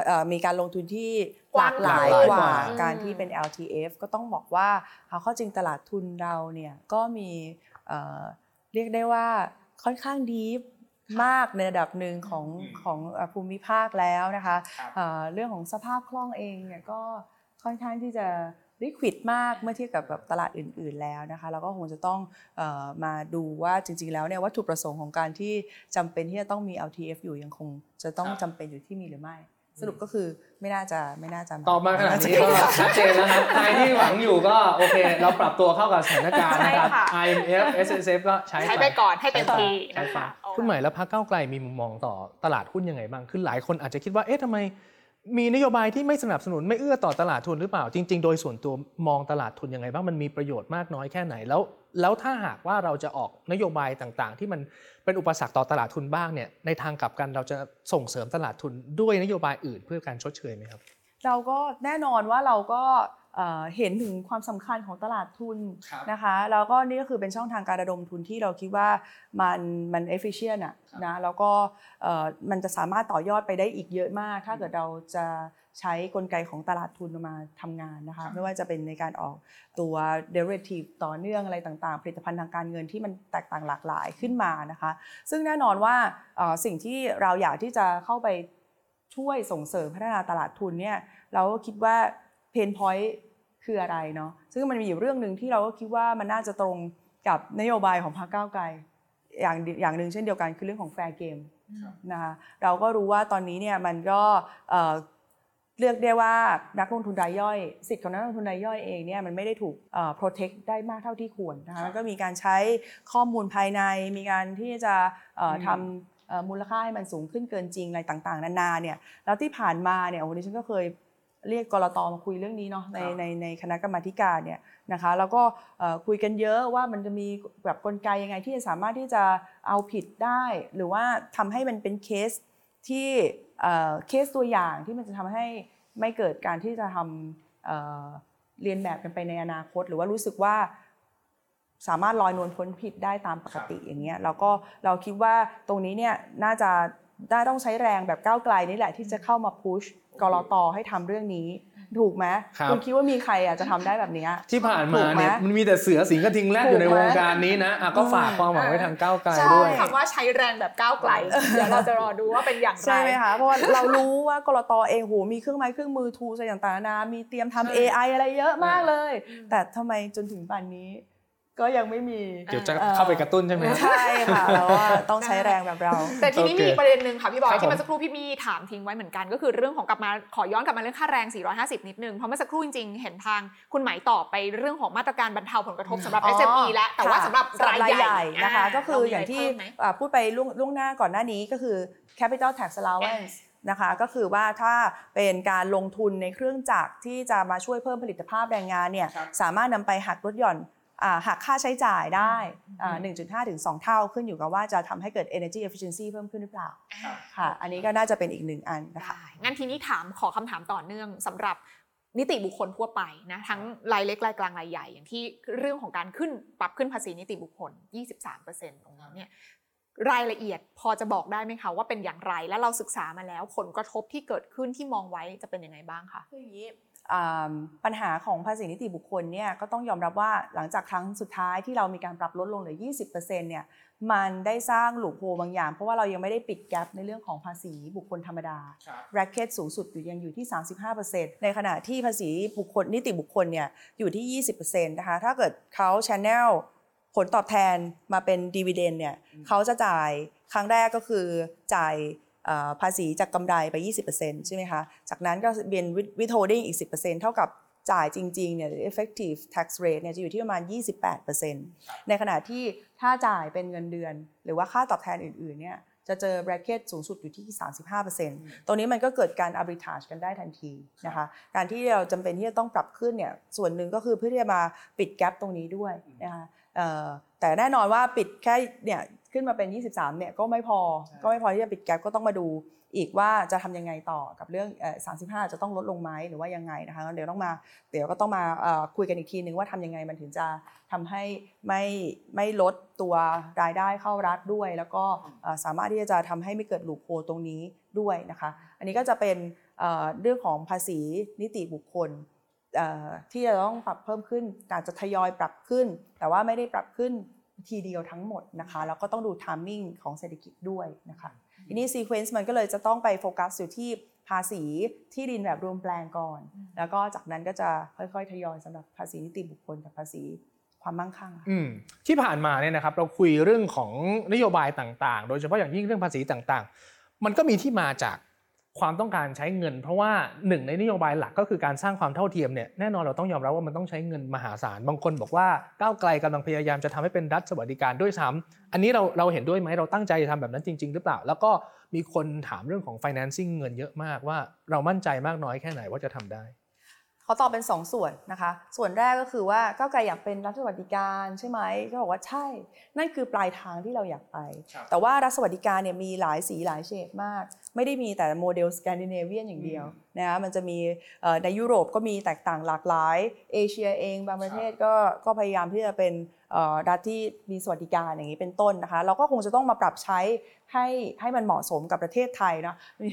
Speaker 1: เอ่อมีการลงทุนที่
Speaker 4: ก
Speaker 1: ห
Speaker 4: ว้า
Speaker 1: ลางกหลาย
Speaker 3: หลาย
Speaker 1: ก
Speaker 3: ก
Speaker 1: ว่า
Speaker 3: ว่า
Speaker 1: การที่เป็น L T F ก็ต้องบอกว่าเอาเข้าจริงตลาดทุนเราเนี่ยก็มีเอ่อเรียกได้ว่าค่อนข้างดีฟมากในระดับหนึ่งของของเอ่อภูมิภาคแล้วนะคะเอ่อเรื่องของสภาพคล่องเองเนี่ยก็ค่อนข้างที่จะ liquid มากเมื่อเทียบกับแบบตลาดอื่น ๆแล้วนะคะแล้วก็คงจะต้องเออมาดูว่าจริง ๆ แล้วเนี่ยวัตถุประสงค์ของการที่จำเป็นที่จะต้องมี LTF อยู่ยังคงจะต้อง
Speaker 3: ครับ
Speaker 1: จำเป็นอยู่ที่มีหรือไม่สรุปก็คือไม่น่าจะไม่น่าจะ
Speaker 3: ตอบมาขนาดนี้ก็ชัดเจนแล้วครับใครที่หวังอยู่ก็โอเค เราปรับตัวเข้ากับสถานการณ์นะครับ
Speaker 4: ใช่ค่ะ
Speaker 3: IMF S S F ก็ใช้
Speaker 4: ใช้ไปก่อนให้เต็มที่
Speaker 3: ใช้
Speaker 4: นะ
Speaker 3: ไป
Speaker 4: คะ
Speaker 3: คุณหมายแล้วพรรคก้าวไกลมีมุมมองต่อตลาดหุ้นยังไงบ้างคือหลายคนอาจจะคิดว่าเอ๊ะทำไม มีนโยบายที่ไม่สนับสนุนไม่เอื้อต่อตลาดทุนหรือเปล่า จริง ๆ โดยส่วนตัวมองตลาดทุนยังไงบ้างมันมีประโยชน์มากน้อยแค่ไหนแล้ว แล้วถ้าหากว่าเราจะออกนโยบายต่างๆ ที่มันเป็นอุปสรรคต่อตลาดทุนบ้างเนี่ยในทางกลับกันเราจะส่งเสริมตลาดทุนด้วยนโยบายอื่นเพื่อการชดเชยไหมครับ
Speaker 1: เราก็แน่นอนว่าเราก็ เอ่อเห็นถึงความสำคัญของตลาดทุน
Speaker 3: ครับ
Speaker 1: นะคะแล้วก็นี่ก็คือเป็นช่องทางการระดมทุนที่เราคิดว่ามันมัน efficient อะนะแล้วก็เอ่อมันจะสามารถต่อยอดไปได้อีกเยอะมาก ถ้าเกิดเราจะใช้กลไกของตลาดทุนมาทำงานนะคะไม่ว่าจะเป็นในการออกตัว derivative ต่อเนื่องอะไรต่างๆ ผลิตภัณฑ์ทางการเงินที่มันแตกต่างหลากหลายขึ้นมานะคะซึ่งแน่นอนว่าเอ่อสิ่งที่เราอยากที่จะเข้าไปช่วยส่งเสริมพัฒนาตลาดทุนเนี่ยเราก็คิดว่า pain point คืออะไรเนาะซึ่งมันมีอยู่เรื่องหนึ่งที่เราก็คิดว่ามันน่าจะตรงกับนโยบายของพรรคก้าวไกลอย่างอย่างหนึ่งเช่นเดียวกันคือเรื่องของแฟร์เกมนะคะเราก็รู้ว่าตอนนี้เนี่ยมันก็เอ่อเลือกได้ว่านักลงทุนรายย่อย สิทธิ์ของนักลงทุนรายย่อยเองเนี่ยมันไม่ได้ถูกเอ่อ protect ได้มากเท่าที่ควรนะคะมันก็มีการใช้ข้อมูลภายในมีการที่จะเอ่อทำเอ่อมูลค่าให้มันสูงขึ้นเกินจริงอะไรต่างๆ นานาเนี่ยแล้วที่ผ่านมาเนี่ยโอ้โหดิฉันก็เคย เรียกกรตมาคุยเรื่องนี้เนาะในในในคณะกรรมาธิการเนี่ยนะคะแล้วก็เอ่อคุยกันเยอะว่ามันจะมีแบบกลไกยังไงที่จะสามารถที่จะเอาผิดได้ หรือว่าทำให้มันเป็นเคสที่เอ่อเคสตัวอย่างที่มันจะทำให้ไม่เกิดการที่จะทำเอ่อเรียนแบบกันไปในอนาคต หรือว่ารู้สึกว่าสามารถลอยนวลพ้นผิดได้ตามปกติอย่างเงี้ยแล้วก็เราคิดว่าตรงนี้เนี่ยน่าจะ ได้ต้องใช้แรงแบบก้าวไกลนี่แหละที่จะเข้ามาพุชกรตให้ทำเรื่องนี้ ถูกไหม
Speaker 3: ครับ
Speaker 1: ณคิดว่ามีใครอะจะทำได้แบบเนี้ย
Speaker 3: ที่ผ่าน
Speaker 1: ถู
Speaker 3: มาก
Speaker 1: ไหม
Speaker 3: เนี่ยมันมีแต่เสือสิงห์กระทิงแรดอยู่ใน
Speaker 1: ถูก
Speaker 3: ว
Speaker 1: ไหม
Speaker 3: งการนี้นะอะก็ฝากความหวังไว้ทางก้าวไกล
Speaker 4: ใช่
Speaker 3: ด้วย
Speaker 4: คำว่าใช้แรงแบบก้าวไกลเดี๋ยวเราจะรอดูว่าเป็นอย่างไร
Speaker 1: ใช่ไหมคะเพราะว่าเรารู้ว่ากรตเองโหมีเครื่องไม้เครื่องมือทูอะไรต่างๆนานามีเตรียมทำ
Speaker 3: ใช่
Speaker 1: AI อะไรเยอะมากเลย
Speaker 4: อืม
Speaker 1: แต่ทำไมจนถึงป่านนี้ ก็ยังไม่มี
Speaker 3: เดี๋ยวจะเข้าไปกระตุ้นใช่ไหมครับ
Speaker 1: ใช่ค่ะแล้วว่าต้องใช้แรงแบบเรา
Speaker 4: แต่ทีนี้
Speaker 3: โอเค
Speaker 4: มีประเด็นหนึ่งค่ะพี่บอ
Speaker 3: ครั
Speaker 4: ย
Speaker 3: บ
Speaker 4: ที่
Speaker 3: ผม
Speaker 4: เมื่อสักครู่พี่มี่ถามทิ้งไว้เหมือนกัน ก็คือเรื่องของกลับมาขอย้อนกลับมาเรื่องค่าแรง 450 นิดนึงเพราะเมื่อสักครู่จริงๆเห็นทางคุณไหมายตอบไปเรื่องของมาตรการบรรเทาผลกระทบสำหรับ
Speaker 1: อ๋อ
Speaker 4: SME แล้วแต่ว่า
Speaker 1: ค่ะ
Speaker 4: สำหรับรายใหญ่
Speaker 1: นะคะก็คือ
Speaker 4: เรมี
Speaker 1: อย่างที่ะ
Speaker 4: ไรเพิ่มไหม
Speaker 1: อ่าพูดไปล่วงล่วงหน้าก่อนหน้านี้ก็คือ capital tax allowance นะคะก็คือว่าถ้าเป็นการลงทุนในเครื่องจักรที่จะมาช่วยเพิ่มผลิตภาพแรงงานเนี่ย
Speaker 3: ครับ
Speaker 1: สามารถนำไปหักลดหย่อนอ่า หักค่าใช้จ่ายได้อ่า1.5 ถึง 2 เท่าขึ้นอยู่กับว่าจะทำให้เกิด energy efficiency เพิ่มขึ้นหรือเปล่าค่ะ อันนี้ก็น่าจะเป็นอีกหนึ่งอันนะคะ
Speaker 4: ได้งั้นทีนี้ถามขอคำถามต่อเนื่องสำหรับนิติบุคคลทั่วไปนะทั้งรายเล็กรายกลางรายใหญ่อย่างที่เรื่องของการขึ้นปรับขึ้นภาษีนิติบุคคล 23%ตรงนี้เนี่ยรายละเอียดพอจะบอกได้ไหมคะว่าเป็นอย่างไร และเราศึกษามาแล้วผลกระทบที่เกิดขึ้นที่มองไว้จะเป็นยังไงบ้างคะ
Speaker 1: คืออย่างนี้อ่า ปัญหาของภาษีนิติบุคคลเนี่ยก็ต้องยอมรับว่าหลังจากครั้งสุดท้ายที่เรามีการปรับลดลงเหลือ 20%เนี่ยมันได้สร้างหลูกโฮบางอย่าง เพราะว่าเรายังไม่ได้ปิดแกลบในเรื่องของภาษีบุคคลธรรมดาแร็กเก็ตสูงสุดอยู่ยังอยู่ที่ 35%ในขณะที่ภาษีบุคคลนิติบุคคลเนี่ยอยู่ที่ 20%นะคะถ้าเกิดเขาชแนลผลตอบแทนมาเป็นดีเวเดนเนี่ยเขาจะจ่ายครั้งแรกก็คือจ่ายเอ่อ ภาษีจากกำไรไป 20%ใช่ไหมคะ จากนั้นก็เป็น withholding อีก 10%เท่ากับจ่ายจริงๆเนี่ย effective tax rate เนี่ยจะอยู่ที่ประมาณ 28%ในขณะที่ถ้าจ่ายเป็นเงินเดือน หรือว่าค่าตอบแทนอื่นๆเนี่ยจะเจอ bracket สูงสุดอยู่ที่ 35%ตรงนี้มันก็เกิดการ arbitrage กันได้ทันทีนะคะ การที่เราจำเป็นที่จะต้องปรับขึ้นเนี่ยส่วนหนึ่งก็คือเพื่อที่จะมาปิดแกลบตรงนี้ด้วยนะคะแต่แน่นอนว่าปิดแค่เนี่ย ขึ้นมาเป็น 23 เนี่ยก็ไม่พอ ก็ไม่พอที่จะปิดแกลบก็ต้องมาดูอีกว่าจะทำยังไงต่อกับเรื่องเอ่อ35 จะต้องลดลงไหมหรือว่ายังไงนะคะเดี๋ยวต้องมาเดี๋ยวก็ต้องมาเอ่อคุยกันอีกทีนึงว่าทำยังไงมันถึงจะทำให้ไม่ไม่ลดตัวรายได้เข้ารัฐด้วย แล้วก็เอ่อสามารถที่จะทำให้ไม่เกิดหลูกโฮตรงนี้ด้วยนะคะ อันนี้ก็จะเป็นเอ่อเรื่องของภาษีนิติบุคคลเอ่อที่จะต้องปรับเพิ่มขึ้นการจะทยอยปรับขึ้น แต่ว่าไม่ได้ปรับขึ้น ทีเดียวทั้งหมดนะคะแล้วก็ต้องดู timing ของเศรษฐกิจด้วยนะคะทีนี้ sequence มันก็เลยจะต้องไปโฟกัสอยู่ที่ภาษีที่ดินแบบรวมแปลงก่อน แล้วก็จากนั้นก็จะค่อยๆ ทยอยสำหรับภาษีนิติบุคคลกับภาษีความมั่งคั่งค่ะ
Speaker 3: อืมที่ผ่านมาเนี่ยนะครับเราคุยเรื่องของนโยบายต่างๆ โดยเฉพาะอย่างยิ่งเรื่องภาษีต่างๆ มันก็มีที่มาจาก ความต้องการใช้เงิน เพราะว่าหนึ่งในนโยบายหลักก็คือการสร้างความเท่าเทียมเนี่ยแน่นอนเราต้องยอมรับว่ามันต้องใช้เงินมหาศาล บางคนบอกว่าก้าวไกลกำลังพยายามจะทำให้เป็นรัฐสวัสดิการด้วยซ้ำอันนี้เราเราเห็นด้วยไหมเราตั้งใจจะทำแบบนั้นจริง ๆ หรือเปล่า แล้วก็มีคนถามเรื่องของ financing เงินเยอะมากว่าเรามั่นใจมากน้อยแค่ไหนว่าจะทำได้
Speaker 1: เขาตอบเป็น2ส่วนนะคะ ส่วนแรกก็คือว่าก้าวไกลอยากเป็นรัฐสวัสดิการใช่ไหมก็บอกว่าใช่ นั่นคือปลายทางที่เราอยากไป
Speaker 3: ครับ
Speaker 1: แต่ว่ารัฐสวัสดิการเนี่ยมีหลายสีหลายเฉดมาก ไม่ได้มีแต่โมเดลสแกนดิเนเวียนอย่างเดียวนะคะมันจะมีเอ่อในยุโรปก็มีแตกต่างหลากหลายเอเชียเองบางประเทศก็ก็พยายามที่จะเป็นเอ่อรัฐที่มีสวัสดิการอย่างนี้เป็นต้นนะคะเราก็คงจะต้องมาปรับใช้ให้ให้มันเหมาะสมกับประเทศไทยนะมี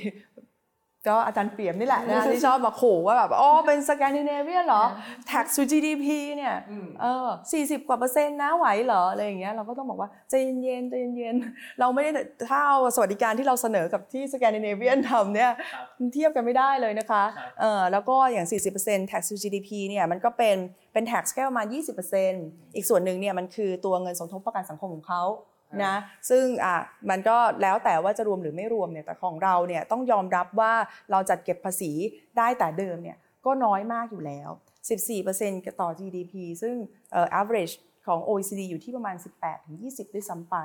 Speaker 1: ก็อาจารย์เปี่ยมนี่แหละนะที่ชอบมาขู่ว่าแบบอ๋อเป็นสแกนดิเนเวียนเหรอ tax to GDP เนี่ยเออสี่สิบกว่าเปอร์เซ็นต์นะไหวเหรออะไรอย่างเงี้ยเราก็ต้องบอกว่าใจเย็นๆใจเย็นๆเราไม่ได้ถ้าเอาสวัสดิการที่เราเสนอกับที่สแกนดิเนเวียนทำเนี่ยมันเทียบกันไม่ได้เลยนะคะเออแล้วก็อย่าง 40% tax to GDP เนี่ยมันก็เป็นเป็น tax แค่ประมาณ 20%อีกส่วนหนึ่งเนี่ยมันคือตัวเงินสมทบประกันสังคมของเขา นะซึ่งอะมันก็แล้วแต่ว่าจะรวมหรือไม่รวมเนี่ยแต่ของเราเนี่ยต้องยอมรับว่าเราจัดเก็บภาษีได้แต่เดิมเนี่ยก็น้อยมากอยู่แล้ว 14%ต่อ GDP ซึ่งเอ่อ average ของ OECD อยู่ที่ประมาณ 18-20ด้วยซ้ำไป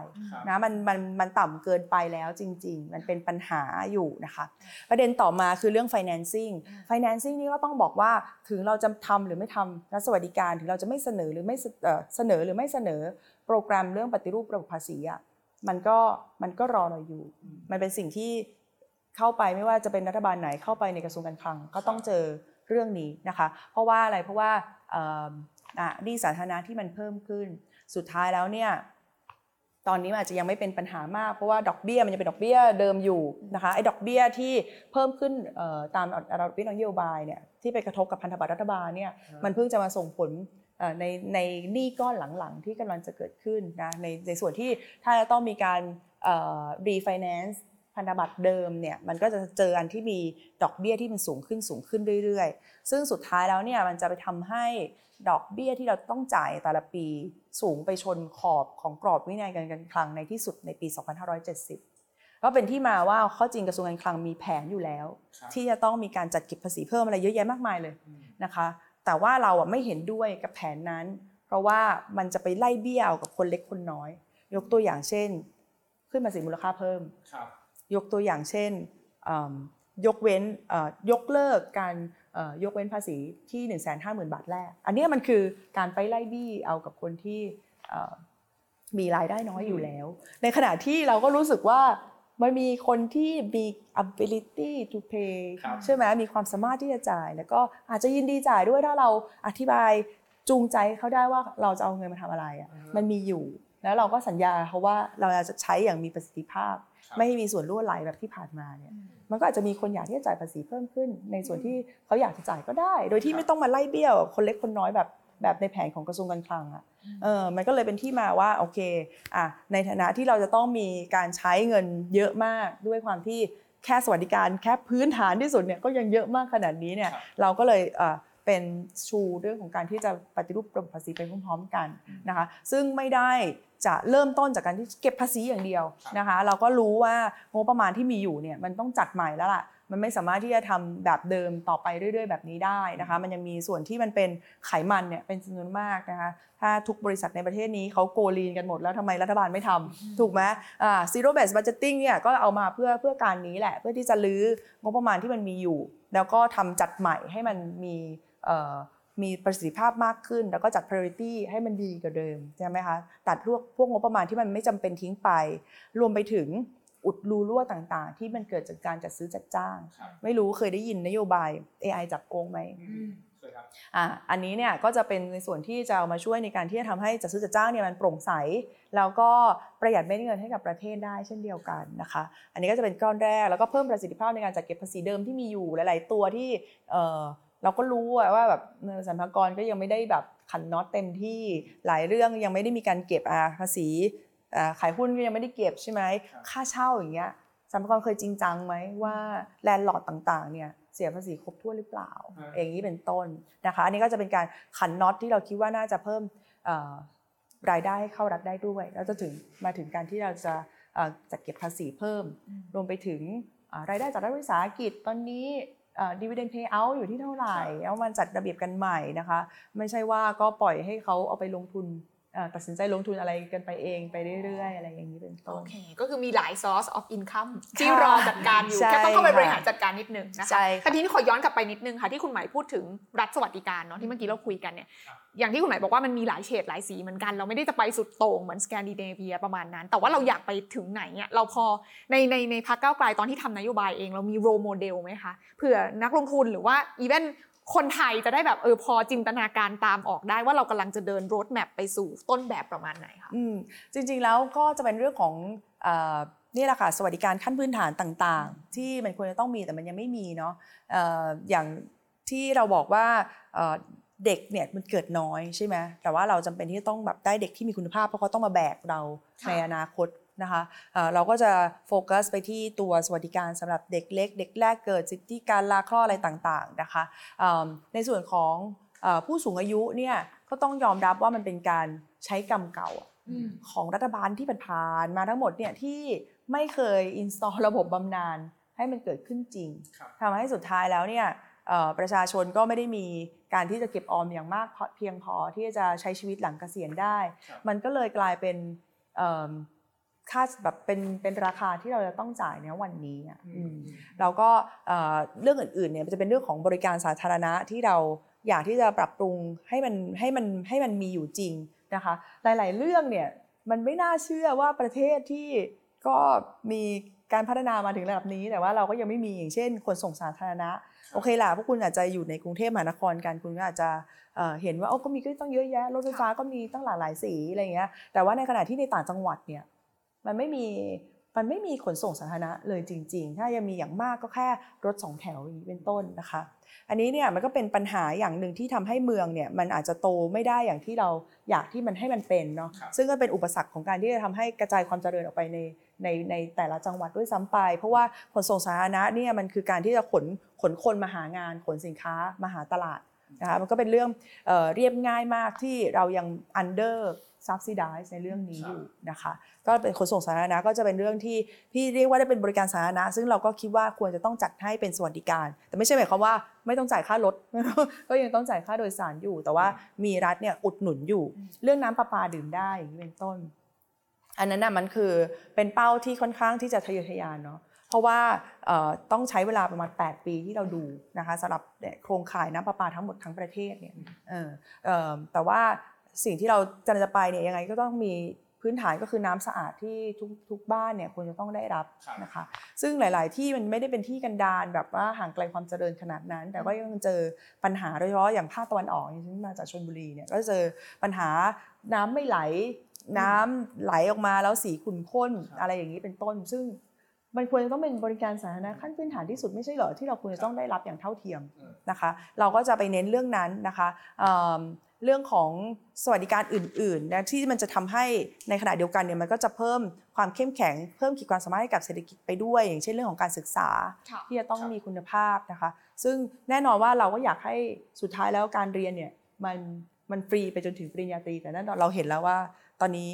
Speaker 1: นะมันมันมันต่ำเกินไปแล้วจริง ๆ มันเป็นปัญหาอยู่นะคะ ประเด็นต่อมาคือเรื่อง financing financing นี่ก็ต้องบอกว่าถึงเราจะทำหรือไม่ทำรัฐสวัสดิการถึงเราจะไม่เสนอหรือไม่เสเอ่อเสนอหรือไม่เสนอโปรแกรมเรื่องปฏิรูประบบภาษีอะมันก็มันก็รอเราอยู่ มันเป็นสิ่งที่เข้าไปไม่ว่าจะเป็นรัฐบาลไหนเข้าไปในกระทรวงการคลังก็ต้องเจอเรื่องนี้นะคะ เพราะว่าอะไรเพราะว่าเอ่ออะ หนี้สาธารณะที่มันเพิ่มขึ้น สุดท้ายแล้วเนี่ยตอนนี้มันอาจจะยังไม่เป็นปัญหามากเพราะว่าดอกเบี้ยมันยังเป็นดอกเบี้ยเดิมอยู่นะคะไอ้ดอกเบี้ยที่เพิ่มขึ้นเอ่อตามอัตราดอกเบี้ยนโยบายเนี่ยที่ไปกระทบกับพันธบัตรรัฐบาลเนี่ยมันเพิ่งจะมาส่งผลเอ่อในในหนี้ก้อนหลังๆ ที่กำลังจะเกิดขึ้นนะในในส่วนที่ถ้าจะต้องมีการรีไฟแนนซ์ พันธบัตรเดิมเนี่ยมันก็จะเจออันที่มีดอกเบี้ยที่มันสูงขึ้นสูงขึ้นเรื่อยๆ ซึ่งสุดท้ายแล้วเนี่ยมันจะไปทำให้ดอกเบี้ยที่เราต้องจ่ายแต่ละปีสูงไปชนขอบของกรอบวินัยการเงินคลังในที่สุดในปี 2570 ก็เป็นที่มาว่าข้อจริงกระทรวงการคลังมีแผนอยู่แล้ว ที่จะต้องมีการจัดเก็บภาษีเพิ่มอะไรเยอะแยะมากมายเลยนะคะ แต่ว่าเราอะไม่เห็นด้วยกับแผนนั้น เพราะว่ามันจะไปไล่เบี้ยวกับคนเล็กคนน้อย ยกตัวอย่างเช่น ขึ้นภาษีมูลค่าเพิ่ม ยกตัวอย่างเช่นอืมยกเว้นเอ่อยกเลิกการเอ่อยกเว้นภาษีที่ 1 5 0 0 0 0 บาทแรก อันเนี้ยมันคือการไปไล่บี้เอากับคนที่เอ่อมีรายได้น้อยอยู่แล้ว ในขณะที่เราก็รู้สึกว่ามันมีคนที่มี ability to pay
Speaker 3: ครับ
Speaker 1: ใช่ไหมมีความสามารถที่จะจ่าย แล้วก็อาจจะยินดีจ่ายด้วยถ้าเราอธิบายจูงใจเขาได้ว่าเราจะเอาเงินมาทำอะไรอะมันมีอยู่ แล้วเราก็สัญญาเขาว่าเราจะใช้อย่างมีประสิทธิภาพ ไม่ให้มีส่วนรั่วไหลแบบที่ผ่านมาเนี่ยมันก็อาจจะมีคนอยากที่จะจ่ายภาษีเพิ่มขึ้น ในส่วนที่เขาอยากจะจ่ายก็ได้ โดยที่ไม่ต้องมาไล่เบี้ยว คนเล็กคนน้อยแบบแบบในแผนของกระทรวงการคลังอะเออมันก็เลยเป็นที่มาว่าโอเคอะในฐานะที่เราจะต้องมีการใช้เงินเยอะมากด้วยความที่แค่สวัสดิการแค่พื้นฐานที่สุดเนี่ยก็ยังเยอะมากขนาดนี้เนี่ยเราก็เลย เอ่อเป็นชูเรื่องของการที่จะปฏิรูประบบภาษีไปพร้อมๆกันนะคะ ซึ่งไม่ได้จะเริ่มต้นจากการที่เก็บภาษีอย่างเดียวนะคะ เราก็รู้ว่างบประมาณที่มีอยู่เนี่ยมันต้องจัดใหม่แล้วล่ะมันไม่สามารถที่จะทำแบบเดิมต่อไปเรื่อยๆ แบบนี้ได้นะคะ มันยังมีส่วนที่มันเป็นไขมันเนี่ยเป็นจำนวนมากนะคะ ถ้าทุกบริษัทในประเทศนี้เขาโกลีนกันหมดแล้วทำไมรัฐบาลไม่ทำถูกไหมอ่า zero based budgeting เนี่ยก็เอามาเพื่อเพื่อการนี้แหละ เพื่อที่จะลื้องบประมาณที่มันมีอยู่ แล้วก็ทำจัดใหม่ให้มันมีเอ่อ มีประสิทธิภาพมากขึ้น แล้วก็จัด priority ให้มันดีกว่าเดิมใช่ไหมคะตัดพวกพวกงบประมาณที่มันไม่จำเป็นทิ้งไป รวมไปถึงอุดรูรั่วต่างๆ ที่มันเกิดจากการจัดซื้อจัดจ้าง ไม่รู้เคยได้ยินนโยบาย AI จับโกงไหมอะอันนี้เนี่ยก็จะเป็นในส่วนที่จะเอามาช่วยในการที่จะทำให้จัดซื้อจัดจ้างเนี่ยมันโปร่งใส แล้วก็ประหยัดเม็ดเงินให้กับประเทศได้เช่นเดียวกันนะคะ อันนี้ก็จะเป็นก้อนแรกแล้วก็เพิ่มประสิทธิภาพในการจัดเก็บภาษีเดิมที่มีอยู่หลาย ๆ ตัวที่ เออเราก็รู้อะว่าแบบเออสรรพากรก็ยังไม่ได้แบบขันน็อตเต็มที่หลายเรื่องยังไม่ได้มีการเก็บอะภาษีอ่าขายหุ้นก็ยังไม่ได้เก็บใช่ไหมค่าเช่าอย่างเงี้ยสรรพากรเคยจริงจังไหมว่าแลนด์ลอร์ดต่างๆเนี่ยเสียภาษีครบถ้วนหรือเปล่า อย่างนี้เป็นต้นนะคะ อันนี้ก็จะเป็นการขันน็อตที่เราคิดว่าน่าจะเพิ่มเอ่อรายได้ให้เข้ารัฐได้ด้วย แล้วจะถึงมาถึงการที่เราจะเอ่อจัดเก็บภาษีเพิ่ม รวมไปถึงอ่ารายได้จากรัฐวิสาหกิจตอนนี้ ดีเวเดนเพย์เอาอยู่ที่เท่าไหร่ เอามาจัดระเบียบกันใหม่นะคะ ไม่ใช่ว่าก็ปล่อยให้เขาเอาไปลงทุนเอ่อ ตัดสินใจลงทุนอะไรกันไปเองไปเรื่อยๆ อะไรอย่างนี้เป็น
Speaker 4: โอ
Speaker 1: ต้น
Speaker 4: เค ก็คือมีหลาย source of income ที่
Speaker 1: ค่ะ
Speaker 4: รอจัดการอยู่
Speaker 1: ใช่
Speaker 4: แค่ต้องเข้าไป
Speaker 1: ค่ะ
Speaker 4: บริหารจัดการนิดนึงนะคะ
Speaker 1: ใช่ค่ะ
Speaker 4: แต่ทีนี้ขอย้อนกลับไปนิดนึงค่ะ ที่คุณหมายพูดถึงรัฐสวัสดิการเนาะที่เมื่อกี้เราคุยกันเนี่ย อย่างที่คุณหมายบอกว่ามันมีหลายเฉดหลายสีเหมือนกัน เราไม่ได้จะไปสุดโต่งเหมือนสแกนดิเนเวียประมาณนั้น แต่ว่าเราอยากไปถึงไหนเนี่ยเราพอในในในพรรคก้าวไกลตอนที่ทำนโยบายเอง เรามี role model ไหมคะเผื่อนักลงทุนหรือว่า even คนไทยจะได้แบบเออพอจินตนาการตามออกได้ว่าเรากำลังจะเดินโรดแมพไปสู่ต้นแบบประมาณไหนคะ
Speaker 1: อืมจริงๆแล้วก็จะเป็นเรื่องของเออนี่แหละค่ะสวัสดิการขั้นพื้นฐานต่างๆ ที่มันควรจะต้องมีแต่มันยังไม่มีเนาะเอ่ออย่างที่เราบอกว่าเอ่อเด็กเนี่ยมันเกิดน้อยใช่ไหมแต่ว่าเราจำเป็นที่จะต้องแบบได้เด็กที่มีคุณภาพเพราะเขาต้องมาแบกเรา
Speaker 4: ค่ะ
Speaker 1: ในอนาคต นะคะเอ่อเราก็จะโฟกัสไปที่ตัวสวัสดิการสำหรับเด็กเล็ก เด็กแรกเกิดสิทธิการลาคลอดอะไรต่างๆนะคะเอิ่มในส่วนของเออผู้สูงอายุเนี่ยก็ต้องยอมรับว่ามันเป็นการใช้กรรมเก่าอะของรัฐบาลที่ผ่านๆมาทั้งหมดเนี่ยที่ไม่เคยอินสตอลระบบบำนาญให้มันเกิดขึ้นจริง
Speaker 3: ครับ
Speaker 1: ทำให้สุดท้ายแล้วเนี่ยเอ่อประชาชนก็ไม่ได้มีการที่จะเก็บออมอย่างมากพอเพียงพอที่จะใช้ชีวิตหลังเกษียณได้ มันก็เลยกลายเป็นเอิ่ม ค่าแบบเป็นเป็นราคาที่เราจะต้องจ่ายในวันนี้อะอืมแล้วก็เอ่อเรื่องอื่นๆเนี่ยมันจะเป็นเรื่องของบริการสาธารณะที่เราอยากที่จะปรับปรุงให้มันให้มันให้มันมีอยู่จริงนะคะ หลาย ๆ เรื่องเนี่ยมันไม่น่าเชื่อว่าประเทศที่ก็มีการพัฒนามาถึงระดับนี้ แต่ว่าเราก็ยังไม่มีอย่างเช่นขนส่งสาธารณะโอเคล่ะพวกคุณอาจจะอยู่ในกรุงเทพมหานครกันคุณก็อาจจะเอ่อเห็นว่าโอ้ก็มีก็ต้องเยอะแยะรถไฟฟ้าก็มีตั้งหลากหลายสีอะไรอย่างเงี้ยแต่ว่าในขณะที่ในต่างจังหวัดเนี่ย มันไม่มีมันไม่มีขนส่งสาธารณะเลยจริง ๆ ถ้ายังมีอย่างมากก็แค่รถสองแถวอย่างนี้เป็นต้นนะคะ อันนี้เนี่ยมันก็เป็นปัญหาอย่างหนึ่งที่ทำให้เมืองเนี่ยมันอาจจะโตไม่ได้อย่างที่เราอยากที่มันให้มันเป็นเนาะ
Speaker 3: ครับ
Speaker 1: ซึ่งก็เป็นอุปสรรคของการที่จะทำให้กระจายความเจริญออกไปในในในแต่ละจังหวัดด้วยซ้ำไป เพราะว่าขนส่งสาธารณะเนี่ยมันคือการที่จะขนขนคนมาหางาน ขนสินค้ามาหาตลาดนะคะ มันก็เป็นเรื่องเอ่อเรียบง่ายมากที่เรายัง under subsidize ในเรื่องนี้อยู่นะคะ ก็เป็นขนส่งสาธารณะก็จะเป็นเรื่องที่พี่เรียกว่าได้เป็นบริการสาธารณะ ซึ่งเราก็คิดว่าควรจะต้องจัดให้เป็นสวัสดิการ แต่ไม่ใช่หมายความว่าไม่ต้องจ่ายค่ารถ ก็ยังต้องจ่ายค่าโดยสารอยู่ แต่ว่ามีรัฐเนี่ยอุดหนุนอยู่ เรื่องน้ำประปาดื่มได้อย่างนี้เป็นต้น อันนั้นน่ะมันคือเป็นเป้าที่ค่อนข้างที่จะทะเยอทะยานเนาะเพราะว่าเอ่อต้องใช้เวลาประมาณ 8 ปีที่เราดูนะคะสำหรับเนี่ยโครงข่ายน้ำประปาทั้งหมดทั้งประเทศเนี่ยเออเอ่อแต่ว่า สิ่งที่เราจะจะไปเนี่ยยังไงก็ต้องมีพื้นฐานก็คือน้ำสะอาดที่ทุกทุกบ้านเนี่ยควรจะต้องได้รับนะคะ ซึ่งหลาย ๆ ที่มันไม่ได้เป็นที่กันดารแบบว่าห่างไกลความเจริญขนาดนั้น แต่ก็ยังเจอปัญหาโดยเฉพาะอย่างภาคตะวันออกอย่างเช่นมาจากชลบุรีเนี่ยก็เจอปัญหาน้ำไม่ไหล น้ำไหลออกมาแล้วสีขุ่นข้นอะไรอย่างนี้เป็นต้น ซึ่งมันควรจะต้องเป็นบริการสาธารณะขั้นพื้นฐานที่สุดไม่ใช่เหรอที่เราควรจะต้องได้รับอย่างเท่าเทียมนะคะ เราก็จะไปเน้นเรื่องนั้นนะคะ เรื่องของสวัสดิการอื่นๆนะที่มันจะทำให้ในขณะเดียวกันเนี่ยมันก็จะเพิ่มความเข้มแข็ง เพิ่มขีดความสามารถให้กับเศรษฐกิจไปด้วย อย่างเช่นเรื่องของการศึกษาที่จะต้องมีคุณภาพนะคะ ซึ่งแน่นอนว่าเราก็อยากให้สุดท้ายแล้วการเรียนเนี่ยมันมันฟรีไปจนถึงปริญญาตรีแต่นั่นเราเห็นแล้วว่าตอนนี้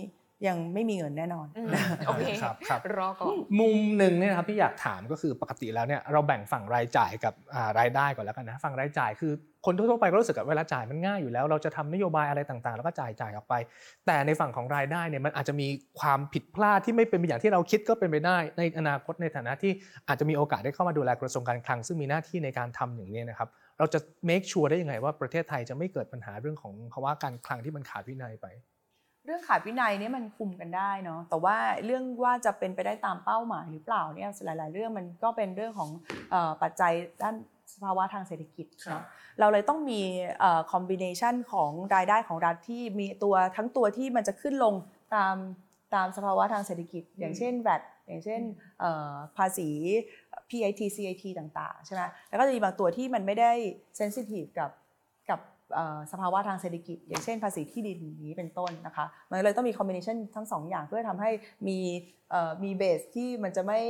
Speaker 1: ยังไม่มีเงินแน่นอน
Speaker 4: อืมโอเค
Speaker 3: ครับครับ
Speaker 4: รอก่อน
Speaker 3: มุมหนึ่งเนี่ยนะครับที่อยากถามก็คือปกติแล้วเนี่ยเราแบ่งฝั่งรายจ่ายกับอ่ารายได้ก่อนแล้วกันนะฝั่งรายจ่ายคือคนทั่วๆไปก็รู้สึกว่าเวลาจ่ายมันง่ายอยู่แล้ว เราจะทำนโยบายอะไรต่างๆ แล้วก็จ่ายจ่ายออกไป แต่ในฝั่งของรายได้เนี่ยมันอาจจะมีความผิดพลาดที่ไม่เป็นไปอย่างที่เราคิดก็เป็นไปได้ ในอนาคตในฐานะที่อาจจะมีโอกาสได้เข้ามาดูแลกระทรวงการคลังซึ่งมีหน้าที่ในการทำอย่างนี้นะครับเราจะ make sure ได้ยังไงว่าประเทศไทยจะไม่เกิดปัญหาเรื่องของภาวะการคลังที่มันขาดวินัยไป
Speaker 1: เรื่องขาดวินัยเนี่ยมันคุมกันได้เนาะแต่ว่าเรื่องว่าจะเป็นไปได้ตามเป้าหมายหรือเปล่าเนี่ยหลาย ๆ เรื่องมันก็เป็นเรื่องของเออปัจจัยด้านสภาวะทางเศรษฐกิจเนาะเราเลยต้องมีคอมบิเนชันของรายได้ของรัฐที่มีตัวทั้งตัวที่มันจะขึ้นลงตามตามสภาวะทางเศรษฐกิจ อย่างเช่น VAT อย่างเช่นเอ่อภาษี PIT CIT ต่าง ๆ ใช่ไหมแล้วก็จะมีบางตัวที่มันไม่ได้เซนซิทีฟกับกับเอ่อ สภาวะทางเศรษฐกิจ อย่างเช่นภาษีที่ดินอย่างนี้เป็นต้นนะคะมันเลยต้องมีคอมบิเนชันทั้งสองอย่างเพื่อทำให้มีเอ่อมีเบสที่มันจะไม่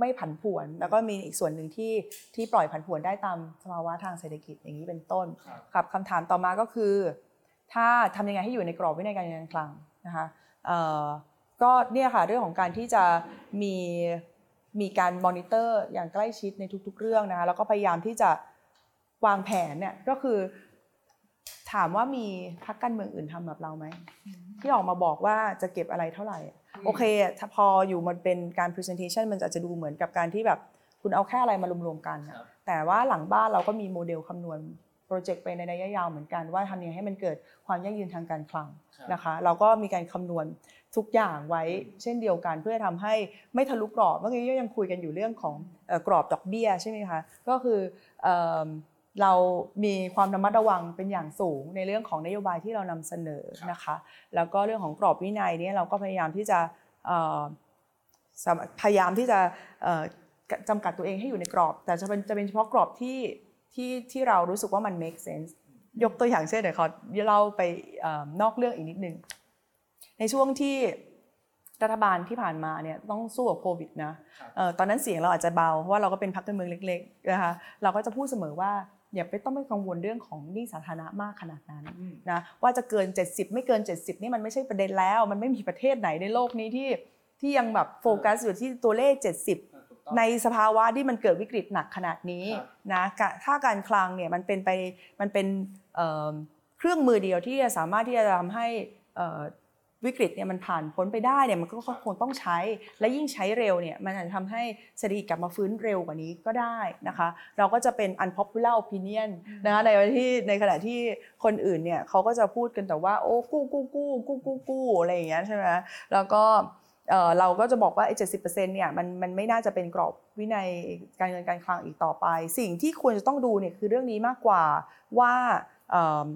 Speaker 1: ไม่ผันผวน แล้วก็มีอีกส่วนหนึ่งที่ที่ปล่อยผันผวนได้ตามสภาวะทางเศรษฐกิจอย่างนี้เป็นต้นครับคำถามต่อมาก็คือ ถ้าทำยังไงให้อยู่ในกรอบวินัยการเงินการคลังนะคะเอ่อก็เนี่ยค่ะเรื่องของการที่จะมีมีการมอนิเตอร์อย่างใกล้ชิดในทุกๆ เรื่องนะคะแล้วก็พยายามที่จะวางแผนเนี่ยก็คือ ถามว่ามีพักการเมืองอื่นทำแบบเราไหมที่ออกมาบอกว่าจะเก็บอะไรเท่าไหร่ โอเคถ้าพออยู่มันเป็นการ presentation มันอาจจะดูเหมือนกับการที่แบบคุณเอาแค่อะไรมารวมๆกันอะแต่ว่าหลังบ้านเราก็มีโมเดลคำนวณโปรเจกต์ไปในระยะยาวเหมือนกันว่าทำยังไงให้มันเกิดความยั่งยืนทางการคลังนะคะ เราก็มีการคำนวณทุกอย่างไว้เช่นเดียวกัน เพื่อทำให้ไม่ทะลุกรอบเมื่อกี้ก็ยังคุยกันอยู่เรื่องของเอ่อกรอบดอกเบี้ยใช่ไหมคะก็คือ เรามีความระมัดระวังเป็นอย่างสูงในเรื่องของนโยบายที่เรานำเสนอนะคะ แล้วก็เรื่องของกรอบวินัยเนี่ยเราก็พยายามที่จะพยายามที่จะจำกัดตัวเองให้อยู่ในกรอบ แต่จะเป็นจะเป็นเฉพาะกรอบที่ที่ที่เรารู้สึกว่ามัน make sense ยกตัวอย่างเช่นเดี๋ยวขอเล่าไปนอกเรื่องอีกนิดนึง ในช่วงที่รัฐบาลที่ผ่านมาเนี่ยต้องสู้กับโควิดนะตอนนั้นเสียงเราอาจจะเบาเพราะว่าเราก็เป็นพรรคการเมืองเล็กๆนะคะเราก็จะพูดเสมอว่า อย่าไปต้องไปกังวลเรื่องของหนี้สาธารณะมากขนาดนั้นนะว่าจะเกิน 70 ไม่เกิน 70 นี่มันไม่ใช่ประเด็นแล้ว มันไม่มีประเทศไหนในโลกนี้ที่ที่ยังแบบโฟกัสอยู่ที่ตัวเลข 70 ในสภาวะที่มันเกิดวิกฤตหนักขนาดนี้นะกะถ้าการคลังเนี่ยมันเป็นไปมันเป็นเอ่อเครื่องมือเดียวที่จะสามารถที่จะทำให้เอ่อ วิกฤตเนี่ยมันผ่านพ้นไปได้เนี่ยมันก็คงต้องใช้ และยิ่งใช้เร็วเนี่ยมันอาจจะทำให้เศรษฐกิจกลับมาฟื้นเร็วกว่านี้ก็ได้นะคะ เราก็จะเป็น unpopular opinion นะคะในวันที่ในขณะที่คนอื่นเนี่ยเขาก็จะพูดกันแต่ว่าโอ้กู้กู้กู้กู้กู้กู้อะไรอย่างเงี้ยใช่ไหมแล้วก็เอ่อเราก็จะบอกว่าไอ้เจ็ดสิบเปอร์เซ็นต์เนี่ยมันมันไม่น่าจะเป็นกรอบวินัยการเงินการคลังอีกต่อไป สิ่งที่ควรจะต้องดูเนี่ยคือเรื่องนี้มากกว่าว่าเอิ่ม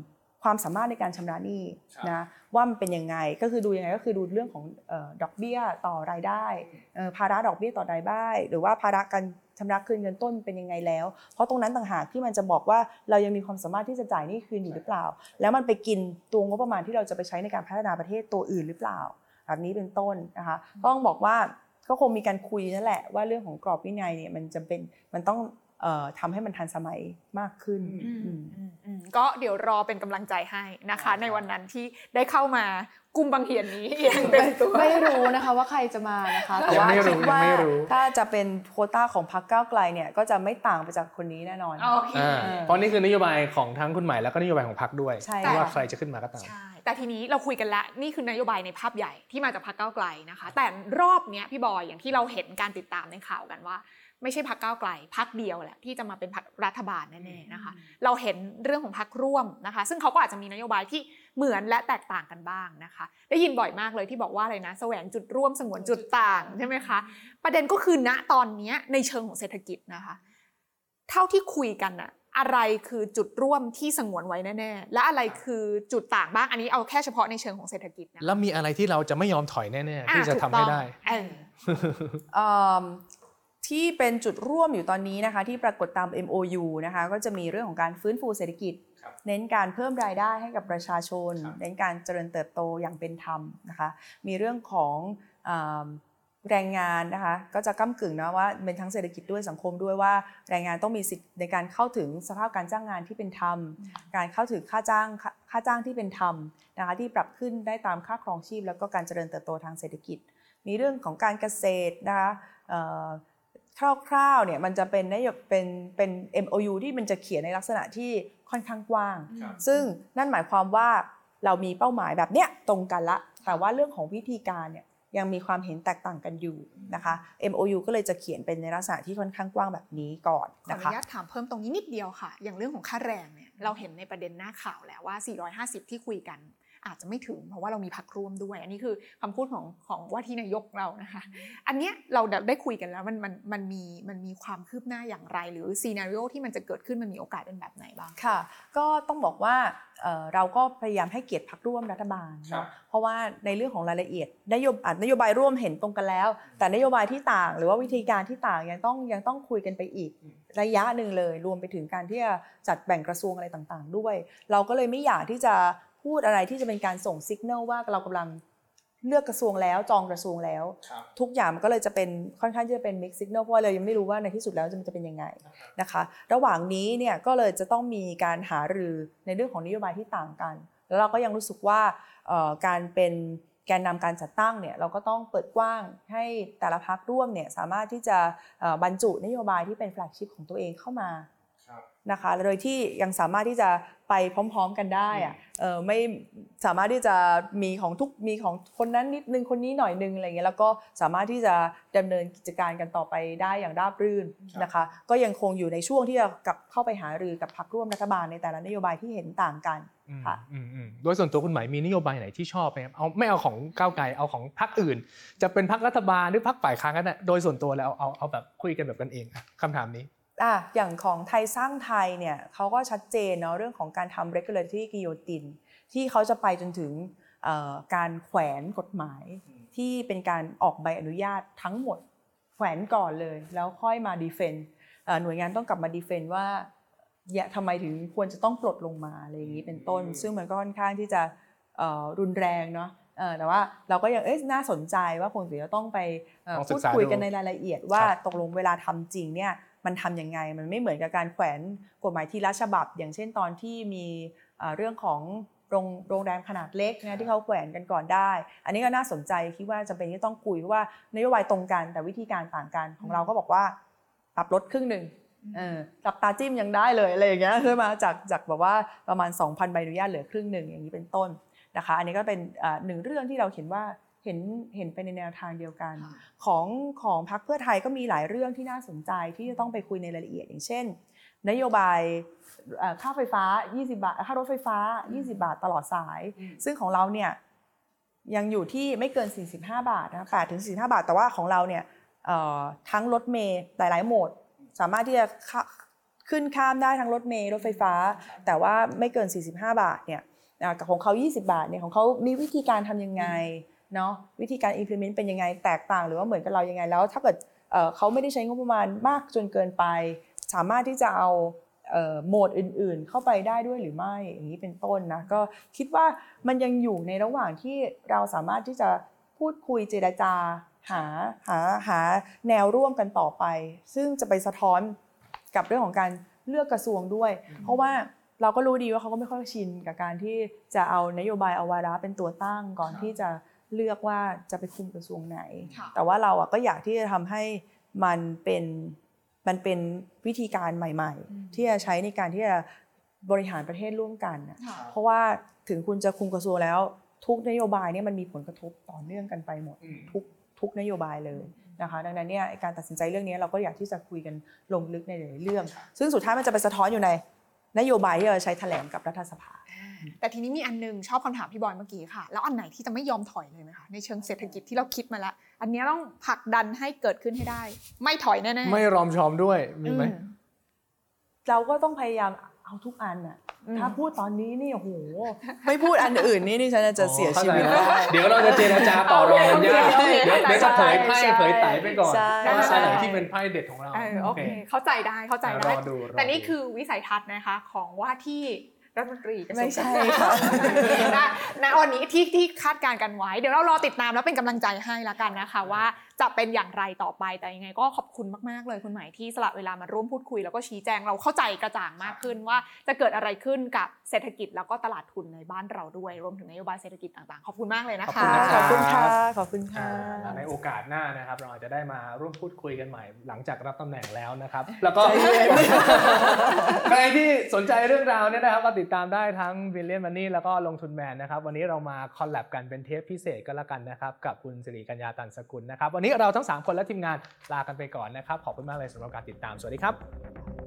Speaker 1: ความสามารถในการชำระหนี้นะว่ามันเป็นยังไงก็คือดูยังไงก็คือดูเรื่องของเออดอกเบี้ยต่อรายได้เอ่อภาระดอกเบี้ยต่อรายได้ หรือว่าภาระการชำระคืนเงินต้นเป็นยังไงแล้ว เพราะตรงนั้นต่างหากที่มันจะบอกว่าเรายังมีความสามารถที่จะจ่ายหนี้คืนอยู่หรือเปล่า แล้วมันไปกินตัวงบประมาณที่เราจะไปใช้ในการพัฒนาประเทศตัวอื่นหรือเปล่าแบบนี้เป็นต้นนะคะต้องบอกว่าก็คงมีการคุยนั่นแหละว่าเรื่องของกรอบวินัยเนี่ยมันจำเป็นมันต้องเอ่อ ทำให้มันทันสมัยมากขึ้น
Speaker 4: อืม
Speaker 1: อืม
Speaker 4: อืมอืมก็เดี๋ยวรอเป็นกำลังใจให้นะคะ ในวันนั้นที่ได้เข้ามากุมบังเหียนนี้อย่างเต็มตัว
Speaker 1: ไม่รู้นะคะว่าใครจะมานะคะ แต่
Speaker 3: ยัง
Speaker 1: ว่า
Speaker 3: ไม่รู้
Speaker 1: คิดว่า
Speaker 3: ยังไม่รู้
Speaker 1: ถ้าจะเป็นโควต้าของพรรคก้าวไกลเนี่ยก็จะไม่ต่างไปจากคนนี้แน่นอน
Speaker 4: โอเค
Speaker 3: อ่าเพราะนี่คือนโยบายของทั้งคุณใหม่แล้วก็นโยบายของพรรคด้วย
Speaker 1: ใช่
Speaker 3: ไม่ว่า
Speaker 1: ค่ะ
Speaker 3: ใครจะขึ้นมาก็ตาม
Speaker 4: ใช่แต่ทีนี้เราคุยกันแล้วนี่คือนโยบายในภาพใหญ่ที่มาจากพรรคก้าวไกลนะคะ แต่รอบเนี้ยพี่บอยอย่างที่เราเห็นการติดตามในข่าวกันว่า ไม่ใช่พรรคก้าวไกลพรรคเดียวแหละที่จะมาเป็นพรรครัฐบาลแน่ๆนะคะ เราเห็นเรื่องของพรรคร่วมนะคะ ซึ่งเขาก็อาจจะมีนโยบายที่เหมือนและแตกต่างกันบ้างนะคะ ได้ยินบ่อยมากเลยที่บอกว่าอะไรนะแสวงจุดร่วมสงวนจุดต่างใช่ไหมคะ ประเด็นก็คือณตอนเนี้ยในเชิงของเศรษฐกิจนะคะ เท่าที่คุยกันอะอะไรคือจุดร่วมที่สงวนไว้แน่ๆ และอะไรคือจุดต่างบ้าง อันนี้เอาแค่เฉพาะในเชิงของเศรษฐกิจนะ
Speaker 3: แล้วมีอะไรที่เราจะไม่ยอมถอยแน่ๆ
Speaker 4: อ่
Speaker 3: ที่จะทำให้ได้
Speaker 4: ถูกต้องเออ
Speaker 1: เอิ่มที่เป็นจุดร่วมอยู่ตอนนี้นะคะ ที่ปรากฏตาม MOU นะคะก็จะมีเรื่องของการฟื้นฟูเศรษฐกิจ เน้นการเพิ่มรายได้ให้กับประชาชน เน้นการเจริญเติบโตอย่างเป็นธรรมนะคะมีเรื่องของอ่าแรงงานนะคะก็จะก้ากึ่งนะว่าเป็นทั้งเศรษฐกิจด้วยสังคมด้วยว่าแรงงานต้องมีสิทธิ์ในการเข้าถึงสภาพการจ้างงานที่เป็นธรรม การเข้าถึงค่าจ้างค่าค่าจ้างที่เป็นธรรมนะคะที่ปรับขึ้นได้ตามค่าครองชีพ แล้วก็การเจริญเติบโตทางเศรษฐกิจ มีเรื่องของการเกษตรนะคะเอ่อ คร่าวๆเนี่ยมันจะเป็นนโยเป็นเป็น MOU ที่มันจะเขียนในลักษณะที่ค่อนข้างกว้างซึ่งนั่นหมายความว่าเรามีเป้าหมายแบบเนี้ยตรงกันละ แต่ว่าเรื่องของวิธีการเนี่ยยังมีความเห็นแตกต่างกันอยู่นะคะ MOU ก็เลยจะเขียนเป็นในลักษณะที่ค่อนข้างกว้างแบบนี้ก่อน
Speaker 4: ขออ
Speaker 1: นะ
Speaker 4: นุ
Speaker 1: คะ
Speaker 4: ญาตถามเพิ่มตรงนี้นิดเดียวค่ะ อย่างเรื่องของค่าแรงเนี่ยเราเห็นในประเด็นหน้าข่าวแล้วว่า 450 ที่คุยกัน อาจจะไม่ถึง เพราะว่าเรามีพักร่วมด้วย อันนี้คือคำพูดของของว่าที่นายกเรานะคะ อันเนี้ยเราได้คุยกันแล้วมันมันมันมีมันมีความคืบหน้าอย่างไร หรือซีนารีโอที่มันจะเกิดขึ้นมันมีโอกาสเป็นแบบไหนบ้าง
Speaker 1: ค่ะ ก็ต้องบอกว่าเอ่อเราก็พยายามให้เกียรติพักร่วมรัฐบาล
Speaker 3: ครับ
Speaker 1: เนาะเพราะว่าในเรื่องของรายละเอียดนโยบอะนโยบายร่วมเห็นตรงกันแล้ว แต่นโยบายที่ต่าง หรือว่าวิธีการที่ต่างยังต้องยังต้องคุยกันไปอีกระยะหนึ่งเลย รวมไปถึงการที่จะจัดแบ่งกระทรวงอะไรต่างๆ ด้วย เราก็เลยไม่อยากที่จะ พูดอะไรที่จะเป็นการส่งสัญญาณว่าเรากำลังเลือกกระทรวงแล้วจองกระทรวงแล้ว ทุกอย่างมันก็เลยจะเป็นค่อนข้างที่จะเป็น mix signal เพราะว่าเรายังไม่รู้ว่าในที่สุดแล้วมันจะเป็นยังไงนะคะ ระหว่างนี้เนี่ยก็เลยจะต้องมีการหารือในเรื่องของนโยบายที่ต่างกัน แล้วเราก็ยังรู้สึกว่าเอ่อการเป็นแกนนำการจัดตั้งเนี่ยเราก็ต้องเปิดกว้างให้แต่ละพักร่วมเนี่ยสามารถที่จะเอ่อบรรจุนโยบายที่เป็นแฟลกชิพของตัวเองเข้ามา
Speaker 5: ครับ
Speaker 1: นะคะโดยที่ยังสามารถที่จะไปพร้อม ๆ กันได้อะเออไม่สามารถที่จะมีของทุกมีของคนนั้นนิดนึงคนนี้หน่อยนึงอะไรเงี้ยแล้วก็สามารถที่จะดำเนินกิจการกันต่อไปได้อย่างราบรื่นนะคะ ก็ยังคงอยู่ในช่วงที่จะกลับเข้าไปหารือกับพรรคร่วมรัฐบาลในแต่ละนโยบายที่เห็นต่างกัน
Speaker 3: อืม
Speaker 1: ค่ะ
Speaker 3: อืมอืมโดยส่วนตัวคุณหมายมีนโยบายไหนที่ชอบไหมครับเอาไม่เอาของก้าวไกลเอาของพรรคอื่น จะเป็นพรรครัฐบาลหรือพรรคฝ่ายค้านก็ได้โดยส่วนตัวแล้วเอาเอาแบบคุยกันแบบกันเองอะคำถามนี้
Speaker 1: อะอย่างของไทยสร้างไทยเนี่ยเขาก็ชัดเจนเนาะเรื่องของการทำ regulatory guillotine ที่เขาจะไปจนถึงเอ่อการแขวนกฎหมายที่เป็นการออกใบอนุญาตทั้งหมดแขวนก่อนเลย แล้วค่อยมาดีเฟนหน่วยงานต้องกลับมาดีเฟนว่าอย่าทำไมถึงควรจะต้องปลดลงมาอะไรอย่างนี้เป็นต้น ซึ่งมันก็ค่อนข้างที่จะเอ่อรุนแรงเนาะเอ่อแต่ว่าเราก็ยังเอ๊ะน่าสนใจว่าคงจะต้องไปเอ่อ
Speaker 3: ลองศึ
Speaker 1: พู
Speaker 3: ก
Speaker 1: ด
Speaker 3: ษา
Speaker 1: คุย
Speaker 3: ดู
Speaker 1: กันในรายละเอียดว่า
Speaker 3: ครับ
Speaker 1: ตกลงเวลาทำจริงเนี่ย มันทำยังไง มันไม่เหมือนกับการแขวนกฎหมายทีละฉบับ อย่างเช่นตอนที่มีเอ่อเรื่องของโรงโรงแรมขนาดเล็กนะที่เขาแขวนกันก่อนได้ อันนี้ก็น่าสนใจคิดว่าจะเป็นที่ต้องคุยเพราะว่านโยบายตรงกันแต่วิธีการต่างกันของเราก็บอกว่าปรับลดครึ่งหนึ่งเออปรับตาจิ้มยังได้เลยอะไรอย่างเงี้ยคือมาจากจากแบบว่าประมาณ 2,000ใบอนุญาตเหลือครึ่งหนึ่งอย่างนี้เป็นต้นนะคะ อันนี้ก็เป็นอ่าหนึ่งเรื่องที่เราเห็นว่า เห็นเห็นไปในแนวทางเดียวกัน ของของพรรคเพื่อไทยก็มีหลายเรื่องที่น่าสนใจที่จะต้องไปคุยในรายละเอียดอย่างเช่น นโยบายเอ่อค่าไฟฟ้า 20 บาทค่ารถไฟฟ้า 20 บาทตลอดสาย ซึ่งของเราเนี่ยยังอยู่ที่ไม่เกิน 45 บาทนะ8ถึง 45 บาท แต่ว่าของเราเนี่ยเอ่อทั้งรถเมย์หลายๆโหมด สามารถที่จะข้าขึ้นข้ามได้ทั้งรถเมย์รถไฟฟ้า แต่ว่าไม่เกิน 45 บาทเนี่ยอ่ากับของเขา 20 บาทเนี่ยของเขามีวิธีการทำยังไง เนาะวิธีการ implement เป็นยังไงแตกต่างหรือว่าเหมือนกับเรายังไง แล้วถ้าเกิดเอ่อเขาไม่ได้ใช้งบประมาณมากจนเกินไป สามารถที่จะเอาเอ่อโหมดอื่นๆ เข้าไปได้ด้วยหรือไม่อย่างนี้เป็นต้นนะก็คิดว่ามันยังอยู่ในระหว่างที่เราสามารถที่จะพูดคุยเจรจาหาหาหาแนวร่วมกันต่อไป ซึ่งจะไปสะท้อนกับเรื่องของการเลือกกระทรวงด้วย เพราะว่าเราก็รู้ดีว่าเขาก็ไม่ค่อยชินกับการที่จะเอานโยบายเอาวาระเป็นตัวตั้งก่อนที่จะ เลือกว่าจะไปคุมกระทรวงไหน
Speaker 4: ค่ะ
Speaker 1: แต่ว่าเราอะก็อยากที่จะทำให้มันเป็นมันเป็นวิธีการใหม่ ๆ ที่จะใช้ในการที่จะบริหารประเทศร่วมกันน่ะ
Speaker 4: ค่ะ
Speaker 1: เพราะว่าถึงคุณจะคุมกระทรวงแล้ว ทุกนโยบายเนี่ยมันมีผลกระทบต่อเนื่องกันไปหมดทุกทุกนโยบายเลยนะคะดังนั้นเนี่ยการตัดสินใจเรื่องนี้เราก็อยากที่จะคุยกันลงลึกในหลายๆเรื่อง ซึ่งสุดท้ายมันจะไปสะท้อนอยู่ในนโยบายที่เราใช้แถลงกับรัฐสภา
Speaker 8: แต่ทีนี้มีอันนึงชอบคำถามพี่บอยเมื่อกี้ค่ะ แล้วอันไหนที่จะไม่ยอมถอยเลยไหมคะในเชิงเศรษฐกิจที่เราคิดมาแล้วอันเนี้ยต้องผลักดันให้เกิดขึ้นให้ได้ ไม่ถอยแน่ๆ
Speaker 3: ไม่รอมชอมด้วยมีไหม
Speaker 8: อื
Speaker 1: เราก็ต้องพยายามเอาทุกอันน่ะ
Speaker 8: อืม
Speaker 1: ถ้าพูดตอนนี้นี่โอ้โหไม่พูดอันอื่นนี่นี่ฉันจะเสียชีวิต
Speaker 3: อ๋อ
Speaker 1: ได้
Speaker 3: เข้าใจแล้วเดี๋ยวเราจะเจรจาต่อรองกันยาก
Speaker 8: โอเค
Speaker 3: เดี๋ยว
Speaker 8: โอเค
Speaker 3: เดี๋ยวจะเผยไพ่
Speaker 1: ใช่
Speaker 3: เผยไตไปก่อน
Speaker 1: ใช่
Speaker 3: ว่า
Speaker 8: ใช่
Speaker 3: อะไรที่เป็นไพ่เด็ดของเรา
Speaker 8: เออโอเคเข้าใจได้เข้าใจ
Speaker 3: ร
Speaker 8: ได้
Speaker 3: อดูรอดู
Speaker 8: แต่นี่คือวิสัยทัศน์นะคะของว่าที่ รัฐมนตรีกระทรวง
Speaker 1: ไม่ใช่ค่ะ
Speaker 8: นะณวันนี้ที่ที่คาดการณ์กันไว้ เดี๋ยวเรารอติดตามแล้วเป็นกำลังใจให้ละกันนะคะว่า จะเป็นอย่างไรต่อไปแต่ยังไงก็ขอบคุณมากๆเลยคุณหมายที่สละเวลามาร่วมพูดคุย แล้วก็ชี้แจงเราเข้าใจกระจ่างมากขึ้นว่าจะเกิดอะไรขึ้นกับเศรษฐกิจแล้วก็ตลาดทุนในบ้านเราด้วย รวมถึงนโยบายเศรษฐกิจต่างๆ ขอบคุณมากเลยนะ
Speaker 3: ขอบ
Speaker 8: คะ
Speaker 3: คุณนะ
Speaker 1: ข
Speaker 3: รั
Speaker 1: อบคุณค่ะขอบคุณค่ะ
Speaker 3: อ่าในโอกาสหน้านะครับ เราอาจจะได้มาร่วมพูดคุยกันใหม่ หลังจากรับตำแหน่งแล้วนะครับ แล้วก็ใครที่สนใจเรื่องราวเนี่ยนะครับก็ติดตามได้ทั้ง b ิ l เลียนมันนี่แล้วก็ลงทุนแมนนะครับวันนี้เรามาคอลแลบกันเป็นเทปพิเศษก็แล้วกันนะครับกับคุณสิริกัญญาตันสกุลนะครับวันนี้เราทั้ง 3 คนและทีมงานลากันไปก่อนนะครับ ขอบคุณมากเลยสำหรับการติดตาม สวัสดีครับ